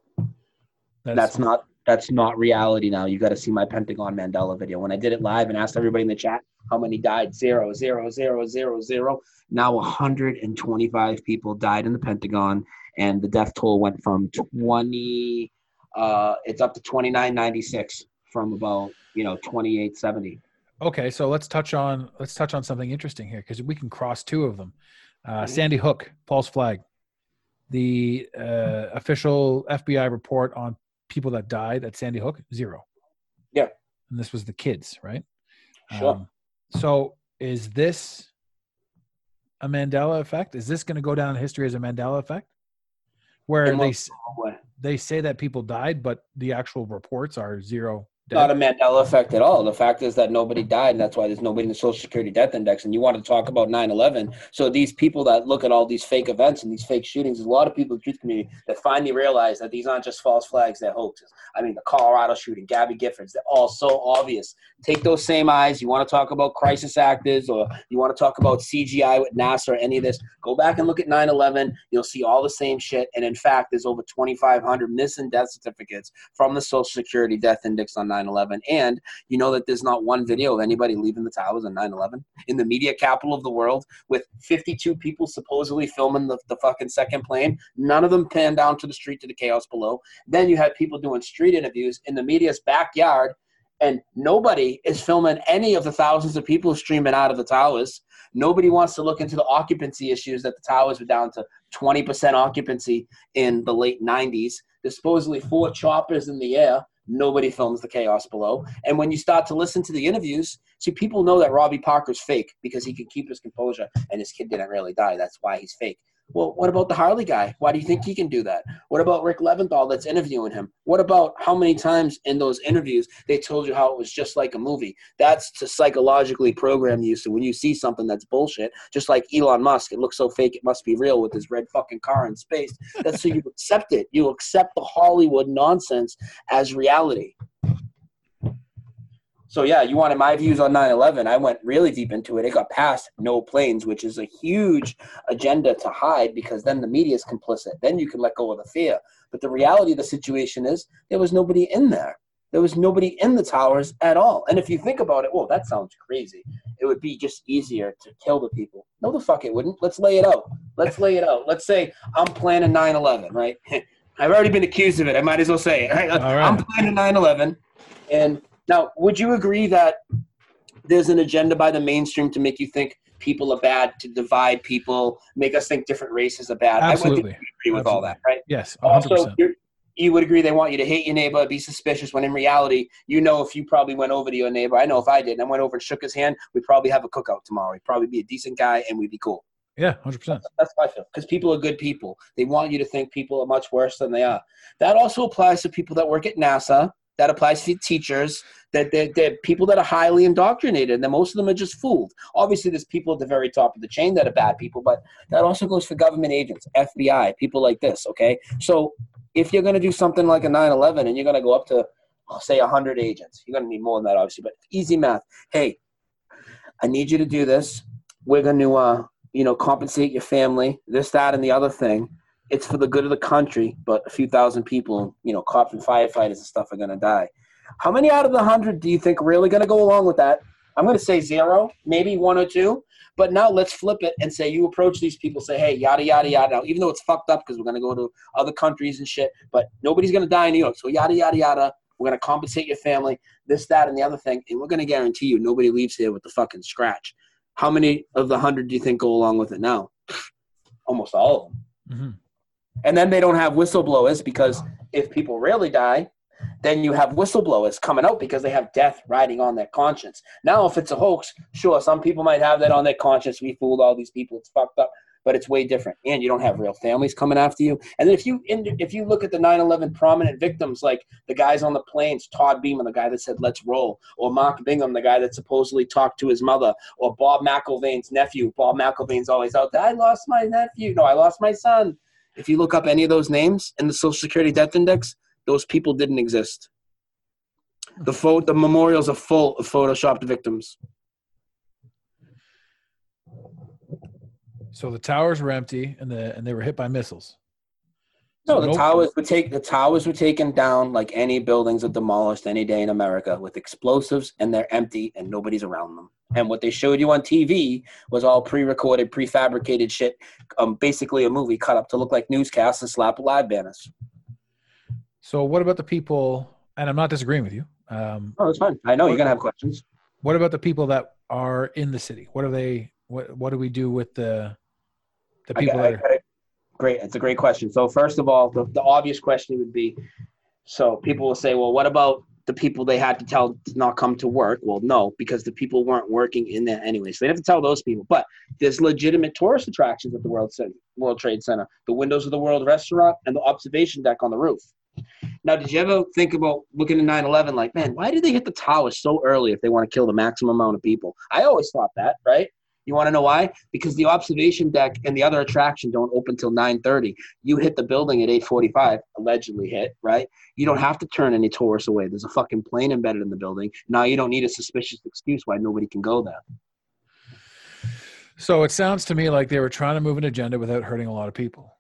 that's not that's not reality now. You got to see my Pentagon Mandela video. When I did it live and asked everybody in the chat how many died, zero, zero, zero, zero, zero. Now 125 people died in the Pentagon, and the death toll went from 20. Uh, it's up to 2996 from about you know 2870. Okay, so let's touch on let's touch on something interesting here because we can cross two of them. Uh, Mhm. Sandy Hook, false flag. The uh, official FBI report on people that died at Sandy Hook zero. Yeah. and this was the kids, right? Sure. Um, so is this a Mandela effect? Is this going to go down in history as a Mandela effect, where they they say that people died, but the actual reports are zero. Not a Mandela effect at all. The fact is that nobody died, and that's why there's nobody in the Social Security death index. And you want to talk about 9 11. So, these people that look at all these fake events and these fake shootings, there's a lot of people in the truth community that finally realize that these aren't just false flags, they're hoaxes. I mean, the Colorado shooting, Gabby Giffords, they're all so obvious. Take those same eyes. You want to talk about crisis actors or you want to talk about CGI with NASA or any of this, go back and look at 9 11. You'll see all the same shit. And in fact, there's over 2,500 missing death certificates from the Social Security death index on 9 11. And you know that there's not one video of anybody leaving the towers on 9 11 in the media capital of the world with 52 people supposedly filming the, the fucking second plane. None of them panned down to the street to the chaos below. Then you had people doing street interviews in the media's backyard, and nobody is filming any of the thousands of people streaming out of the towers. Nobody wants to look into the occupancy issues that the towers were down to 20% occupancy in the late 90s. There's supposedly four choppers in the air. Nobody films the chaos below. And when you start to listen to the interviews, see, people know that Robbie Parker's fake because he can keep his composure and his kid didn't really die. That's why he's fake. Well, what about the Harley guy? Why do you think he can do that? What about Rick Leventhal that's interviewing him? What about how many times in those interviews they told you how it was just like a movie? That's to psychologically program you. So when you see something that's bullshit, just like Elon Musk, it looks so fake it must be real with his red fucking car in space. That's so you accept it. You accept the Hollywood nonsense as reality. So yeah, you wanted my views on 9/11. I went really deep into it. It got past no planes, which is a huge agenda to hide because then the media is complicit. Then you can let go of the fear. But the reality of the situation is there was nobody in there. There was nobody in the towers at all. And if you think about it, well, that sounds crazy. It would be just easier to kill the people. No, the fuck it wouldn't. Let's lay it out. Let's lay it out. Let's say I'm planning 9/11, right? I've already been accused of it. I might as well say it. Right? All right. I'm planning 9/11, and now, would you agree that there's an agenda by the mainstream to make you think people are bad, to divide people, make us think different races are bad? I Absolutely. would agree with all that, right? Yes, 100%. Also, you're, would agree they want you to hate your neighbor, be suspicious, when in reality, you know if you probably went over to your neighbor, I know if I did, and I went over and shook his hand, we'd probably have a cookout tomorrow. He'd probably be a decent guy, and we'd be cool. yeah, 100%. That's how I feel. Because people are good people. They want you to think people are much worse than they are. That also applies to people that work at NASA. That applies to teachers. That they're, they're people that are highly indoctrinated, and then most of them are just fooled. Obviously, there's people at the very top of the chain that are bad people, but that also goes for government agents, FBI, people like this. Okay, so if you're going to do something like a 9/11 and you're going to go up to say 100 agents. You're going to need more than that, obviously, but easy math. Hey, I need you to do this. We're going to, uh, you know, compensate your family, this, that, and the other thing. It's for the good of the country, but a few thousand people, you know, cops and firefighters and stuff are going to die. How many out of the 100 do you think really going to go along with that? I'm going to say zero, maybe one or two. But now let's flip it and say you approach these people, say, hey, yada, yada, yada. Now, even though it's fucked up because we're going to go to other countries and shit, but nobody's going to die in New York. So yada, yada, yada. We're going to compensate your family, this, that, and the other thing. And we're going to guarantee you nobody leaves here with the fucking scratch. How many of the 100 do you think go along with it now? Almost all of them. Mm-hmm. And then they don't have whistleblowers because if people really die, then you have whistleblowers coming out because they have death riding on their conscience. Now, if it's a hoax, sure, some people might have that on their conscience. We fooled all these people. It's fucked up, but it's way different. And you don't have real families coming after you. And then if you if you look at the 9/11 prominent victims, like the guys on the planes, Todd Beamer, the guy that said "Let's roll," or Mark Bingham, the guy that supposedly talked to his mother, or Bob McIlvaine's nephew. Bob McIlvaine's always out there. I lost my nephew. No, I lost my son. If you look up any of those names in the Social Security Death Index, those people didn't exist. The pho- the memorials are full of photoshopped victims. So the towers were empty and the and they were hit by missiles. No, the no- towers were take the towers were taken down like any buildings are demolished any day in America with explosives, and they're empty and nobody's around them. And what they showed you on TV was all pre-recorded, prefabricated shit. Um, basically a movie cut up to look like newscasts and slap live banners. So what about the people? And I'm not disagreeing with you. Um, Oh, that's fine. I know you're gonna have questions. what about the people that are in the city? What are they? What What do we do with the the people got- I that are? it. Great, it's a great question. So first of all, the, the obvious question would be, so people will say, well, what about the people they had to tell to not come to work? Well, no, because the people weren't working in there anyway, so they have to tell those people. But there's legitimate tourist attractions at the World Center, World Trade Center, the Windows of the World restaurant, and the observation deck on the roof. Now, did you ever think about looking at 9/11 like, man, why did they hit the towers so early if they want to kill the maximum amount of people? I always thought that, right? You want to know why? Because the observation deck and the other attraction don't open till 9:30. You hit the building at 8:45, allegedly hit, right? You don't have to turn any tourists away. There's a fucking plane embedded in the building. Now you don't need a suspicious excuse why nobody can go there. So it sounds to me like they were trying to move an agenda without hurting a lot of people.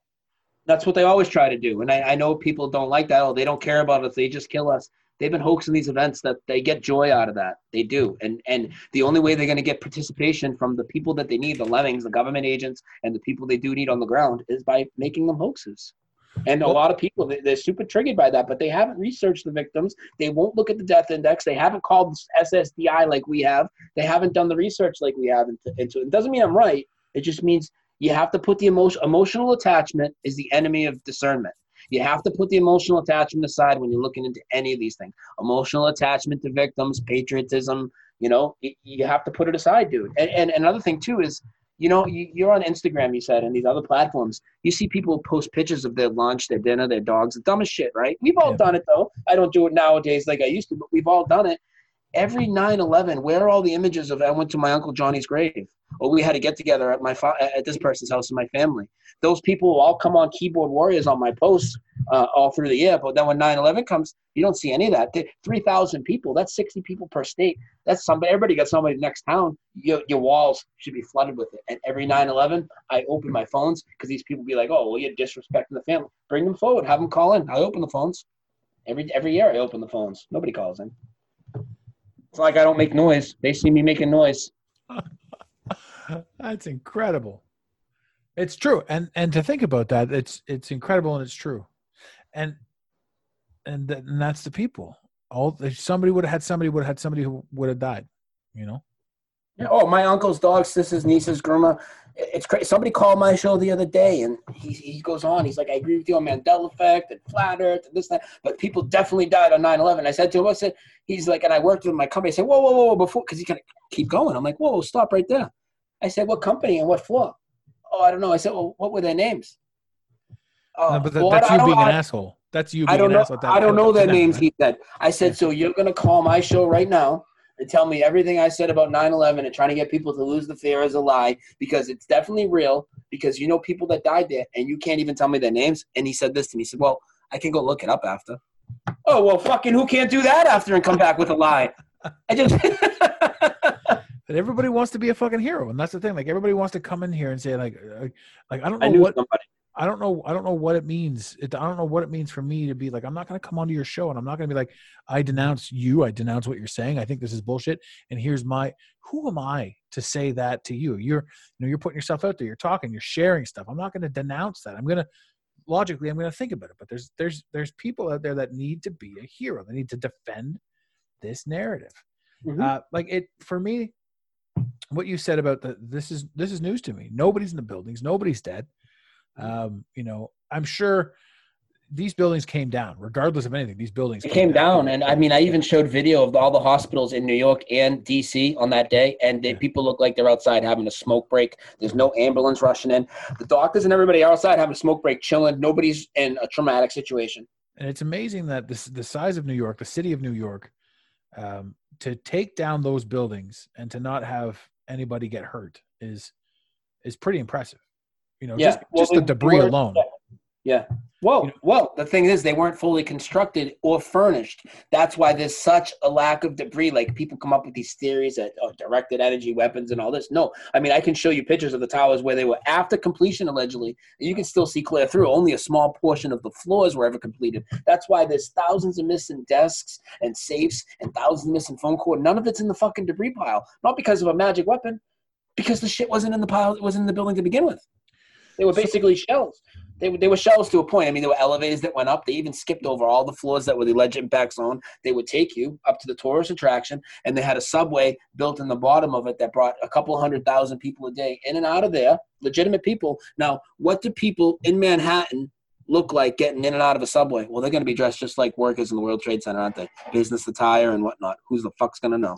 That's what they always try to do. And I, I know people don't like that. Oh, they don't care about us. They just kill us. They've been hoaxing these events that they get joy out of that. They do. And and the only way they're going to get participation from the people that they need, the lemmings, the government agents, and the people they do need on the ground, is by making them hoaxes. And a lot of people, they- they're super triggered by that, but they haven't researched the victims. They won't look at the death index. They haven't called SSDI like we have. They haven't done the research like we have into, into it. It doesn't mean I'm right. It just means you have to put the emotion, emotional attachment is the enemy of discernment. You have to put the emotional attachment aside when you're looking into any of these things. Emotional attachment to victims, patriotism, you know, you have to put it aside, dude. And, and another thing, too, is, you know, you, you're on Instagram, you said, and these other platforms. You see people post pictures of their lunch, their dinner, their dogs, the dumbest shit, right? We've all Yeah. done it, though. I don't do it nowadays like I used to, but we've all done it. Every 9 11, where are all the images of I went to my Uncle Johnny's grave? Or we had to get together at my fa- at this person's house in my family. Those people will all come on keyboard warriors on my posts uh, all through the year. But then when 9/11 comes, you don't see any of that. Three thousand people. That's 60 people per state. That's somebody. Everybody got somebody next town. Your, your walls should be flooded with it. And every 9/11, I open my phones because these people be like, "Oh, well, you're disrespecting the family." Bring them forward. Have them call in. I open the phones. Every every year, I open the phones. Nobody calls in. It's like I don't make noise. They see me making noise. That's incredible. It's true, and and to think about that, it's it's incredible and it's true, and and, th- and that's the people. All somebody would have had somebody would have had somebody who would have died, you know. Yeah, Oh, my uncle's dog, sister's niece's grandma. It's crazy. Somebody called my show the other day, and he, he goes on. He's like, "I agree with you on Mandela effect and flat Earth and this and that, but people definitely died on 9/11." I said to him, "I said he's like," and I worked with my company. I said, "Whoa, whoa, whoa!" Before, because he's gonna keep going. I'm like, "Whoa, whoa, stop right there." I said, "What company and what floor?" Oh, I don't know. I said, "Well, what were their names?" Oh, No, uh, but that, well, that's I you being an I- asshole. That's you being I don't an know. asshole. I don't know their names. right? He said. I said, so you're gonna call my show right now and tell me everything I said about 9/11 and trying to get people to lose the fear is a lie because it's definitely real. Because you know people that died there and you can't even tell me their names. And he said this to me. He said, "Well, I can go look it up after." Oh well, fucking who can't do that after and come back with a lie? I just That everybody wants to be a fucking hero, and that's the thing. Like everybody wants to come in here and say like, uh, like I don't know I knew what somebody. I don't know. I don't know what it means. It, I don't know what it means for me to be like, I'm not going to come onto your show and I'm not going to be like, I denounce you. I denounce what you're saying. I think this is bullshit. And here's my, who am I to say that to you? You're, you know, you're putting yourself out there. You're talking, you're sharing stuff. I'm not going to denounce that. I'm going to, logically, I'm going to think about it. But there's, there's, there's people out there that need to be a hero. They need to defend this narrative. Mhm. Uh, like it, for me, what you said about the, this is, this is news to me. Nobody's in the buildings. Nobody's dead um, you know i'm sure these buildings came down regardless of anything these buildings It came down, and I mean, I even showed video of all the hospitals in New York and DC on that day, and they, Yeah. people look like they're outside having a smoke break. There's no ambulance rushing in. The doctors and everybody are outside having a smoke break, chilling. Nobody's in a traumatic situation. and it's amazing that this the size of new york the city of new york um, to take down those buildings and to not have anybody get hurt is is pretty impressive you know Yeah, just, well, just the debris alone Yeah. Well, well, the thing is, they weren't fully constructed or furnished. That's why there's such a lack of debris. Like people come up with these theories that oh, directed energy weapons and all this. No, I mean I can show you pictures of the towers where they were after completion allegedly. And you can still see clear through. Only a small portion of the floors were ever completed. That's why there's thousands of missing desks and safes and thousands of missing phone cord. None of it's in the fucking debris pile. Not because of a magic weapon, because the shit wasn't in the pile. It wasn't in the building to begin with. They were basically shells. They, were- they were shells to a point. I mean, there were elevators that went up. They even skipped over all the floors that were the alleged impact zone. They would take you up to the tourist attraction, and they had a subway built in the bottom of it that brought a couple hundred thousand people a day in and out of there, legitimate people. Now, what do people in Manhattan look like getting in and out of a subway? Well, they're going to be dressed just like workers in the World Trade Center, aren't they? Business attire and whatnot. Who's the fuck's going to know?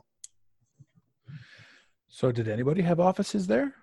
so did anybody have offices there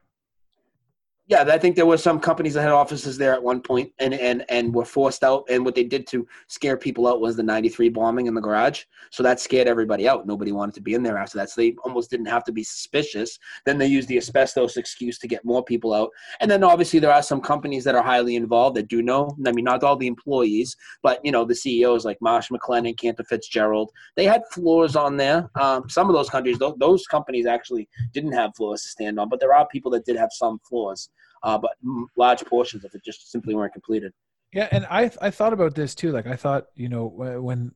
Yeah, I think there were some companies that had offices there at one point and, and, and were forced out. And what they did to scare people out was the 93 bombing in the garage. So that scared everybody out. Nobody wanted to be in there after that. So they almost didn't have to be suspicious. Then they used the asbestos excuse to get more people out. And then obviously there are some companies that are highly involved that do know. I mean, not all the employees, but, you know, the CEOs like Marsh McLennan, Cantor Fitzgerald, they had floors on there. Um, some of those countries, those, those companies actually didn't have floors to stand on, but there are people that did have some floors uh, but large portions of it just simply weren't completed. Yeah, and I I thought about this too. Like I thought, you know, when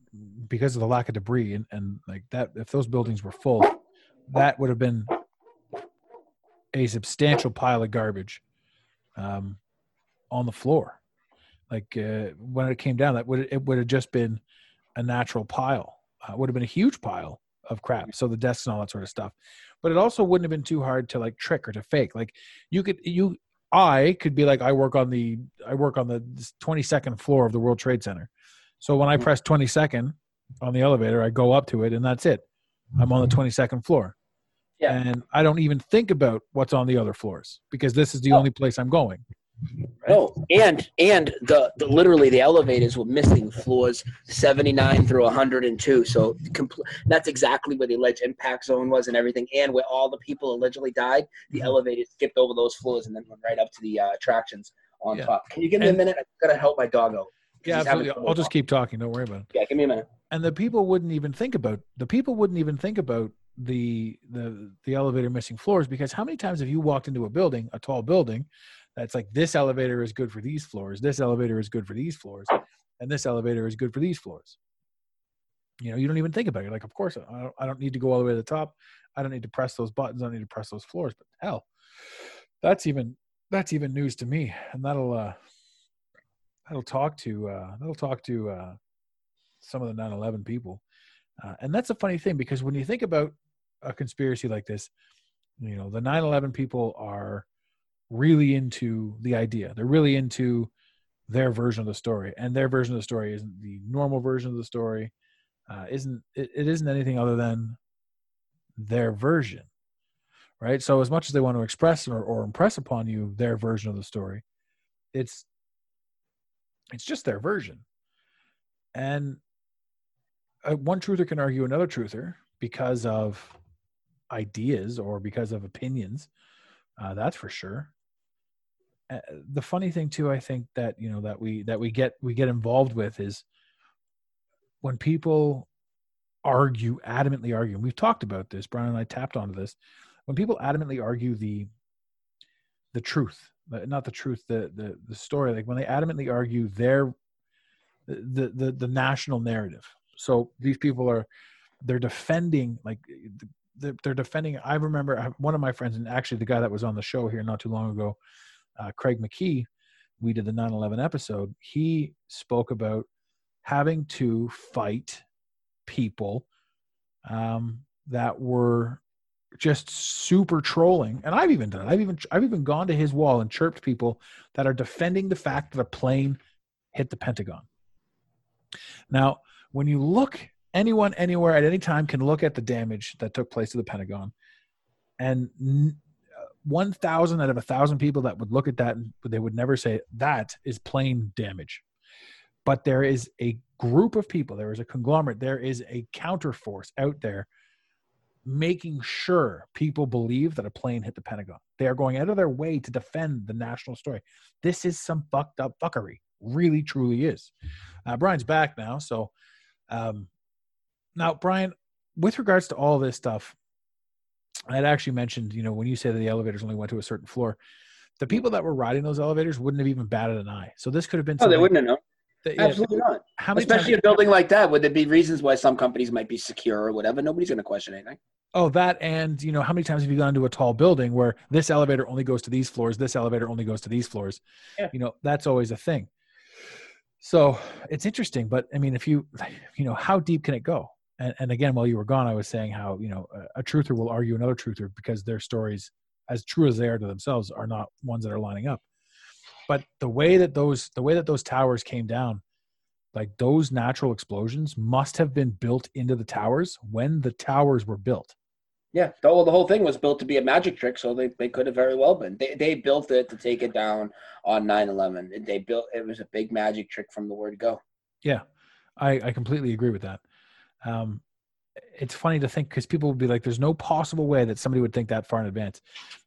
because of the lack of debris and and like that, if those buildings were full, that would have been a substantial pile of garbage um, on the floor. Like uh, when it came down, that would it would have just been a natural pile. Uh, would have been a huge pile of crap. So the desks and all that sort of stuff. But it also wouldn't have been too hard to like trick or to fake. Like you could you I could be like, I work on the I work on the 22nd floor of the World Trade Center. So when I mm-hmm. press 22nd on the elevator, I go up to it, and that's it. I'm on the mm-hmm. 22nd floor, Yeah. and I don't even think about what's on the other floors because this is the No. only place I'm going. No, and and the, the literally the elevators were missing floors 79 through 102. So compl- that's exactly where the alleged impact zone was and everything, and where all the people allegedly died. The Mhm. elevators skipped over those floors and then went right up to the uh, attractions on Yeah. top. Can you give me And- a minute? I've gotta help my dog out. Yeah, absolutely. I'll just keep talking. Don't worry about it. Yeah, give me a minute. and the people wouldn't even think about the people wouldn't even think about the the the elevator missing floors because how many times have you walked into a building a tall building that's like this elevator is good for these floors this elevator is good for these floors and this elevator is good for these floors. You know you don't even think about it. You're like of course I don't, I don't need to go all the way to the top. I don't need to press those buttons. I don't need to press those floors. But hell that's even that's even news to me. And that'll uh that'll talk to uh that'll talk to uh some of the 9-11 people. Uh, and that's a funny thing because when you think about a conspiracy like this you know the 9-11 people are really into the idea. They're really into their version of the story and their version of the story isn't the normal version of the story. Uh, isn't it, it isn't anything other than their version right? So as much as they want to express or, or impress upon you their version of the story it's it's just their version. And uh, one truther can argue another truther because of ideas or because of opinions uh, that's for sure uh, the funny thing too i think that you know that we that we get we get involved with is when people argue, adamantly argue, and we've talked about this, Brian and I tapped onto this. When people adamantly argue the the truth, not the truth, the the the story, like when they adamantly argue their the the the national narrative. So these people are they're defending like they're defending. I remember one of my friends, and actually the guy that was on the show here not too long ago, uh, Craig McKee. We did the 9/11 episode. He spoke about having to fight people um, that were just super trolling and i've even done it i've even i've even gone to his wall and chirped people that are defending the fact that a plane hit the pentagon now when you look anyone anywhere at any time can look at the damage that took place to the pentagon and 1000 out of a 1000 people that would look at that they would never say that is plane damage but there is a group of people, there is a conglomerate, there is a counterforce out there making sure people believe that a plane hit the Pentagon. They are going out of their way to defend the national story. This is some fucked up fuckery. Really, truly is. Uh, Brian's back now. So, um, now, Brian, with regards to all this stuff, I had actually mentioned, you know, when you say that the elevators only went to a certain floor, the people that were riding those elevators wouldn't have even batted an eye. So this could have been. Oh, they wouldn't have known. That, yeah, Absolutely not. Especially times- a building like that, would there be reasons why some companies might be secure or whatever? Nobody's going to question anything. Oh, that and you know, how many times have you gone to a tall building where this elevator only goes to these floors, this elevator only goes to these floors? Yeah. You know, that's always a thing. So it's interesting, but I mean, if you, you know, how deep can it go? And, and again, while you were gone, I was saying how you know a, a truther will argue another truther because their stories, as true as they are to themselves, are not ones that are lining up. But the way that those the way that those towers came down like those natural explosions must have been built into the towers when the towers were built. Yeah the whole, the whole thing was built to be a magic trick so they, they could have very well been. They, they built it to take it down on 9-11 they built it was a big magic trick from the word go. Yeah i, I completely agree with that um, it's funny to think because people would be like there's no possible way that somebody would think that far in advance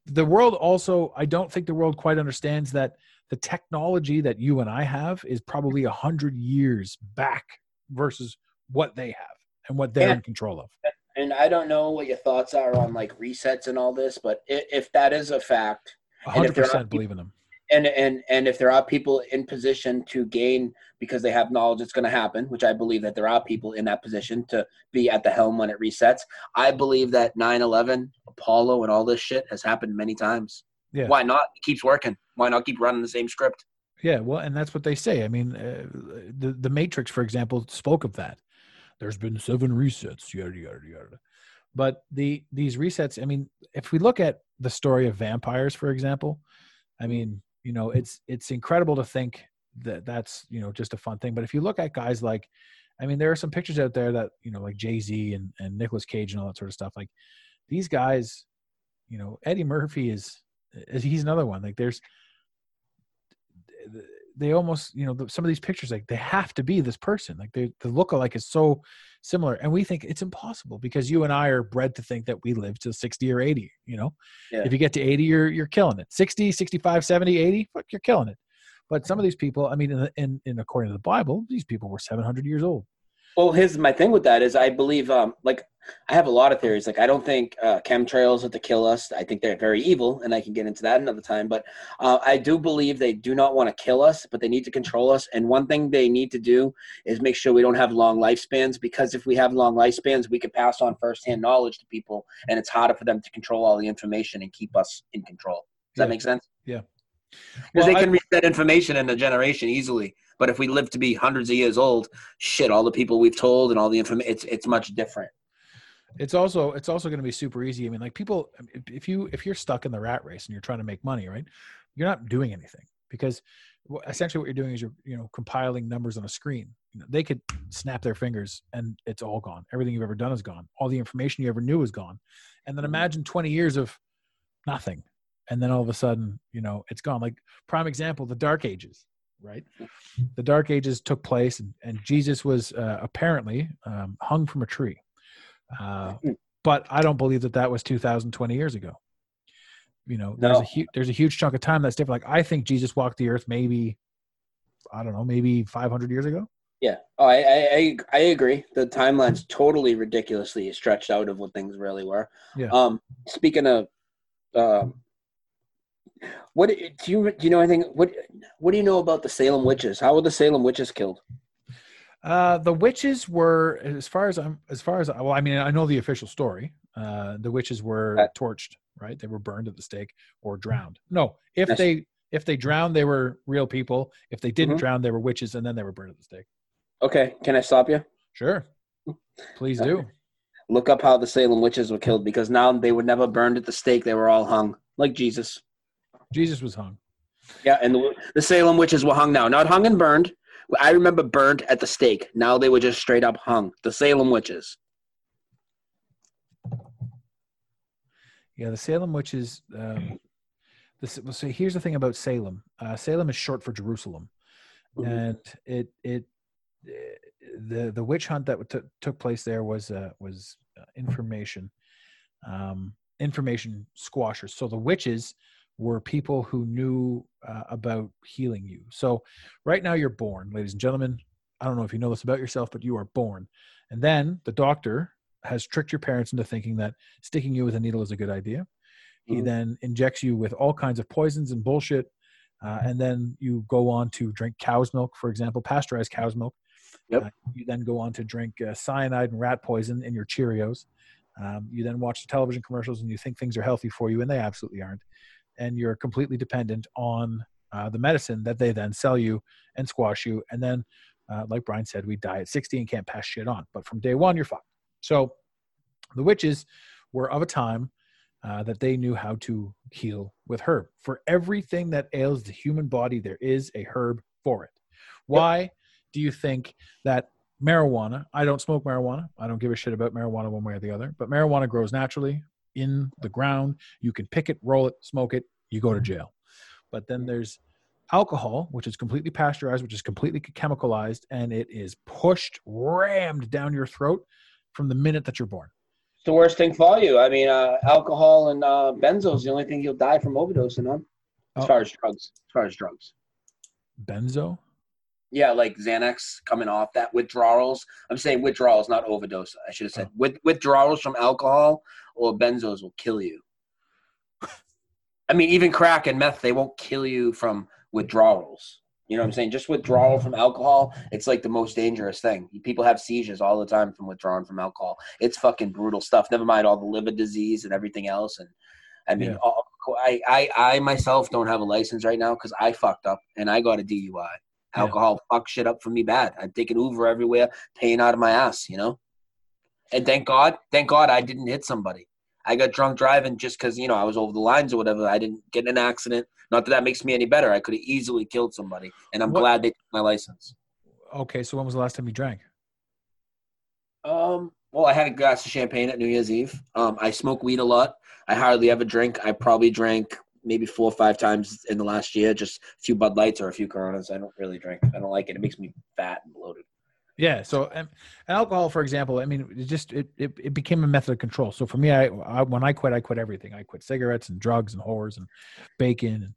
the world also i don't think the world quite understands that the technology that you and I have is probably a hundred years back versus what they have and what they're in control of. And I don't know what your thoughts are on like resets and all this, but if that is a fact, hundred percent believe in them. And and and if there are people in position to gain because they have knowledge it's going to happen, which I believe that there are people in that position to be at the helm when it resets. I believe that 9/11, Apollo, and all this shit has happened many times. Yeah. Why not? It keeps working. Why not keep running the same script? Yeah, well, and that's what they say. I mean, uh, the the Matrix, for example, spoke of that. There's been seven resets, yada yada yada. But the these resets, I mean, if we look at the story of vampires, for example, I mean, you know, it's it's incredible to think that that's you know just a fun thing. But if you look at guys like, I mean, there are some pictures out there that you know, like Jay Z and and Nicolas Cage and all that sort of stuff. Like these guys, you know, Eddie Murphy is he's another one. Like there's they almost you know some of these pictures like they have to be this person like they, the look alike is so similar and we think it's impossible because you and i are bred to think that we live to 60 or 80 you know? Yeah. if you get to 80 you're you're killing it. 60 65 70 80 fuck you're killing it. But some of these people i mean in, in, in according to the bible these people were 700 years old. Well, here's my thing with that is I believe, um, like, I have a lot of theories. Like, I don't think uh, chemtrails are to kill us. I think they're very evil, and I can get into that another time. But uh, I do believe they do not want to kill us, but they need to control us. And one thing they need to do is make sure we don't have long lifespans, because if we have long lifespans, we can pass on firsthand knowledge to people, and it's harder for them to control all the information and keep us in control. Does yeah. that make sense? Yeah. Because well, they can I, read that information in a generation easily. But if we live to be hundreds of years old, shit, all the people we've told and all the information, it's it's much different. It's also it's also going to be super easy. I mean, like people, if you if you're stuck in the rat race and you're trying to make money, right? You're not doing anything because essentially what you're doing is you're you know compiling numbers on a screen. You know, they could snap their fingers and it's all gone. Everything you've ever done is gone. All the information you ever knew is gone. And then mm-hmm. imagine 20 years of nothing and then all of a sudden you know it's gone like prime example the dark ages right the dark ages took place and, and jesus was uh, apparently um, hung from a tree uh, hmm. but i don't believe that that was 2020 years ago you know there's no. a huge there's a huge chunk of time that's different like i think jesus walked the earth maybe i don't know maybe 500 years ago Yeah. Oh, I, I I I agree. The timeline's totally ridiculously stretched out of what things really were. Yeah. Um. Speaking of, um, what do you do? You know anything? What What do you know about the Salem witches? How were the Salem witches killed? Uh, the witches were, as far as I'm, as far as I well, I mean, I know the official story. Uh, the witches were Okay. torched, right? They were burned at the stake or drowned. No, if Yes. they if they drowned, they were real people. If they didn't Mhm. drown, they were witches, and then they were burned at the stake. Okay. Can I stop you? Sure, please do. Look up how the Salem witches were killed because now they were never burned at the stake. They were all hung like Jesus. Jesus was hung. Yeah, and the, the Salem witches were hung now, not hung and burned. I remember burned at the stake. Now they were just straight up hung. The Salem witches. Yeah, the Salem witches. Um, this, well, so here's the thing about Salem. Uh, Salem is short for Jerusalem, Mhm. and it it eh, the the witch hunt that took took place there was uh, was uh, information um, information squashers. So the witches were people who knew uh, about healing you. So right now you're born, ladies and gentlemen. I don't know if you know this about yourself, but you are born, and then the doctor has tricked your parents into thinking that sticking you with a needle is a good idea. He Mhm. then injects you with all kinds of poisons and bullshit. Uh, and then you go on to drink cow's milk, for example, pasteurized cow's milk. Yep. Uh, you then go on to drink uh, cyanide and rat poison in your Cheerios. Um, you then watch the television commercials and you think things are healthy for you, and they absolutely aren't. And you're completely dependent on uh, the medicine that they then sell you and squash you. And then, uh, like Brian said, we die at 60 and can't pass shit on. But from day one, you're fucked. So the witches were of a time uh, that they knew how to heal with herb. For everything that ails the human body, there is a herb for it. Why do you think that marijuana? I don't smoke marijuana. I don't give a shit about marijuana one way or the other. But marijuana grows naturally in the ground. You can pick it, roll it, smoke it. You go to jail. But then there's alcohol, which is completely pasteurized, which is completely chemicalized, and it is pushed, rammed down your throat from the minute that you're born. It's the worst thing for you. I mean, uh, alcohol and uh, benzos the only thing you'll die from overdosing on. As Oh. far as drugs. As far as drugs. Benzo? Yeah, like Xanax coming off that withdrawals. I'm saying withdrawals, not overdose. I should have said oh. with withdrawals from alcohol or benzos will kill you. I mean, even crack and meth, they won't kill you from withdrawals. You know what I'm saying? Just withdrawal from alcohol, it's like the most dangerous thing. People have seizures all the time from withdrawing from alcohol. It's fucking brutal stuff. Never mind all the liver disease and everything else. And I mean, Yeah. all- I, I, I myself don't have a license right now because I fucked up and I got a DUI. Yeah. Alcohol fucked shit up for me bad. I'm taking Uber everywhere, paying out of my ass, you know? And thank God, thank God I didn't hit somebody. I got drunk driving just because, you know, I was over the lines or whatever. I didn't get in an accident. Not that that makes me any better. I could have easily killed somebody. And I'm What- glad they took my license. Okay, so when was the last time you drank? Um, well, I had a glass of champagne at New Year's Eve. Um, I smoke weed a lot. I hardly ever drink. I probably drank maybe four or five times in the last year, just a few Bud Lights or a few Coronas. I don't really drink. I don't like it. It makes me fat and bloated. Yeah. So alcohol, for example, I mean, it just it, it, it became a method of control. So for me, I, I when I quit, I quit everything. I quit cigarettes and drugs and whores and bacon and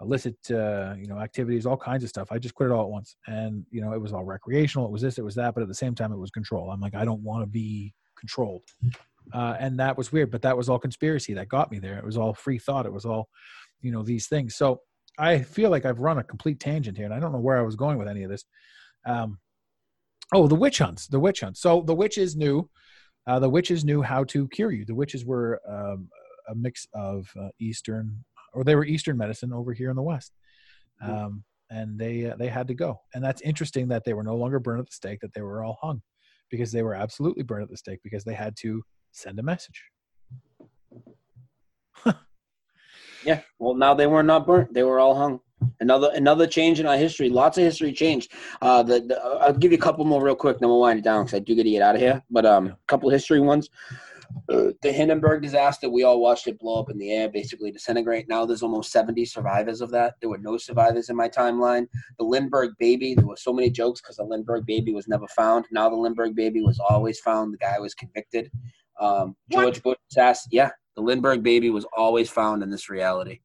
illicit, uh, you know, activities, all kinds of stuff. I just quit it all at once, and you know, it was all recreational. It was this, it was that, but at the same time, it was control. I'm like, I don't want to be controlled, uh, and that was weird. But that was all conspiracy that got me there. It was all free thought. It was all, you know, these things. So I feel like I've run a complete tangent here, and I don't know where I was going with any of this. Um, Oh, the witch hunts. The witch hunts. So the witches knew. Uh, the witches knew how to cure you. The witches were um, a mix of uh, Eastern, or they were Eastern medicine over here in the West, um, and they uh, they had to go. And that's interesting that they were no longer burned at the stake; that they were all hung, because they were absolutely burned at the stake because they had to send a message. Yeah. Well, now they were not burnt. They were all hung. Another another change in our history. Lots of history changed. Uh, the, the I'll give you a couple more real quick, then we'll wind it down because I do get to get out of here. But um, a couple history ones. Uh, the Hindenburg disaster, we all watched it blow up in the air, basically disintegrate. Now there's almost 70 survivors of that. There were no survivors in my timeline. The Lindbergh baby, there were so many jokes because the Lindbergh baby was never found. Now the Lindbergh baby was always found. The guy was convicted. Um, George Bush ass, yeah, the Lindbergh baby was always found in this reality.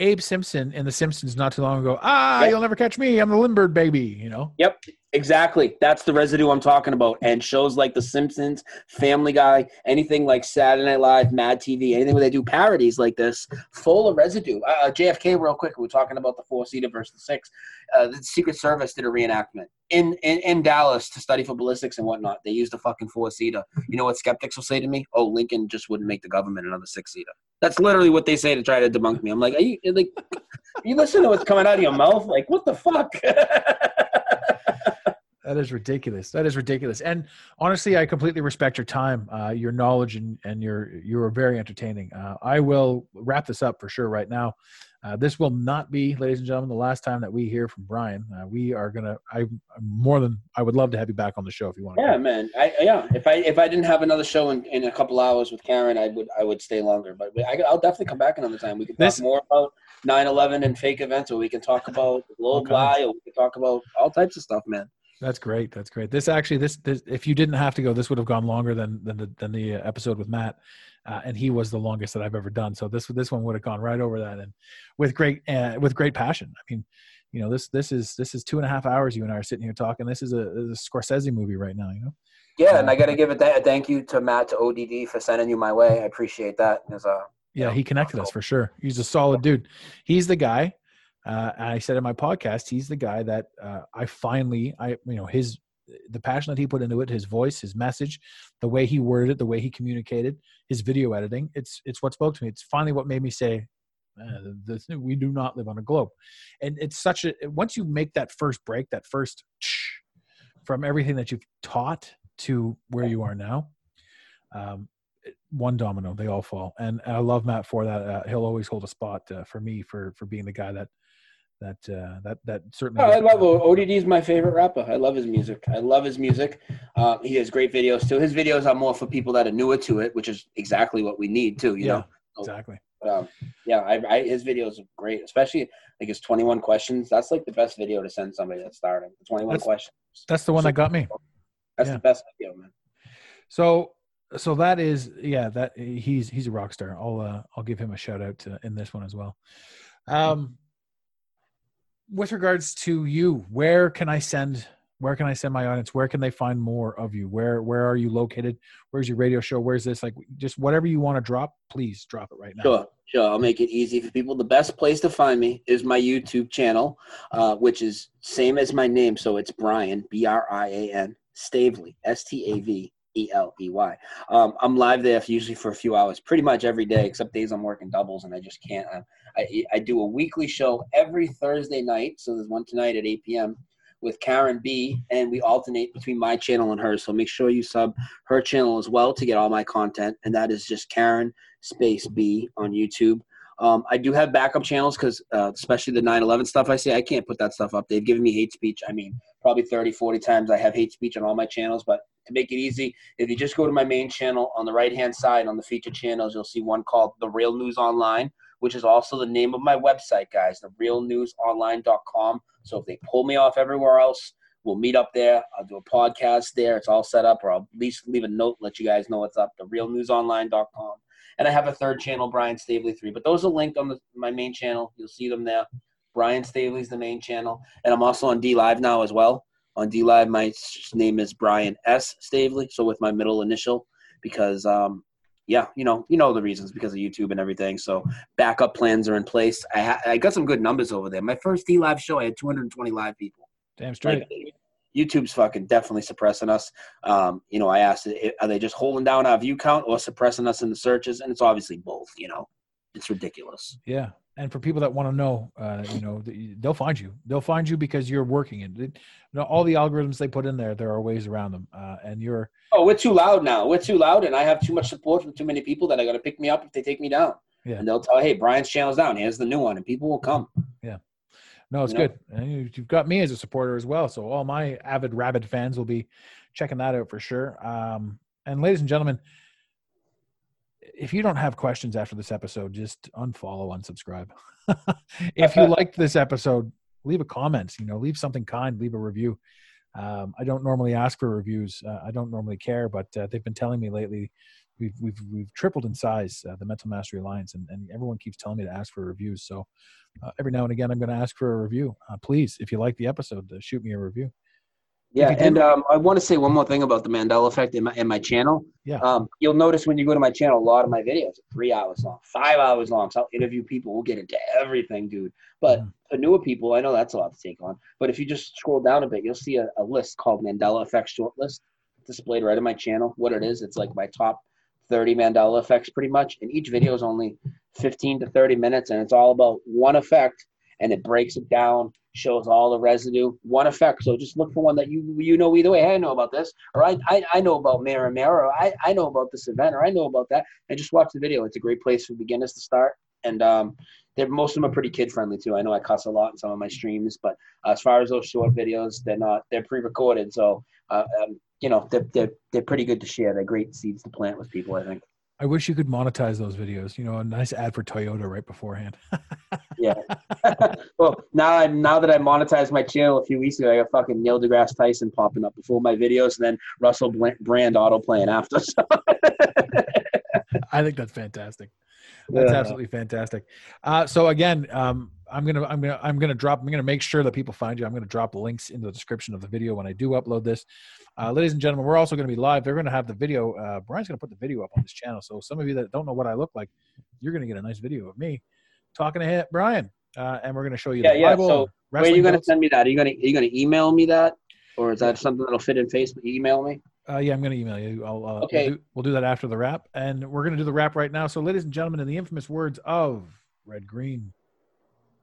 Abe Simpson in The Simpsons not too long ago. Ah, Yep. you'll never catch me. I'm the Lindbergh baby. You know. Yep, exactly. That's the residue I'm talking about. And shows like The Simpsons, Family Guy, anything like Saturday Night Live, Mad TV, anything where they do parodies like this, full of residue. Uh, JFK, real quick, we are talking about the four seater versus the six. Uh, the Secret Service did a reenactment in, in in Dallas to study for ballistics and whatnot. They used a fucking four seater. You know what skeptics will say to me? Oh, Lincoln just wouldn't make the government another six seater. That's literally what they say to try to debunk me. I'm like, are you like, you listen to what's coming out of your mouth? Like, what the fuck? That is ridiculous. That is ridiculous. And honestly, I completely respect your time, uh, your knowledge, and and your you are very entertaining. Uh, I will wrap this up for sure right now. Uh, this will not be, ladies and gentlemen, the last time that we hear from Brian. Uh, we are gonna. I I'm more than. I would love to have you back on the show if you want. Yeah, man. I yeah. If I if I didn't have another show in, in a couple hours with Karen, I would I would stay longer. But I, I'll definitely come back another time. We can talk This- more about 9/11 and fake events, or we can talk about globe Okay. lie, or we can talk about all types of stuff, man. That's great. That's great. This actually, this, this if you didn't have to go, this would have gone longer than than the than the uh, episode with Matt, uh, and he was the longest that I've ever done. So this this one would have gone right over that, and with great uh, with great passion. I mean, you know, this this is this is two and a half hours. You and I are sitting here talking. This is a, a Scorsese movie right now. You know. Yeah, and I got to give a, th- a thank you to Matt to ODD for sending you my way. I appreciate that. As a Yeah, Yeah. he connected us for sure. He's a solid dude. He's the guy. Uh, and I said in my podcast, he's the guy that uh, I finally, I you know, his the passion that he put into it, his voice, his message, the way he worded it, the way he communicated, his video editing. It's it's what spoke to me. It's finally what made me say, uh, this, we do not live on a globe. And it's such a once you make that first break, that first from everything that you've taught to where you are now. Um, one domino they all fall and i love matt for that uh, he'll always hold a spot uh, for me for for being the guy that that uh, that that certainly Oh, I love ODD is my favorite rapper. I love his music. I love his music. Uh, he has great videos too. His videos are more for people that are newer to it, which is exactly what we need too. You Yeah. know, exactly um, yeah, I, I, his videos are great, especially like his 21 questions. That's like the best video to send somebody that's starting. 21 That's- questions. that's the one that got me That's yeah. the best video, man. so so that is yeah that he's he's a rock star i'll uh, i'll give him a shout out to, in this one as well um with regards to you where can i send where can i send my audience where can they find more of you where where are you located where's your radio show where's this like just whatever you want to drop please drop it right now Sure, sure. I'll make it easy for people. The best place to find me is my YouTube channel, uh, which is same as my name. So it's Brian B R I A N Staveley S T A V E L E Y. Um, I'm live there usually for a few hours, pretty much every day, except days I'm working doubles and I just can't. I, I, I do a weekly show every Thursday night. So there's one tonight at 8 p.m. with Karen B, and we alternate between my channel and hers. So make sure you sub her channel as well to get all my content, and that is just Karen space B on YouTube. Um, I do have backup channels because, uh, especially the 9 11 stuff I say, I can't put that stuff up. They've given me hate speech. I mean, probably 30, 40 times I have hate speech on all my channels. But to make it easy, if you just go to my main channel on the right hand side on the featured channels, you'll see one called The Real News Online, which is also the name of my website, guys, the realnewsonline.com. So if they pull me off everywhere else, we'll meet up there. I'll do a podcast there. It's all set up, or I'll at least leave a note, let you guys know what's up. The realnewsonline.com. And I have a third channel, Brian Staveley 3. But those are linked on the, my main channel. You'll see them there. Brian Staveley's the main channel. And I'm also on DLive now as well. On DLive, my name is Brian S. Staveley, so with my middle initial, because um, yeah, you know, you know the reasons because of YouTube and everything. So backup plans are in place. I ha- I got some good numbers over there. My first DLive show, I had 220 live people. damn straight Like, YouTube's fucking definitely suppressing us. Um, you know, I asked, are they just holding down our view count or suppressing us in the searches? And it's obviously both. You know, it's ridiculous. Yeah, and for people that want to know, uh, you know, they'll find you. They'll find you because you're working it. You know, all the algorithms they put in there, there are ways around them, uh, and you're Oh, we're too loud now. We're too loud, and I have too much support from too many people that are going to pick me up if they take me down. Yeah. And they'll tell, hey, Brian's channel's down. Here's the new one, and people will come. No, it's good. You've got me as a supporter as well, so all my avid rabid fans will be checking that out for sure. Um, and ladies and gentlemen, if you don't have questions after this episode, just unfollow, unsubscribe. if you liked this episode, leave a comment. You know, leave something kind, leave a review. Um, I don't normally ask for reviews. Uh, I don't normally care, but uh, they've been telling me lately we've we've we've tripled in size uh, the Mental Mastery Alliance, and, and everyone keeps telling me to ask for reviews. So uh, every now and again, I'm going to ask for a review. Uh, please, if you like the episode, uh, shoot me a review. Yeah, do- and um, I want to say one more thing about the Mandela effect in my in my channel. Yeah. Um, you'll notice when you go to my channel, a lot of my videos are three hours long, five hours long. So I'll interview people. We'll get into everything, dude. But Mhm. for newer people, I know that's a lot to take on. But if you just scroll down a bit, you'll see a, a list called Mandela Effect Short List displayed right on my channel. What it is, it's like my top 30 Mandela effects, pretty much. And each video is only 15 to 30 minutes, and it's all about one effect, and it breaks it down, shows all the residue, one effect. So just look for one that you you know either way. Hey, I know about this, or I I, I know about Mirror Mirror, or I, I know about this event, or I know about that. And just watch the video. It's a great place for beginners to start. And um, they're most of them are pretty kid friendly too. I know I cuss a lot in some of my streams, but as far as those short videos, they're not they're pre-recorded, so uh, um, you know they're, they're they're pretty good to share. They're great seeds to plant with people. I think. I wish you could monetize those videos. You know, a nice ad for Toyota right beforehand. Yeah. well, now I now that I monetized my channel a few weeks ago, I got fucking Neil deGrasse Tyson popping up before my videos, and then Russell Brand auto playing after. So. I think that's fantastic. That's Yeah. absolutely fantastic. Uh, so again, um, I'm gonna I'm gonna I'm gonna drop I'm gonna make sure that people find you. I'm gonna drop links in the description of the video when I do upload this. Uh, ladies and gentlemen, we're also gonna be live. They're gonna have the video. Uh, Brian's gonna put the video up on his channel. So some of you that don't know what I look like, you're gonna get a nice video of me talking to Brian, uh, and we're gonna show you Yeah, the yeah. Bible. So, Where are you going to belts. send me that? Are you going to are you to email me that, or is that something that'll fit in Facebook? Email me. Uh, yeah, I'm going to email you. I'll, uh, Okay. We'll do, we'll do that after the wrap. And we're going to do the wrap right now. So, ladies and gentlemen, in the infamous words of Red Green,